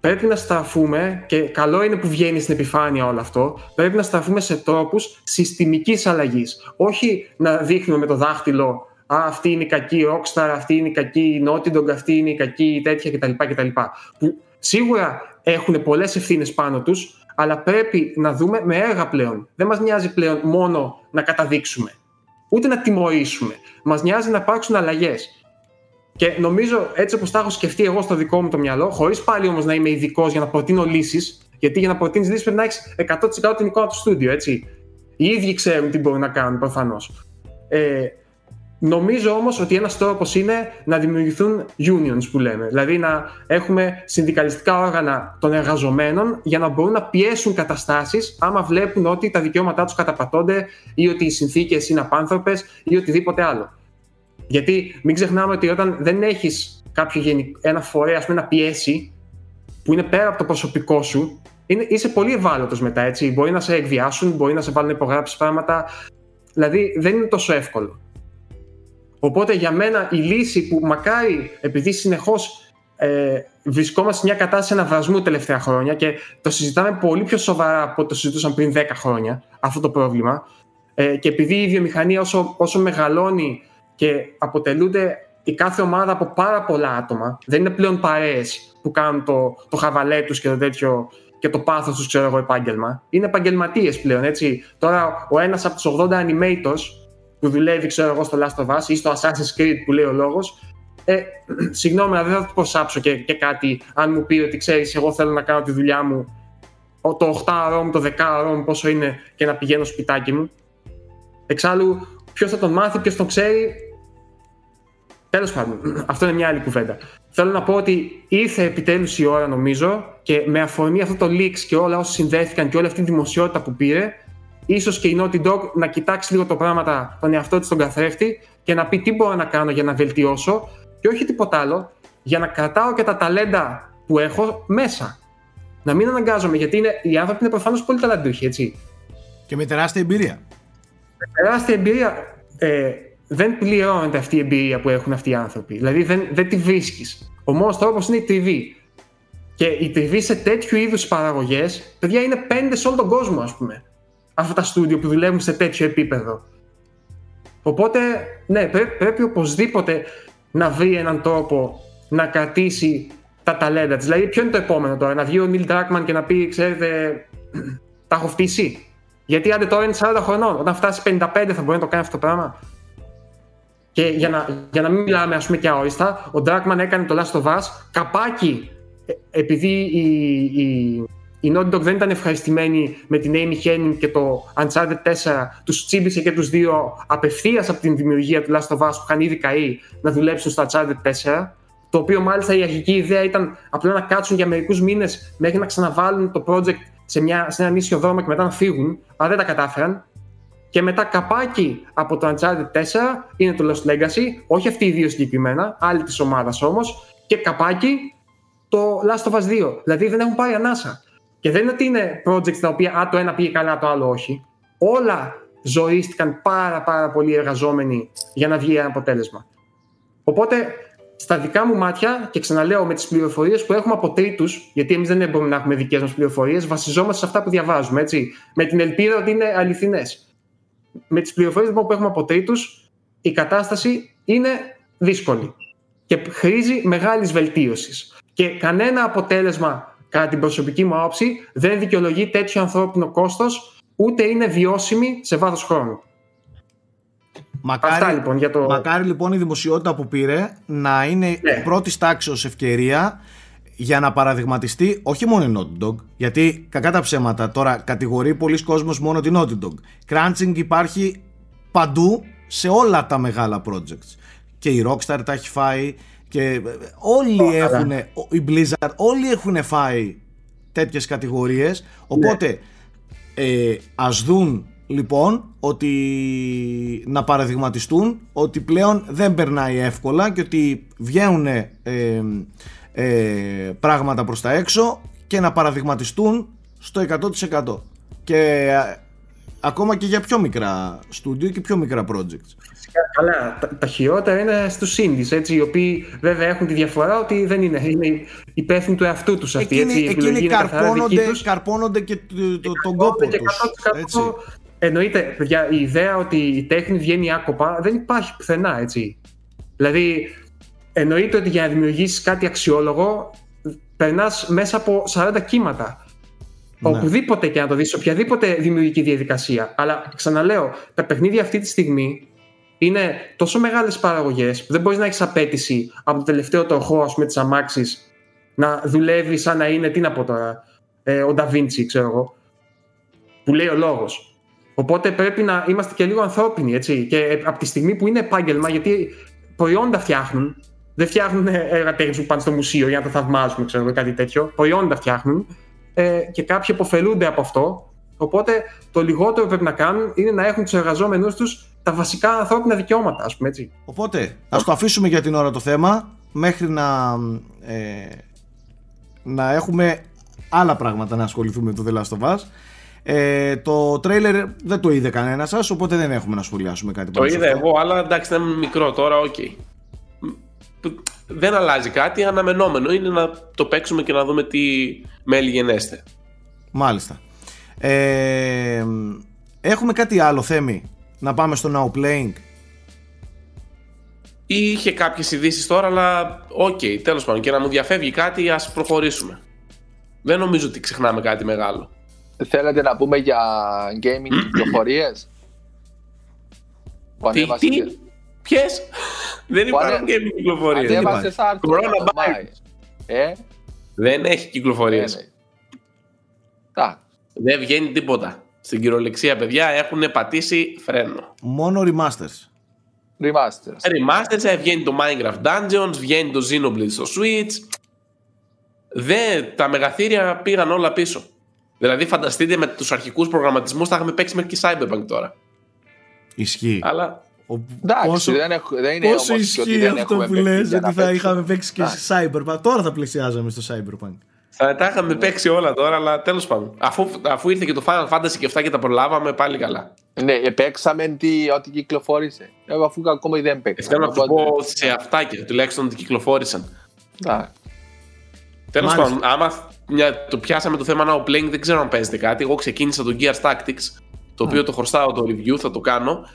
Speaker 4: πρέπει να στραφούμε, και καλό είναι που βγαίνει στην επιφάνεια όλο αυτό, πρέπει να στραφούμε σε τρόπους συστημικής αλλαγής. Όχι να δείχνουμε με το δάχτυλο Α, αυτή είναι η κακή Rockstar, αυτή είναι η κακή Naughty Dog, αυτή είναι η κακή τέτοια κτλ. κτλ. Που σίγουρα έχουν πολλές ευθύνες πάνω τους, αλλά πρέπει να δούμε με έργα πλέον. Δεν μας νοιάζει πλέον μόνο να καταδείξουμε, ούτε να τιμωρήσουμε. Μας νοιάζει να υπάρξουν αλλαγές. Και νομίζω έτσι όπως τα έχω σκεφτεί εγώ στο δικό μου το μυαλό, χωρίς πάλι όμως να είμαι ειδικός για να προτείνω λύσεις, γιατί για να προτείνεις λύσεις πρέπει να έχεις 100% την εικόνα του στούντιο, έτσι. Οι ίδιοι ξέρουν τι μπορούν να κάνουν προφανώς. Ε, Νομίζω όμως ότι ένας τρόπος είναι να δημιουργηθούν unions που λέμε, δηλαδή να έχουμε συνδικαλιστικά όργανα των εργαζομένων για να μπορούν να πιέσουν καταστάσεις άμα βλέπουν ότι τα δικαιώματά τους καταπατώνται ή ότι οι συνθήκες είναι απάνθρωπες ή οτιδήποτε άλλο. Γιατί μην ξεχνάμε ότι όταν δεν έχεις κάποιο ένα φορέα ας πούμε, να πιέσει που είναι πέρα από το προσωπικό σου, είναι, είσαι πολύ ευάλωτος μετά. Έτσι. Μπορεί να σε εκβιάσουν, μπορεί να σε βάλουν να υπογράψεις πράγματα. Δηλαδή δεν είναι τόσο εύκολο. Οπότε για μένα η λύση που μακάρι επειδή συνεχώς ε, βρισκόμαστε σε μια κατάσταση αναβρασμού τελευταία χρόνια και το συζητάμε πολύ πιο σοβαρά από το συζητούσαμε πριν 10 χρόνια αυτό το πρόβλημα ε, και επειδή η βιομηχανία όσο, όσο μεγαλώνει και αποτελούνται η κάθε ομάδα από πάρα πολλά άτομα δεν είναι πλέον παρέες που κάνουν το, το χαβαλέ τους και το τέτοιο και το πάθος τους ξέρω εγώ επάγγελμα. Είναι επαγγελματίες πλέον έτσι. Τώρα ο ένας από τους 80 animators που δουλεύει, ξέρω εγώ, στο Last of Us ή στο Assassin's Creed που λέει ο λόγος. Ε, συγγνώμη, δεν θα του προσάψω και, και κάτι αν μου πει ότι ξέρεις, εγώ θέλω να κάνω τη δουλειά μου το 8 μου, το 10 μου, πόσο είναι και να πηγαίνω σπιτάκι μου. Εξάλλου, ποιος θα τον μάθει, ποιος τον ξέρει. Τέλος πάντων, αυτό είναι μια άλλη κουβέντα. Θέλω να πω ότι ήρθε επιτέλους η ώρα, νομίζω, και με αφορμή αυτό το leaks και όλα όσα συνδέθηκαν και όλη αυτή τη δημοσιότητα που πήρε, ίσως και η Naughty Dog να κοιτάξει λίγο το πράγματα, τον εαυτό της στον καθρέφτη και να πει τι μπορώ να κάνω για να βελτιώσω και όχι τίποτα άλλο, για να κρατάω και τα ταλέντα που έχω μέσα. Να μην αναγκάζομαι, γιατί είναι, οι άνθρωποι είναι προφανώς πολύ ταλαντούχοι, έτσι.
Speaker 1: Και με τεράστια εμπειρία.
Speaker 4: Με τεράστια εμπειρία. Ε, δεν πληρώνεται αυτή η εμπειρία που έχουν αυτοί οι άνθρωποι. Δηλαδή δεν, δεν τη βρίσκεις. Ο μόνος τρόπος είναι η τριβή. Και η τριβή σε τέτοιου είδους παραγωγές, παιδιά, είναι πέντε σε όλο τον κόσμο, ας πούμε αυτά τα στούντιο που δουλεύουν σε τέτοιο επίπεδο. Οπότε, ναι, πρέπει, πρέπει οπωσδήποτε να βρει έναν τρόπο να κρατήσει τα ταλέντα της. Δηλαδή, ποιο είναι το επόμενο τώρα, να βγει ο Νίλ Ντράκμαν και να πει, ξέρετε, τα έχω φτύσει. Γιατί άντε τώρα είναι 40 χρονών. Όταν φτάσει 55 θα μπορεί να το κάνει αυτό το πράγμα. Και για να, για να μην μιλάμε, ας πούμε, και αόριστα, ο Ντράκμαν έκανε το Last of Us καπάκι ε, επειδή η, η, η Naughty Dog δεν ήταν ευχαριστημένη με την Amy Henning και το Uncharted 4. Τους τσίμπησε και τους δύο απευθείας από την δημιουργία του Last of Us που είχαν ήδη καεί να δουλέψουν στο Uncharted 4. Το οποίο μάλιστα η αρχική ιδέα ήταν απλά να κάτσουν για μερικούς μήνες μέχρι να ξαναβάλουν το project σε, μια, σε ένα νήσιο δρόμο και μετά να φύγουν. Αλλά δεν τα κατάφεραν. Και μετά καπάκι από το Uncharted 4 είναι το Lost Legacy, όχι αυτοί οι δύο συγκεκριμένα, άλλη της ομάδας όμως, και καπάκι το Last of Us 2. Δηλαδή δεν έχουν πάρει ανάσα. Και δεν είναι ότι είναι projects τα οποία α, το ένα πήγε καλά, το άλλο όχι. Όλα ζωήστηκαν πάρα πάρα πολλοί εργαζόμενοι για να βγει ένα αποτέλεσμα. Οπότε, στα δικά μου μάτια, και ξαναλέω με τις πληροφορίες που έχουμε από τρίτους, γιατί εμείς δεν μπορούμε να έχουμε δικές μας πληροφορίες, βασιζόμαστε σε αυτά που διαβάζουμε, έτσι, με την ελπίδα ότι είναι αληθινές. Με τις πληροφορίες λοιπόν, που έχουμε από τρίτους, η κατάσταση είναι δύσκολη και χρήζει μεγάλης βελτίωσης. Και κανένα αποτέλεσμα κατά την προσωπική μου άποψη, δεν δικαιολογεί τέτοιο ανθρώπινο κόστος, ούτε είναι βιώσιμη σε βάθος χρόνου.
Speaker 1: Μακάρι, Αυτά, λοιπόν, για το... μακάρι λοιπόν η δημοσιότητα που πήρε να είναι ναι. πρώτης τάξης ευκαιρία για να παραδειγματιστεί όχι μόνο η Naughty Dog, γιατί κακά τα ψέματα τώρα κατηγορεί πολλοί κόσμος μόνο την Naughty Dog. Crunching υπάρχει παντού σε όλα τα μεγάλα projects. Και η Rockstar τα έχει φάει και όλοι oh, έχουν, η Blizzard, όλοι έχουν φάει τέτοιες κατηγορίες, οπότε ναι. ε, ας δουν λοιπόν ότι να παραδειγματιστούν ότι πλέον δεν περνάει εύκολα και ότι βγαίνουν ε, ε, πράγματα προς τα έξω και να παραδειγματιστούν στο 100% και ε, ακόμα και για πιο μικρά στούντιο και πιο μικρά projects.
Speaker 4: Καλά, τα, τα χειρότερα είναι στους indies, έτσι, οι οποίοι βέβαια έχουν τη διαφορά ότι δεν είναι, είναι υπεύθυνοι του εαυτού τους αυτή, εκείνοι,
Speaker 1: έτσι, εκείνοι καρπώνονται, καρπώνονται και το, το, τον κόπο τους. Έτσι.
Speaker 4: Εννοείται, παιδιά, η ιδέα ότι η τέχνη βγαίνει άκοπα δεν υπάρχει πουθενά, έτσι. Δηλαδή, εννοείται ότι για να δημιουργήσεις κάτι αξιόλογο, περνάς μέσα από 40 κύματα. Ναι. Οπουδήποτε και να το δεις, οποιαδήποτε δημιουργική διαδικασία. Αλλά ξαναλέω, τα παιχνίδια αυτή τη στιγμή είναι τόσο μεγάλες παραγωγές που δεν μπορείς να έχεις απέτηση από το τελευταίο τροχό, ας πούμε, της αμάξης να δουλεύει σαν να είναι, τι να πω τώρα, ε, ο Νταβίντσι, ξέρω εγώ, που λέει ο λόγος. Οπότε πρέπει να είμαστε και λίγο ανθρώπινοι, έτσι. Και από τη στιγμή που είναι επάγγελμα, γιατί προϊόντα φτιάχνουν, δεν φτιάχνουν έργα τέχνη που πάνε στο μουσείο για να τα θαυμάζουμε, ξέρω κάτι τέτοιο. Προϊόντα φτιάχνουν ε, και κάποιοι αποφελούνται από αυτό. Οπότε το λιγότερο που πρέπει να κάνουν είναι να έχουν τους εργαζόμενους τους τα βασικά ανθρώπινα δικαιώματα, ας πούμε έτσι.
Speaker 1: Οπότε ας το αφήσουμε για την ώρα το θέμα μέχρι να, ε, να έχουμε άλλα πράγματα να ασχοληθούμε με το The Last of Us. Ε, το τρέιλερ δεν το είδε κανένα σας, οπότε δεν έχουμε να σχολιάσουμε κάτι
Speaker 2: Το είδα εγώ, αλλά εντάξει, είναι μικρό τώρα, οκ. Okay. Δεν αλλάζει κάτι, αναμενόμενο είναι να το παίξουμε και να δούμε τι μέλλει γενέσθαι.
Speaker 1: Μάλιστα. Ε, έχουμε κάτι άλλο θέμα ή να πάμε στο Now Playing.
Speaker 2: Είχε κάποιες ειδήσεις τώρα, αλλά οκ, okay, τέλος πάντων. Κι αν μου διαφεύγει κάτι, ας προχωρήσουμε. Δεν νομίζω ότι ξεχνάμε κάτι μεγάλο.
Speaker 3: Θέλετε να πούμε για gaming κυκλοφορίες.
Speaker 2: Τι, τι, ποιες, δεν υπάρχουν gaming κυκλοφορίες.
Speaker 3: Ανέβασε Corona
Speaker 2: Ε; Δεν έχει κυκλοφορίες. Δεν βγαίνει τίποτα. Στην κυριολεξία, παιδιά, έχουν πατήσει φρένο.
Speaker 1: Μόνο remasters.
Speaker 3: Remasters.
Speaker 2: Remasters, ε, βγαίνει το Minecraft Dungeons, βγαίνει το Xenoblade στο Switch. Δεν, τα μεγαθύρια πήγαν όλα πίσω. Δηλαδή, φανταστείτε με τους αρχικούς προγραμματισμούς θα είχαμε παίξει μέχρι και Cyberpunk τώρα.
Speaker 1: Ισχύει.
Speaker 2: Αλλά.
Speaker 3: Εντάξει, πόσο, δεν, έχω, δεν είναι
Speaker 1: πόσο ισχύει αυτό που λες ότι θα είχαμε παίξει και σε Cyberpunk. Τώρα θα πλησιάζαμε στο Cyberpunk.
Speaker 2: Θα τα είχαμε παίξει όλα τώρα, αλλά τέλος πάντων. Αφού, αφού ήρθε και το Final Fantasy και αυτά και τα προλάβαμε, πάλι καλά.
Speaker 3: Ναι, παίξαμε τι, ό,τι κυκλοφόρησε. Εγώ αφού ακόμα δεν παίξαμε.
Speaker 2: Θέλω να το πω σε αυτά και τουλάχιστον ότι κυκλοφόρησαν. Τέλος πάντων, άμα μια, το πιάσαμε το θέμα now playing, δεν ξέρω αν παίζετε κάτι. Εγώ ξεκίνησα το Gears Tactics, το οποίο το χρωστάω το review, θα το κάνω.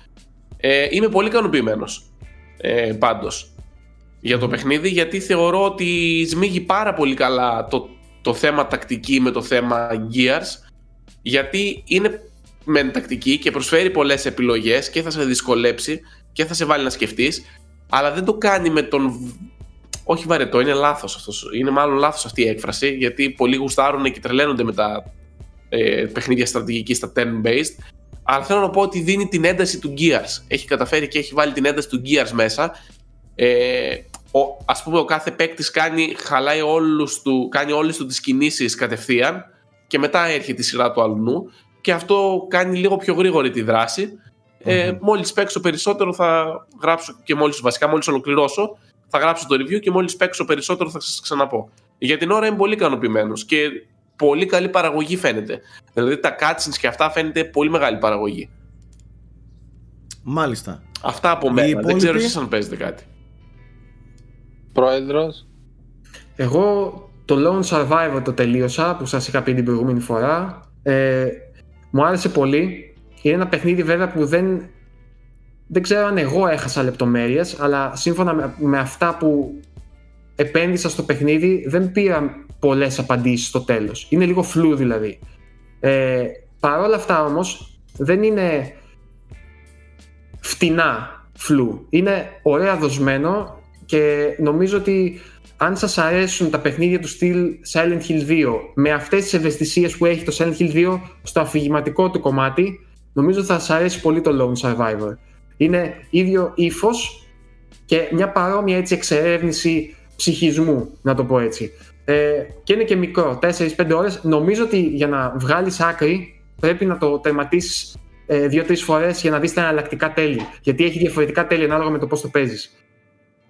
Speaker 2: Ε, είμαι πολύ ικανοποιημένος. Ε, Πάντως για το παιχνίδι γιατί θεωρώ ότι σμίγει πάρα πολύ καλά το, το θέμα τακτική με το θέμα Gears γιατί είναι μεν τακτική και προσφέρει πολλές επιλογές και θα σε δυσκολέψει και θα σε βάλει να σκεφτείς αλλά δεν το κάνει με τον όχι βαρετό, είναι λάθος αυτός. Είναι μάλλον λάθος αυτή η έκφραση, γιατί πολλοί γουστάρουν και τρελαίνονται με τα ε, παιχνίδια στρατηγική στα turn-based. Αλλά θέλω να πω ότι δίνει την ένταση του Gears. Έχει καταφέρει και έχει βάλει την ένταση του Gears μέσα. Ε, ο, ας πούμε ο κάθε παίκτης κάνει, χαλάει όλους του, κάνει όλες του τις κινήσεις κατευθείαν και μετά έρχεται η σειρά του αλλού και αυτό κάνει λίγο πιο γρήγορη τη δράση. Mm-hmm. Ε, μόλις παίξω περισσότερο θα γράψω και μόλις βασικά μόλις ολοκληρώσω θα γράψω το review και μόλις παίξω περισσότερο θα σας ξαναπώ. Για την ώρα είμαι πολύ ικανοποιημένος και πολύ καλή παραγωγή φαίνεται. Δηλαδή τα cutscenes και αυτά φαίνεται πολύ μεγάλη παραγωγή.
Speaker 1: Μάλιστα.
Speaker 2: Αυτά από μένα. Δεν ξέρω εσείς αν παίζετε κάτι.
Speaker 3: Πρόεδρος.
Speaker 4: Εγώ το Lone Survivor το τελείωσα που σας είχα πει την προηγούμενη φορά. Ε, μου άρεσε πολύ. Είναι ένα παιχνίδι βέβαια που δεν, δεν ξέρω αν εγώ έχασα λεπτομέρειες αλλά σύμφωνα με, αυτά που επένδυσα στο παιχνίδι δεν πήρα πολλές απαντήσεις στο τέλος. Είναι λίγο φλού δηλαδή. Ε, Παρ' όλα αυτά όμως δεν είναι φτηνά φλού. Είναι ωραία δοσμένο και νομίζω ότι αν σας αρέσουν τα παιχνίδια του στυλ Silent Hill 2 με αυτές τις ευαισθησίες που έχει το Silent Hill 2 στο αφηγηματικό του κομμάτι νομίζω θα σας αρέσει πολύ το Lone Survivor. Είναι ίδιο ύφος και μια παρόμοια έτσι εξερεύνηση ψυχισμού, να το πω έτσι. Ε, και είναι και μικρό, 4-5 ώρες. Νομίζω ότι για να βγάλεις άκρη πρέπει να το τερματίσεις ε, δύο-τρεις φορές για να δεις τα εναλλακτικά τέλη. Γιατί έχει διαφορετικά τέλη ανάλογα με το πώς το παίζεις.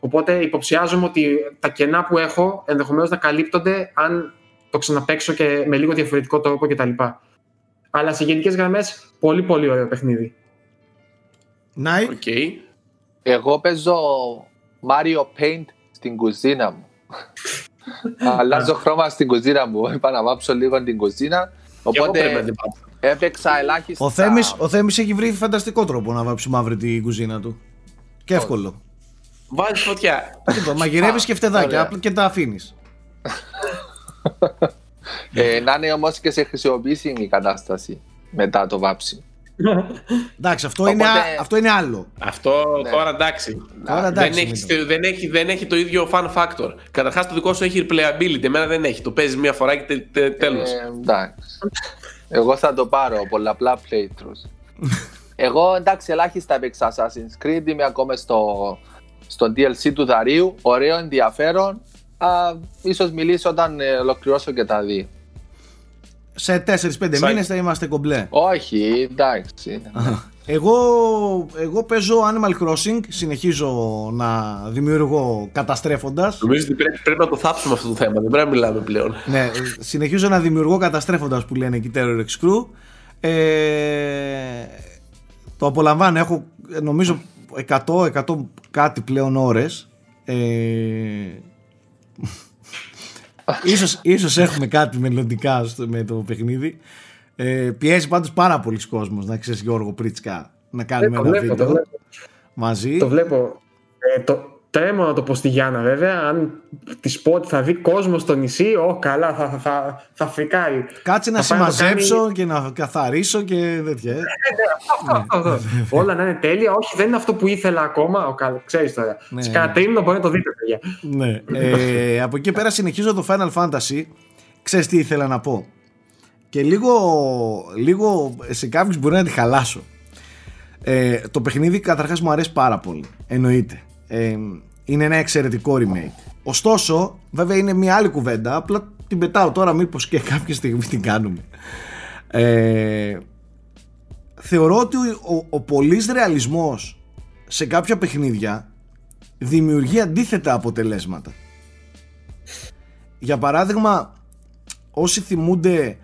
Speaker 4: Οπότε υποψιάζομαι ότι τα κενά που έχω ενδεχομένως να καλύπτονται αν το ξαναπέξω και με λίγο διαφορετικό τρόπο κτλ. Αλλά σε γενικές γραμμές, πολύ πολύ ωραίο παιχνίδι.
Speaker 1: Ναι.
Speaker 2: Okay.
Speaker 3: Εγώ παίζω Mario Paint στην κουζίνα μου. Αλλάζω χρώμα στην κουζίνα μου. Είπα να βάψω λίγο την κουζίνα. Οπότε έπαιξα ελάχιστα.
Speaker 1: Ο Θέμης, ο Θέμης έχει βρει φανταστικό τρόπο να βάψει μαύρη την κουζίνα του. Και εύκολο.
Speaker 2: Βάζεις φωτιά.
Speaker 1: Λοιπόν, μαγειρεύεις και φτεδάκια και τα αφήνεις.
Speaker 3: ε, να είναι όμως και σε χρησιμοποιήσιμη κατάσταση μετά το βάψιμο.
Speaker 1: εντάξει, αυτό, είναι, αυτό είναι άλλο.
Speaker 2: Αυτό ναι. τώρα εντάξει. Τώρα, εντάξει δεν, έχει, δεν, έχει, δεν έχει το ίδιο fun factor. Καταρχάς το δικό σου έχει replayability. Εμένα δεν έχει. Το παίζεις μία φορά και τε, τέλο.
Speaker 3: Ε, εντάξει. Εγώ θα το πάρω πολλαπλά playthroughs. Εγώ εντάξει, ελάχιστα έπαιξα Assassin's Creed. Είμαι ακόμα στο, στο DLC του Δαρίου. Ωραίο, ενδιαφέρον. Α, ίσως μιλήσω όταν ε, ολοκληρώσω και τα δύο
Speaker 1: σε 4-5 μήνες θα είμαστε κομπλέ.
Speaker 3: Όχι, εντάξει.
Speaker 1: Εγώ, εγώ παίζω Animal Crossing, συνεχίζω να δημιουργώ καταστρέφοντας.
Speaker 2: Νομίζω ότι πρέπει, πρέπει, να το θάψουμε αυτό το θέμα, δεν πρέπει να μιλάμε πλέον.
Speaker 1: ναι, συνεχίζω να δημιουργώ καταστρέφοντας που λένε εκεί Terror X Crew. Ε, το απολαμβάνω, έχω νομίζω 100, 100 κάτι πλέον ώρες. Ε, ίσως, ίσως έχουμε κάτι μελλοντικά με το παιχνίδι. Ε, πιέζει πάντως πάρα πολλοί κόσμος, να ξέρεις Γιώργο Πρίτσκα, να κάνουμε ένα βίντεο το μαζί.
Speaker 4: Το βλέπω. Ε, το, Τρέμω να το πω στη Γιάννα βέβαια. Αν της πω ότι θα δει κόσμο στο νησί, ό, καλά, θα, θα, θα, θα φρικάρει.
Speaker 1: Κάτσε να συμμαζέψω και να καθαρίσω και τέτοια. Ε.
Speaker 4: Ναι, ναι, Όλα να είναι τέλεια. Όχι, δεν είναι αυτό που ήθελα ακόμα. Ο, ξέρεις τώρα. Ναι. Σε κανένα τρίμηνο μπορεί να το δείτε, παιδιά.
Speaker 1: Ναι. ε, από εκεί πέρα συνεχίζω το Final Fantasy. Ξέρεις τι ήθελα να πω. Και λίγο, λίγο σε κάποιους μπορεί να τη χαλάσω. Ε, το παιχνίδι καταρχάς μου αρέσει πάρα πολύ. Εννοείται ε, είναι ένα εξαιρετικό remake. Ωστόσο, βέβαια είναι μια άλλη κουβέντα, απλά την πετάω τώρα μήπως και κάποια στιγμή την κάνουμε. Ε, θεωρώ ότι ο, ο πολύς ρεαλισμός σε κάποια παιχνίδια δημιουργεί αντίθετα αποτελέσματα. Για παράδειγμα, όσοι θυμούνται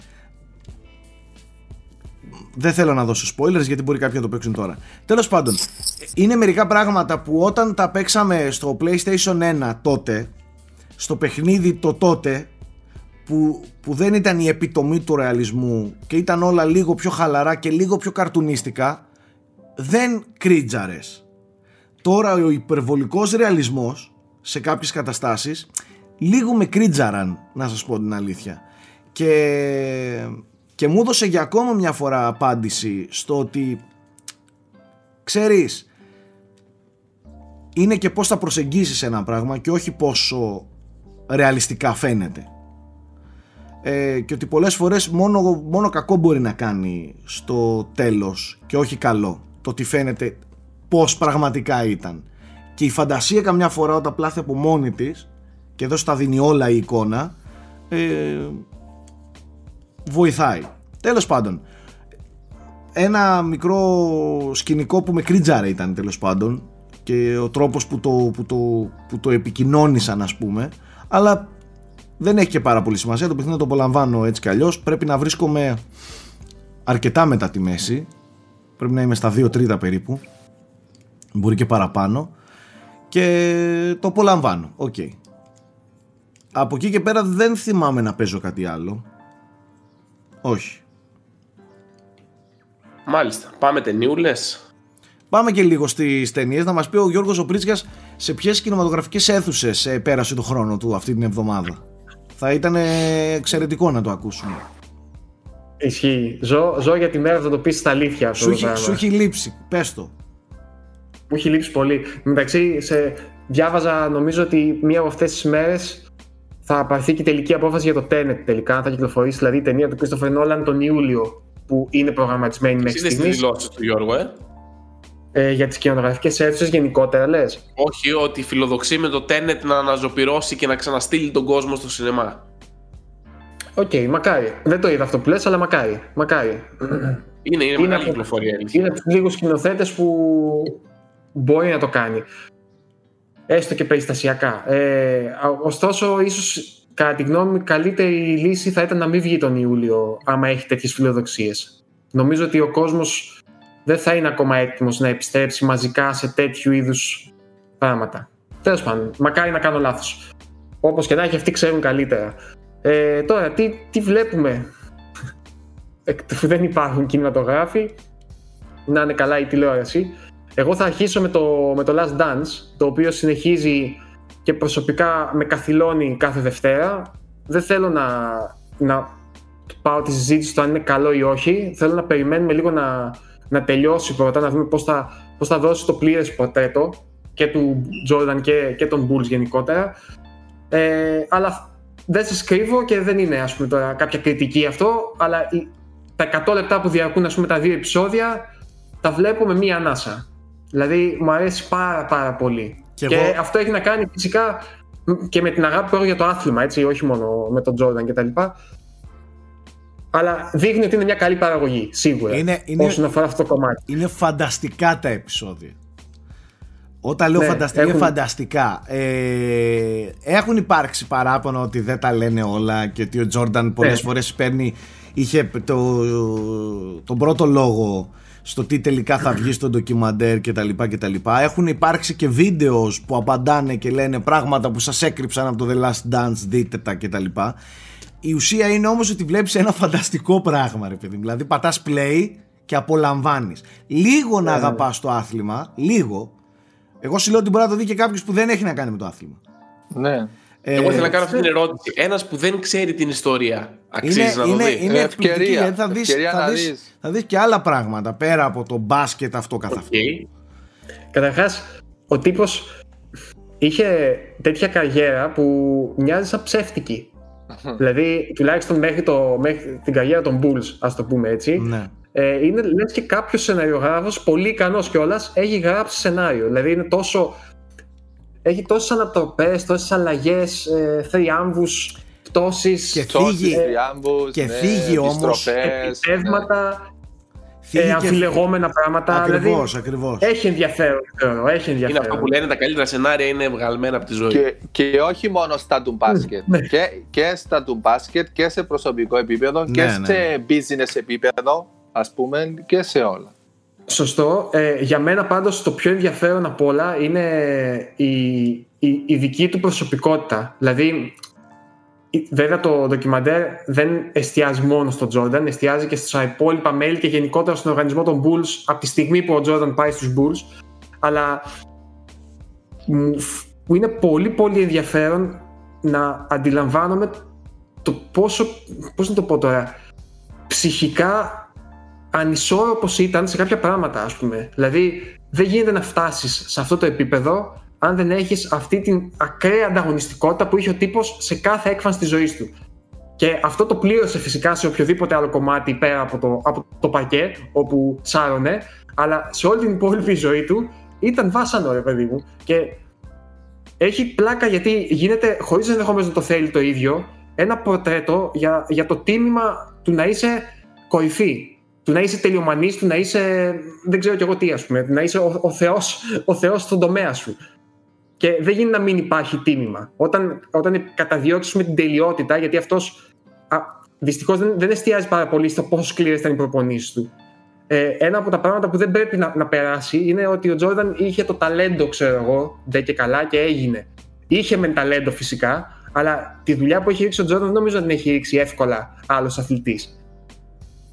Speaker 1: δεν θέλω να δώσω spoilers γιατί μπορεί κάποιοι να το παίξουν τώρα. Τέλος πάντων, είναι μερικά πράγματα που όταν τα παίξαμε στο PlayStation 1 τότε, στο παιχνίδι το τότε, που, που δεν ήταν η επιτομή του ρεαλισμού και ήταν όλα λίγο πιο χαλαρά και λίγο πιο καρτουνίστικα, δεν κρίτζαρες. Τώρα ο υπερβολικός ρεαλισμός σε κάποιες καταστάσεις λίγο με κρίτζαραν, να σας πω την αλήθεια. Και και μου έδωσε για ακόμα μια φορά απάντηση στο ότι ξέρεις είναι και πώς θα προσεγγίσεις ένα πράγμα και όχι πόσο ρεαλιστικά φαίνεται. Ε, και ότι πολλές φορές μόνο, μόνο κακό μπορεί να κάνει στο τέλος και όχι καλό το ότι φαίνεται πως πραγματικά ήταν. Και η φαντασία καμιά φορά όταν πλάθει από μόνη της και εδώ στα δίνει όλα η εικόνα ε, βοηθάει. Τέλος πάντων, ένα μικρό σκηνικό που με κρίτζαρε ήταν τέλος πάντων και ο τρόπος που το, που το, που το επικοινώνησαν ας πούμε αλλά δεν έχει και πάρα πολύ σημασία. Το παιχνίδι να το απολαμβάνω έτσι κι αλλιώς. Πρέπει να βρίσκομαι αρκετά μετά τη μέση. Πρέπει να είμαι στα 2 τρίτα περίπου. Μπορεί και παραπάνω. Και το απολαμβάνω. Οκ. Okay. από εκεί και πέρα δεν θυμάμαι να παίζω κάτι άλλο όχι.
Speaker 2: Μάλιστα. Πάμε ταινιούλες.
Speaker 1: Πάμε και λίγο στις ταινίες. Να μας πει ο Γιώργος Οπρίτσια σε ποιες κινηματογραφικές αίθουσες ε, πέρασε το χρόνο του αυτή την εβδομάδα. Θα ήταν εξαιρετικό να το ακούσουμε.
Speaker 4: Ισχύει. Ζω, ζω για τη μέρα που θα το πεις στα αλήθεια.
Speaker 1: Σου, έχει, σου έχει λείψει. Πες το.
Speaker 4: Μου έχει λείψει πολύ. Μεταξύ, σε, διάβαζα νομίζω ότι μία από αυτές τις μέρες θα πάρθει και η τελική απόφαση για το Tenet τελικά. Θα κυκλοφορήσει δηλαδή η ταινία του Christopher Nolan τον Ιούλιο που είναι προγραμματισμένη μέχρι στιγμής.
Speaker 2: Είναι δηλώσεις του Γιώργου, ε;
Speaker 4: ε για τις κινηματογραφικές αίθουσες γενικότερα, λες.
Speaker 2: Όχι, ότι φιλοδοξεί με το Tenet να αναζωπυρώσει και να ξαναστείλει τον κόσμο στο σινεμά.
Speaker 4: Οκ, okay, μακάρι. Δεν το είδα αυτό που λες, αλλά μακάρι. μακάρι.
Speaker 2: Είναι, είναι, είναι μεγάλη κυκλοφορία.
Speaker 4: Είναι από τους λίγους σκηνοθέτες που μπορεί να το κάνει. Έστω και περιστασιακά. Ε, ωστόσο, ίσως κατά τη γνώμη μου, καλύτερη λύση θα ήταν να μην βγει τον Ιούλιο, άμα έχει τέτοιες φιλοδοξίες. Νομίζω ότι ο κόσμος δεν θα είναι ακόμα έτοιμος να επιστρέψει μαζικά σε τέτοιου είδους πράγματα. Τέλος πάντων, μακάρι να κάνω λάθος. Όπως και να έχει, αυτοί ξέρουν καλύτερα. Ε, τώρα, τι, τι βλέπουμε; δεν υπάρχουν κινηματογράφοι. Να είναι καλά η τηλεόραση. Εγώ θα αρχίσω με το, με το Last Dance, το οποίο συνεχίζει και προσωπικά με καθυλώνει κάθε Δευτέρα. Δεν θέλω να, να πάω τη συζήτηση το αν είναι καλό ή όχι. Θέλω να περιμένουμε λίγο να, να τελειώσει πρώτα, να δούμε πώς θα, πώς θα δώσει το πλήρες πορτρέτο και του Jordan και, και των Bulls γενικότερα. Ε, αλλά δεν σας κρύβω και δεν είναι ας πούμε, τώρα κάποια κριτική αυτό, αλλά τα 100 λεπτά που διαρκούν ας πούμε, τα δύο επεισόδια τα βλέπω με μία ανάσα. Δηλαδή μου αρέσει πάρα πάρα πολύ. Και, και αυτό έχει να κάνει φυσικά και με την αγάπη που έχω για το άθλημα, έτσι, όχι μόνο με τον Τζόρνταν κτλ. Αλλά δείχνει ότι είναι μια καλή παραγωγή, σίγουρα. Είναι, είναι, όσον αφορά αυτό το κομμάτι.
Speaker 1: Είναι φανταστικά τα επεισόδια. Όταν λέω ναι, φανταστικά, έχουν... φανταστικά. Ε, έχουν υπάρξει παράπονα ότι δεν τα λένε όλα και ότι ο Τζόρνταν πολλές ναι. φορές παίρνει, είχε το, τον πρώτο λόγο στο τι τελικά θα βγει στο ντοκιμαντέρ κτλ. λοιπά Έχουν υπάρξει και βίντεος που απαντάνε και λένε πράγματα που σας έκρυψαν από το The Last Dance, δείτε τα κτλ. Η ουσία είναι όμως ότι βλέπεις ένα φανταστικό πράγμα ρε παιδί. Δηλαδή πατάς play και απολαμβάνεις. Λίγο να ναι, ναι. αγαπάς το άθλημα, λίγο, εγώ σου λέω ότι μπορεί να το δει και κάποιος που δεν έχει να κάνει με το άθλημα.
Speaker 3: Ναι.
Speaker 2: Ε, Εγώ ήθελα να κάνω αυτή την ερώτηση. Ένας που δεν ξέρει την ιστορία, αξίζει
Speaker 1: είναι,
Speaker 2: να το
Speaker 1: είναι,
Speaker 2: δει.
Speaker 1: Είναι ευκαιρία. Θα δεις, θα, δεις, θα δεις και άλλα πράγματα πέρα από το μπάσκετ αυτό καθ' αυτό. Okay.
Speaker 4: Καταρχάς, ο τύπος είχε τέτοια καριέρα που μοιάζει σαν ψεύτικη. δηλαδή, τουλάχιστον μέχρι, το, μέχρι την καριέρα των Bulls, ας το πούμε έτσι.
Speaker 1: Ναι
Speaker 4: ε, είναι λες και κάποιος σεναριογράφος, πολύ ικανός κιόλας, έχει γράψει σενάριο. Δηλαδή είναι τόσο. Έχει τόσες ανατροπές, τόσες αλλαγές, ε, θριάμβους, πτώσεις.
Speaker 1: Και φύγει, ε, και ναι, φύγει όμως.
Speaker 4: Επιτεύγματα. Ε, αμφιλεγόμενα πράγματα.
Speaker 1: Ακριβώ,
Speaker 4: δηλαδή,
Speaker 1: ακριβώς.
Speaker 4: Έχει ενδιαφέρον, ξέρω, έχει ενδιαφέρον.
Speaker 2: Είναι αυτό που λένε τα καλύτερα σενάρια είναι βγαλμένα από τη ζωή.
Speaker 3: Και, και όχι μόνο στα του μπάσκετ. Ναι. και, και στα του μπάσκετ και σε προσωπικό επίπεδο ναι, και ναι. σε business επίπεδο ας πούμε και σε όλα.
Speaker 4: Σωστό. Ε, για μένα πάντως το πιο ενδιαφέρον από όλα είναι η, η, η δική του προσωπικότητα. Δηλαδή, βέβαια το ντοκιμαντέρ δεν εστιάζει μόνο στον Τζόρνταν, εστιάζει και στα υπόλοιπα μέλη και γενικότερα στον οργανισμό των Bulls από τη στιγμή που ο Τζόρνταν πάει στους Bulls. Αλλά που είναι πολύ πολύ ενδιαφέρον να αντιλαμβάνομαι το πόσο, πώς να το πω τώρα, ψυχικά ανισόρροπος ήταν σε κάποια πράγματα ας πούμε. Δηλαδή δεν γίνεται να φτάσεις σε αυτό το επίπεδο αν δεν έχεις αυτή την ακραία ανταγωνιστικότητα που είχε ο τύπος σε κάθε έκφανση της ζωής του. Και αυτό το πλήρωσε φυσικά σε οποιοδήποτε άλλο κομμάτι πέρα από το, από το παρκέ όπου σάρωνε, αλλά σε όλη την υπόλοιπη ζωή του ήταν βάσανο ρε παιδί μου. Και έχει πλάκα γιατί γίνεται, χωρίς ενδεχομένως να το θέλει το ίδιο, ένα πορτρέτο για, για το τίμημα του να είσαι κορυφή του να είσαι τελειομανής, του να είσαι δεν ξέρω κι εγώ τι ας πούμε, να είσαι ο, ο, θεός, ο θεός στον τομέα σου. Και δεν γίνει να μην υπάρχει τίμημα. Όταν, όταν καταδιώξεις με την τελειότητα, γιατί αυτός α, δυστυχώς δεν, δεν εστιάζει πάρα πολύ στο πόσο σκληρές ήταν οι προπονήσεις του. Ε, ένα από τα πράγματα που δεν πρέπει να, να περάσει είναι ότι ο Τζόρνταν είχε το ταλέντο, ξέρω εγώ, δεν και καλά και έγινε. Είχε μεν ταλέντο φυσικά, αλλά τη δουλειά που έχει ρίξει ο Τζόρνταν δεν νομίζω ότι την έχει ρίξει εύκολα άλλος αθλητής.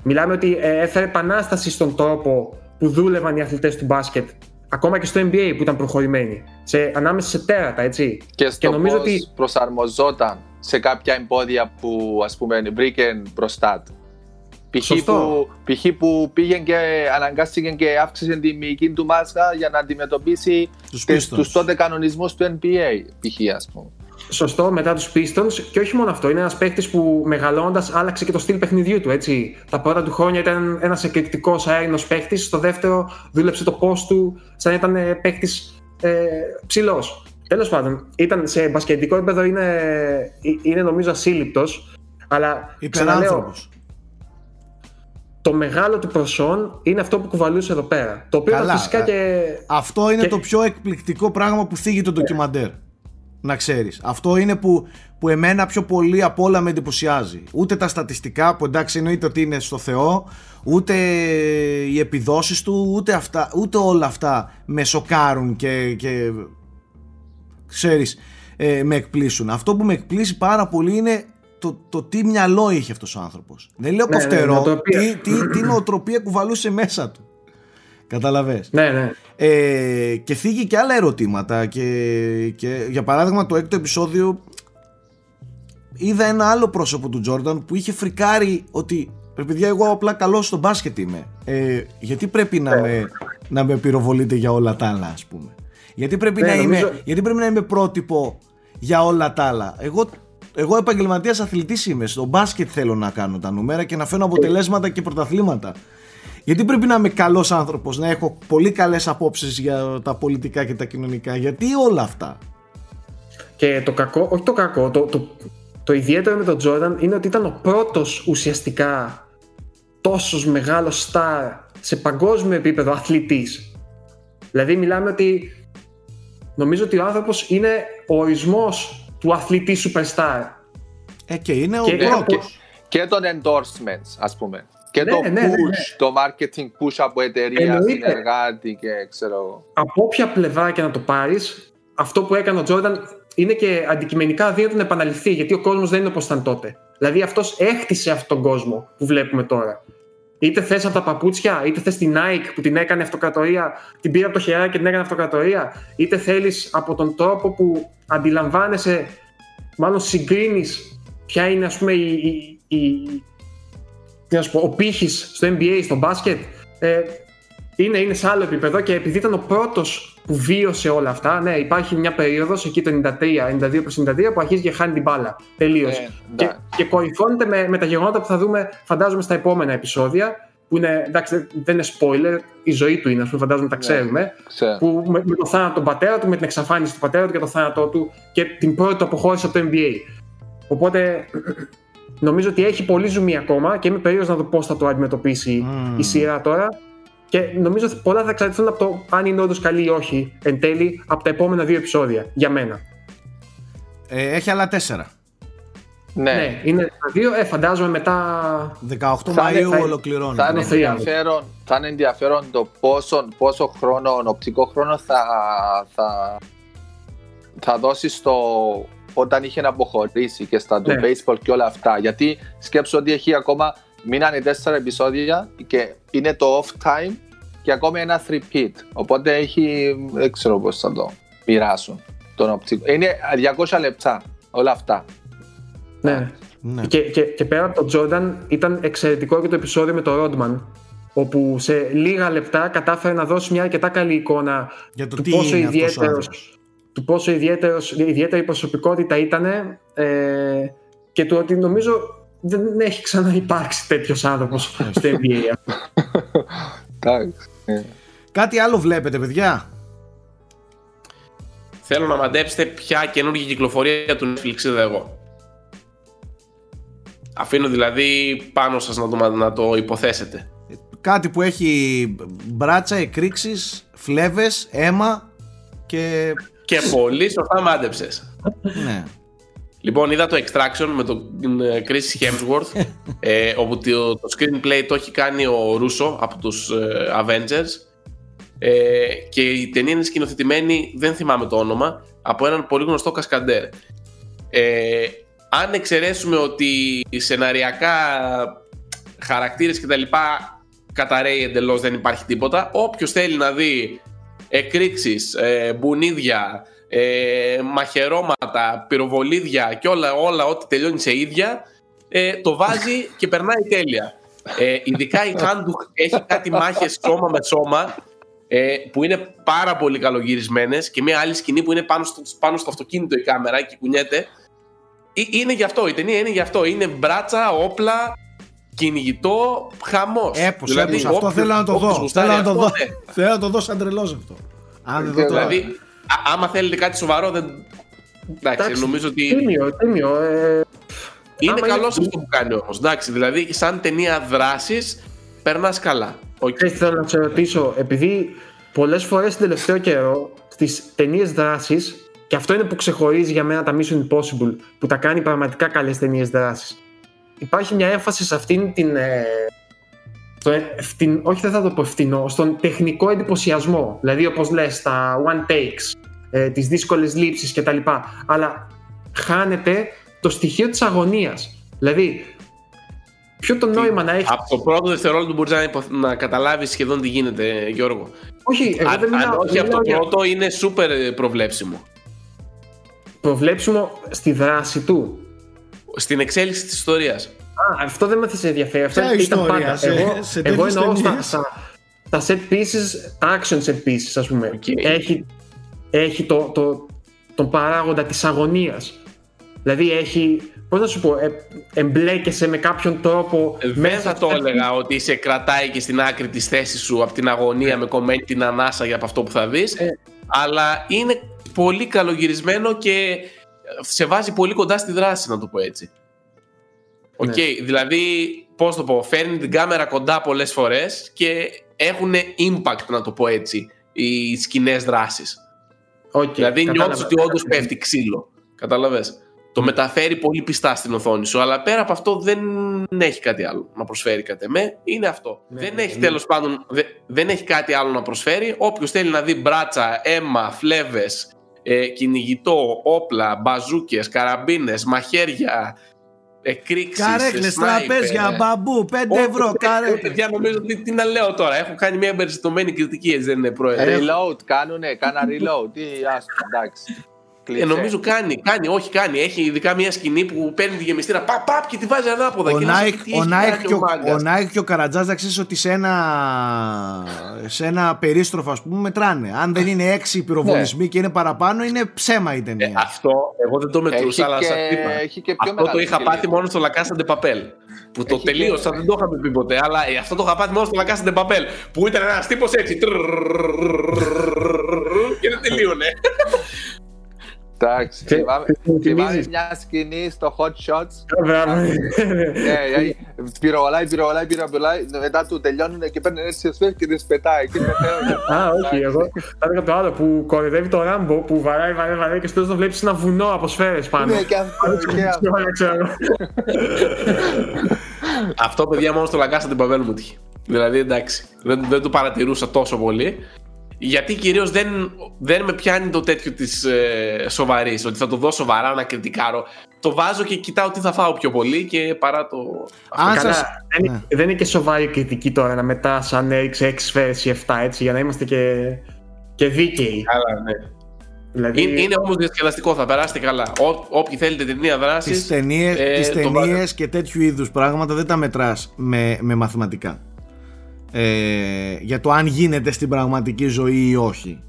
Speaker 4: Μιλάμε ότι ε, έφερε επανάσταση στον τρόπο που δούλευαν οι αθλητές του μπάσκετ ακόμα και στο NBA που ήταν προχωρημένοι σε, ανάμεσα σε τέρατα έτσι
Speaker 3: και, στο και νομίζω πώς ότι προσαρμοζόταν σε κάποια εμπόδια που ας πούμε βρήκε μπροστά του. Π.χ. που, που πήγε και αναγκάστηκε και αύξησε τη μυϊκή του μάσκα για να αντιμετωπίσει τους, τότε κανονισμούς του NBA, π.χ. ας πούμε.
Speaker 4: Σωστό, μετά τους Pistons. Και όχι μόνο αυτό, είναι ένας παίχτη που μεγαλώντας άλλαξε και το στυλ παιχνιδιού του. Έτσι. Τα πρώτα του χρόνια ήταν ένας εκρηκτικός αέρινος παίχτη. Στο δεύτερο δούλεψε το πώ του, σαν ήταν παίχτη ε, ψηλός. Τέλος πάντων, ήταν σε μπασκετικό επίπεδο είναι, είναι νομίζω ασύλληπτος. Αλλά ξαναλέω, το μεγάλο του προσόν είναι αυτό που κουβαλούσε εδώ πέρα. Το οποίο Καλά, φυσικά ε, και.
Speaker 1: Αυτό είναι το πιο εκπληκτικό πράγμα που θίγει το ντοκιμαντέρ. Να ξέρεις. Αυτό είναι που, που εμένα πιο πολύ από όλα με εντυπωσιάζει. Ούτε τα στατιστικά που εντάξει εννοείται ότι είναι στο Θεό, ούτε οι επιδόσεις του, ούτε, αυτά, ούτε όλα αυτά με σοκάρουν και, και ξέρεις, ε, με εκπλήσουν. Αυτό που με εκπλήσει πάρα πολύ είναι το, το τι μυαλό είχε αυτός ο άνθρωπος. Δεν λέω ναι, ναι κοφτερό, ναι, τι, τι, τι νοοτροπία κουβαλούσε μέσα του. Καταλαβες.
Speaker 4: Ναι, ναι.
Speaker 1: Ε, και θίγει και άλλα ερωτήματα και, και για παράδειγμα το έκτο επεισόδιο είδα ένα άλλο πρόσωπο του Τζόρνταν που είχε φρικάρει ότι παιδιά εγώ απλά καλό στο μπάσκετ είμαι ε, γιατί πρέπει να, ναι. με, να με πυροβολείτε για όλα τα άλλα ας πούμε; Γιατί πρέπει, ναι, να, είμαι, γιατί πρέπει να είμαι πρότυπο για όλα τα άλλα; Εγώ εγώ επαγγελματίας αθλητής είμαι. Στο μπάσκετ θέλω να κάνω τα νούμερα και να φέρνω αποτελέσματα και πρωταθλήματα. Γιατί πρέπει να είμαι καλός άνθρωπος, να έχω πολύ καλές απόψεις για τα πολιτικά και τα κοινωνικά. Γιατί όλα αυτά.
Speaker 4: Και το κακό, όχι το κακό, το, το, το ιδιαίτερο με τον Τζόρνταν είναι ότι ήταν ο πρώτος ουσιαστικά τόσος μεγάλος στάρ σε παγκόσμιο επίπεδο αθλητής. Δηλαδή μιλάμε ότι νομίζω ότι ο άνθρωπος είναι ο ορισμός του αθλητή superstar.
Speaker 1: Ε, και είναι ο πρώτος.
Speaker 3: Και, τον endorsements, ας πούμε. Και ναι, το ναι, ναι, push, ναι, το marketing push από εταιρεία, συνεργάτη και ξέρω
Speaker 4: Από όποια πλευρά και να το πάρεις, αυτό που έκανε ο Τζόρνταν είναι και αντικειμενικά δίνεται να επαναληφθεί, γιατί ο κόσμος δεν είναι όπως ήταν τότε. Δηλαδή αυτός έχτισε αυτόν τον κόσμο που βλέπουμε τώρα. Είτε θες από τα παπούτσια, είτε θες την Nike που την έκανε αυτοκρατορία, την πήρε από το χεράκι και την έκανε αυτοκρατορία, είτε θέλεις από τον τρόπο που αντιλαμβάνεσαι, μάλλον συγκρίνεις ποια είναι ας πούμε η, η, η πω, ο πύχης στο NBA, στο μπάσκετ. Ε, είναι, είναι σε άλλο επίπεδο και επειδή ήταν ο πρώτος που βίωσε όλα αυτά, ναι, υπάρχει μια περίοδος εκεί το 93, 92 προς 93 που αρχίζει και χάνει την μπάλα. Τελείως. Ε, και, ναι. και κορυφώνεται με, με τα γεγονότα που θα δούμε, φαντάζομαι, στα επόμενα επεισόδια. Που είναι, εντάξει, δεν είναι spoiler, η ζωή του είναι, ας πούμε, φαντάζομαι τα ναι, ξέρουμε. που με, με, το θάνατο του πατέρα του, με την εξαφάνιση του πατέρα του και το θάνατό του και την πρώτη αποχώρηση από το NBA. Οπότε νομίζω ότι έχει πολύ ζουμί ακόμα και είμαι περίεργος να δω πώς θα το αντιμετωπίσει mm. η σειρά τώρα. Και νομίζω ότι πολλά θα εξαρτηθούν από το αν είναι όντως καλή ή όχι εν τέλει από τα επόμενα δύο επεισόδια για μένα.
Speaker 1: Ε, έχει άλλα τέσσερα.
Speaker 4: Ναι. ναι, είναι τα δύο. Ε, φαντάζομαι μετά.
Speaker 1: 18 Μαΐου ολοκληρώνει.
Speaker 3: Θα είναι, ενδιαφέρον, θα είναι ενδιαφέρον το πόσο, πόσο χρόνο, οπτικό χρόνο θα, θα, θα δώσει στο όταν είχε να αποχωρήσει και στα του ναι. baseball και όλα αυτά. Γιατί σκέψω ότι έχει ακόμα μείνανε τέσσερα επεισόδια και είναι το off time και ακόμα ένα repeat. Οπότε έχει, δεν ξέρω πώς θα το μοιράσουν τον οπτικό. Είναι 200 λεπτά όλα αυτά.
Speaker 4: Ναι. ναι. Και, και, και πέρα από τον Jordan ήταν εξαιρετικό και το επεισόδιο με τον Rodman όπου σε λίγα λεπτά κατάφερε να δώσει μια αρκετά καλή εικόνα
Speaker 1: Για το του, πόσο ιδιαίτερος,
Speaker 4: του πόσο ιδιαίτερος, ιδιαίτερη προσωπικότητα ήταν ε, και του ότι νομίζω δεν έχει ξαναυπάρξει τέτοιος άνθρωπος στο NBA.
Speaker 1: Κάτι άλλο βλέπετε, παιδιά;
Speaker 2: Θέλω να μαντέψετε ποια καινούργια κυκλοφορία του Netflix είδα εγώ. Αφήνω δηλαδή πάνω σας να το, να το υποθέσετε.
Speaker 1: Κάτι που έχει μπράτσα, εκρήξεις, φλέβες, αίμα και...
Speaker 2: Και πολύ σωστά μάντεψες.
Speaker 1: ναι.
Speaker 2: Λοιπόν, είδα το Extraction με τον ε, Chris Hemsworth, ε, όπου το, το screenplay το έχει κάνει ο Ρούσο από τους ε, Avengers ε, και η ταινία είναι σκηνοθετημένη, δεν θυμάμαι το όνομα, από έναν πολύ γνωστό κασκαντέρ. Ε, αν εξαιρέσουμε ότι οι σεναριακά χαρακτήρες και τα λοιπά καταραίει εντελώς δεν υπάρχει τίποτα, όποιος θέλει να δει εκρήξεις, ε, μπουνίδια, ε, μαχαιρώματα, πυροβολίδια και όλα, όλα ό,τι τελειώνει σε ίδια, ε, το βάζει και περνάει τέλεια. Ε, ειδικά η Handuk έχει κάτι μάχες σώμα με σώμα ε, που είναι πάρα πολύ καλογυρισμένες και μια άλλη σκηνή που είναι πάνω στο, πάνω στο αυτοκίνητο η κάμερα και κουνιέται. Ε, είναι γι' αυτό, η ταινία είναι γι' αυτό. Είναι μπράτσα, όπλα, κυνηγητό, χαμός.
Speaker 1: Έπω, δηλαδή, αυτό θέλω να το δω. Θέλω να το δω. Θέλω να το δω σαν τρελός αυτό.
Speaker 2: Αν δεν δηλαδή, άμα θέλετε κάτι σοβαρό, δεν. Εντάξει, νομίζω ότι.
Speaker 4: Τίμιο, τίμιο. Ε...
Speaker 2: Είναι καλός αυτό που κάνει όμως. Εντάξει, δηλαδή, σαν ταινία δράσης, περνάς καλά.
Speaker 4: Okay. Θέλω να σε ρωτήσω, επειδή πολλές φορές την τελευταίο καιρό στις ταινίες δράσης, και αυτό είναι που ξεχωρίζει για μένα τα Mission Impossible, που τα κάνει πραγματικά καλές ταινίες δράσης. Υπάρχει μια έμφαση σε αυτήν την. Ε, όχι δεν θα το πω ευθυνό, στον τεχνικό εντυπωσιασμό. Δηλαδή, όπως λες, τα one takes, ε, τις δύσκολες λήψεις κτλ. Αλλά χάνεται το στοιχείο της αγωνίας. Δηλαδή, Ποιο το νόημα να έχει.
Speaker 2: Από το πρώτο δευτερόλεπτο μπορείς να, να καταλάβεις σχεδόν τι γίνεται, Γιώργο.
Speaker 4: Όχι, εγώ δεν μιλάω.
Speaker 2: Αν όχι από το πρώτο, είναι σούπερ προβλέψιμο.
Speaker 4: Προβλέψιμο στη δράση του.
Speaker 2: Στην εξέλιξη της ιστορίας. Α,
Speaker 4: αυτό δεν με σε ενδιαφέρει. Αυτό ήταν ιστορία, πάντα. Σε, εγώ, σε εγώ εννοώ στα, στα, set pieces, action set pieces, ας πούμε. Okay. Έχει, έχει το, το, τον παράγοντα της αγωνίας. Δηλαδή έχει Πώς να σου πω, ε, εμπλέκεσαι με κάποιον τρόπο.
Speaker 2: Ε, δεν θα το έλεγα ότι σε κρατάει και στην άκρη της θέσης σου από την αγωνία με κομμένη την ανάσα για από αυτό που θα δεις. Ε. Αλλά είναι πολύ καλογυρισμένο και σε βάζει πολύ κοντά στη δράση, να το πω έτσι. Οκ, okay, ναι. δηλαδή, πώς να το πω, φέρνει την κάμερα κοντά πολλές φορές και έχουν impact, να το πω έτσι, οι σκηνές δράσης. Okay, δηλαδή, νιώθεις ότι όντως πέφτει ξύλο. Κατάλαβες; Το μεταφέρει πολύ πιστά στην οθόνη σου. Αλλά πέρα από αυτό δεν έχει κάτι άλλο να προσφέρει κατά εμέ. Είναι αυτό. Ναι, δεν ναι, έχει ναι. τέλος πάντων δεν έχει κάτι άλλο να προσφέρει. Όποιος θέλει να δει μπράτσα, αίμα, φλέβες, ε, κυνηγητό, όπλα, μπαζούκες, καραμπίνες, μαχαίρια, εκρήξεις.
Speaker 1: Καρέκλες, τραπέζια, μπαμπού, 5 ευρώ. Καρέκλες.
Speaker 2: Παιδιά, νομίζω ότι τι να λέω τώρα. Έχω κάνει μια εμπεριστατωμένη κριτική, έτσι δεν είναι πρόεδρε.
Speaker 3: Reload, κάνουνε, κάνα reload. Τι, άστο, εντάξει.
Speaker 2: Ε, νομίζω κάνει, κάνει, όχι κάνει. Έχει ειδικά μια σκηνή που παίρνει το γεμιστήρα παπ, παπ και τη βάζει ανάποδα.
Speaker 1: Ο Νάικ ο, Νάικ και ο, ο, Νάικ και ο Καρατζάς θα ξέρεις ότι σε ένα, σε ένα περίστροφο ας πούμε μετράνε. Αν δεν είναι έξι πυροβολισμοί ναι. και είναι παραπάνω είναι ψέμα η ταινία. Ε,
Speaker 2: αυτό εγώ δεν το μετρούσα αλλά σας είπα. Αυτό το είχα πάθει μόνο στο La Casa de Papel. Που το τελείωσα, δεν το είχαμε πει ποτέ, αλλά ε, αυτό το είχα πάθει μόνο στο La Casa de Papel. Που ήταν ένας τύπος έτσι. Και δεν τελείωνε.
Speaker 3: Εντάξει, θυμάμαι μια σκηνή στο Hot Shots. Πυροβολάει, πυροβολάει, πυροβολάει. Μετά του τελειώνουν και παίρνουν έτσι σφαίρ και τις πετάει.
Speaker 4: Α, όχι, εγώ θα έλεγα το άλλο που κορυδεύει το Ράμπο που βαράει, βαράει, βαράει και στο τέλος βλέπεις ένα βουνό από σφαίρες πάνω.
Speaker 3: Ναι, και αυτό.
Speaker 2: Αυτό παιδιά μόνο στο Λαγκάστα την Παβέλ μου τύχει. Δηλαδή εντάξει, δεν, δεν το παρατηρούσα τόσο πολύ. Γιατί κυρίως δεν, δεν με πιάνει το τέτοιο της ε, σοβαρής, ότι θα το δω σοβαρά να κριτικάρω. Το βάζω και κοιτάω τι θα φάω πιο πολύ και παρά το.
Speaker 4: Αν Καλά, δεν, ναι. δεν, είναι και σοβαρή κριτική τώρα να μετά σαν έριξε 6 σφαίρε ή 7 έτσι, για να είμαστε και, και δίκαιοι.
Speaker 2: Καλά, ναι. Δηλαδή... Είναι, είναι όμως διασκεδαστικό, θα περάσετε καλά. Ό, όποιοι θέλετε ταινία δράση.
Speaker 1: Τις ταινίε ε, και τέτοιου είδους πράγματα δεν τα μετράς με, με μαθηματικά ε, για το αν γίνεται στην πραγματική ζωή ή όχι.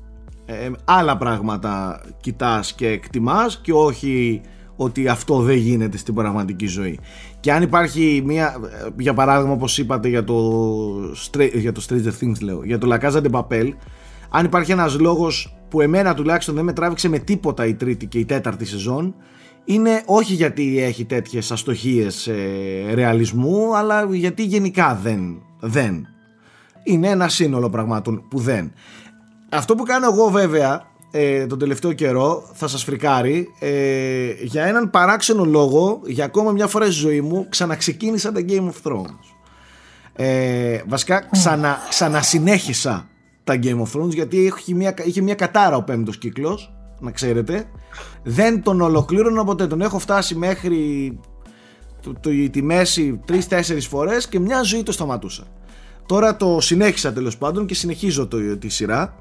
Speaker 1: Ε, άλλα πράγματα κοιτάς και εκτιμάς και όχι ότι αυτό δεν γίνεται στην πραγματική ζωή. Και αν υπάρχει μια, για παράδειγμα όπως είπατε για το, για το Stranger Things λέω, για το La Casa de Papel, αν υπάρχει ένας λόγος που εμένα τουλάχιστον δεν με τράβηξε με τίποτα η τρίτη και η τέταρτη σεζόν, είναι όχι γιατί έχει τέτοιες αστοχίες ε, ρεαλισμού, αλλά γιατί γενικά δεν, δεν είναι ένα σύνολο πραγμάτων που δεν. Αυτό που κάνω εγώ βέβαια ε, τον τελευταίο καιρό θα σας φρικάρει ε, για έναν παράξενο λόγο για ακόμα μια φορά στη ζωή μου ξαναξεκίνησα τα Game of Thrones. Ε, βασικά ξανα, ξανασυνέχισα τα Game of Thrones γιατί είχε μια, είχε μια κατάρα ο πέμπτος κύκλος να ξέρετε. Δεν τον ολοκλήρωνα ποτέ. Τον έχω φτάσει μέχρι το, το, τη μέση τρεις-τέσσερις φορές και μια ζωή το σταματούσα Τώρα το συνέχισα τέλος πάντων και συνεχίζω το, τη σειρά.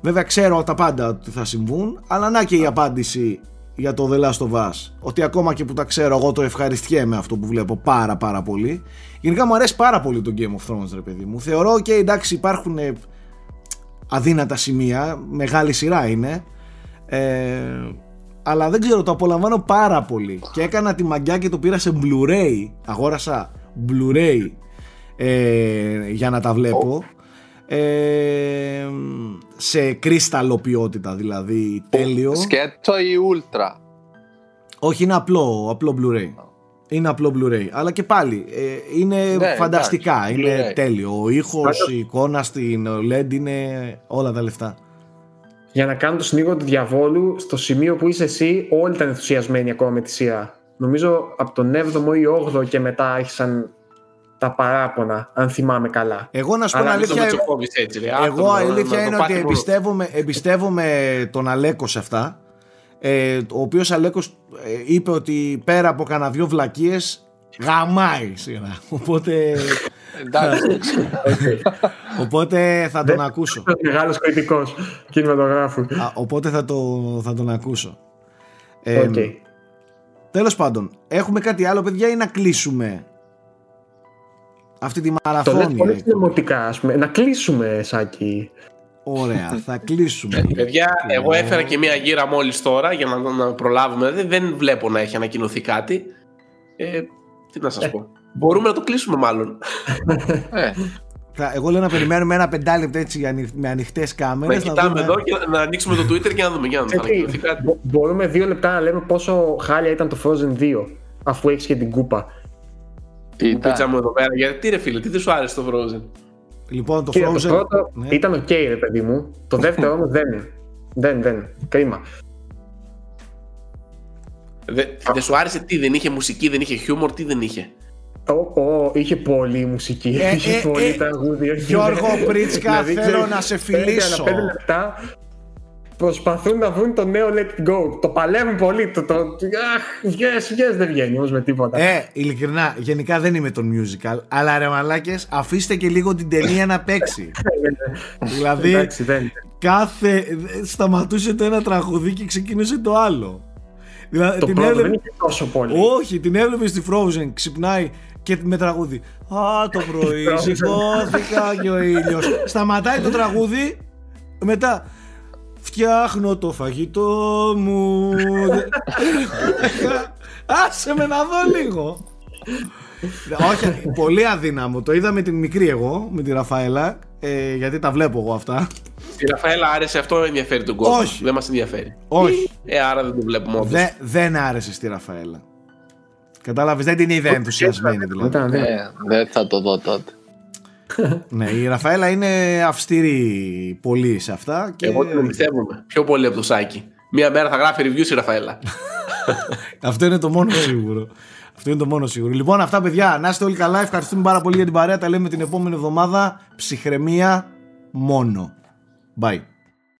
Speaker 1: Βέβαια ξέρω τα πάντα ότι θα συμβούν, αλλά να και η απάντηση για το The Last of Us. Ότι ακόμα και που τα ξέρω, εγώ το ευχαριστιέμαι αυτό που βλέπω πάρα πάρα πολύ. Γενικά μου αρέσει πάρα πολύ το Game of Thrones, ρε παιδί μου. Θεωρώ και εντάξει υπάρχουν ε, αδύνατα σημεία, μεγάλη σειρά είναι. Ε, αλλά δεν ξέρω, το απολαμβάνω πάρα πολύ. Και έκανα τη μαγκιά και το πήρα σε Blu-ray. Αγόρασα Blu-ray ε, για να τα βλέπω. Ε, σε κρίσταλο ποιότητα δηλαδή τέλειο.
Speaker 3: Σκέτο ή Ultra
Speaker 1: Όχι είναι απλό, απλό Blu-ray. Είναι απλό Blu-ray. Αλλά και πάλι ε, είναι ναι, φανταστικά. Είναι τέλειο. Ο ήχος, η εικόνα στην LED είναι όλα τα λεφτά.
Speaker 4: Για να κάνω το συνήγορο του διαβόλου Στο σημείο που είσαι εσύ Όλοι ήταν ενθουσιασμένοι ακόμα με τη σειρά. Νομίζω από τον 7ο ή 8ο και μετά άρχισαν τα παράπονα, αν θυμάμαι καλά.
Speaker 1: Εγώ να σου πω αλήθεια. Έτσι, εγώ αλήθεια είναι ότι εμπιστεύομαι, εμπιστεύομαι τον Αλέκο σε αυτά. Ε, ο οποίος Αλέκος ε, είπε ότι πέρα από κανένα δυο βλακίες γαμάει σειρά. Οπότε. οπότε θα τον ακούσω.
Speaker 4: Μεγάλος κριτικός κινηματογράφου.
Speaker 1: Οπότε θα, το, θα τον ακούσω. Ε, okay. Τέλος πάντων, έχουμε κάτι άλλο παιδιά ή να κλείσουμε; Αυτή τη μαραθώνια. Το
Speaker 4: πολύ δημοτικά, ας πούμε. Να κλείσουμε, Σάκη.
Speaker 1: Ωραία, θα κλείσουμε.
Speaker 2: Ε, παιδιά, εγώ έφερα και μία γύρα μόλις τώρα για να, να προλάβουμε. Δεν, δεν βλέπω να έχει ανακοινωθεί κάτι. Ε, τι να σας ε. πω. Μπορούμε να το κλείσουμε μάλλον.
Speaker 1: ε. Εγώ λέω να περιμένουμε ένα πεντάλεπτο έτσι με ανοιχτές κάμερες.
Speaker 2: Να κοιτάμε δούμε... εδώ και να ανοίξουμε το Twitter και να δούμε. Για να δούμε κάτι.
Speaker 4: Μπορούμε δύο λεπτά να λέμε πόσο χάλια ήταν το Frozen 2 αφού έχεις και την κούπα.
Speaker 2: Τι πίτσα μου εδώ πέρα. Γιατί ρε φίλε, τι δεν σου άρεσε το Frozen;
Speaker 1: Λοιπόν, το Frozen. Το
Speaker 4: πρώτο ναι. ήταν OK, okay, ρε παιδί μου. Το δεύτερο όμως δεν. Δεν, δεν. Κρίμα.
Speaker 2: Δεν δε σου άρεσε τι, δεν είχε μουσική, δεν είχε χιούμορ, τι δεν είχε;
Speaker 4: Oh, oh, είχε πολύ μουσική, ε, είχε ε, πολύ ε, τραγούδι.
Speaker 1: Γιώργο Πρίτσκα, δηλαδή, θέλω να σε φιλήσω.
Speaker 4: Πέντε λεπτά προσπαθούν να βρουν το νέο Let It Go. Το παλεύουν πολύ. Το, το, αχ, yes, yes, δεν βγαίνει όμως με τίποτα.
Speaker 1: Ε, ειλικρινά, γενικά δεν είμαι τον musical. Αλλά ρε μαλάκες, αφήστε και λίγο την ταινία να παίξει. δηλαδή, Εντάξει, δεν. κάθε. Σταματούσε το ένα τραγουδί και ξεκίνησε το άλλο.
Speaker 4: Δηλαδή, το την πρώτο έβλεπε... δεν είναι τόσο πολύ.
Speaker 1: Όχι, την έβλεπε στη Frozen, ξυπνάει και με τραγούδι. Α, το πρωί, σηκώθηκα και ο ήλιος. Σταματάει το τραγούδι, μετά Φτιάχνω το φαγητό μου. Άσε με να δω λίγο. Όχι, πολύ αδύναμο. Το είδα με την μικρή εγώ Με τη Ραφαέλα ε, Γιατί τα βλέπω εγώ αυτά.
Speaker 2: Η Ραφαέλα άρεσε αυτό ενδιαφέρει τον κόσμο. Όχι. Δεν μας ενδιαφέρει.
Speaker 1: Όχι.
Speaker 2: Ε, Άρα δεν το βλέπουμε όντως.
Speaker 1: Δε, Δεν άρεσε στη Ραφαέλα. Κατάλαβες δεν την είδε ενθουσιασμένη δηλαδή.
Speaker 3: ε, Δεν θα το δω τότε
Speaker 1: ναι, η Ραφαέλα είναι αυστηρή πολύ σε αυτά. Και...
Speaker 2: Εγώ την πιστεύουμε πιο πολύ από το Σάκη. Μία μέρα θα γράφει reviews η Ραφαέλα.
Speaker 1: Αυτό είναι το μόνο σίγουρο. Αυτό είναι το μόνο σίγουρο. Λοιπόν, αυτά παιδιά, να είστε όλοι καλά. Ευχαριστούμε πάρα πολύ για την παρέα. Τα λέμε την επόμενη εβδομάδα. Ψυχραιμία μόνο. Bye.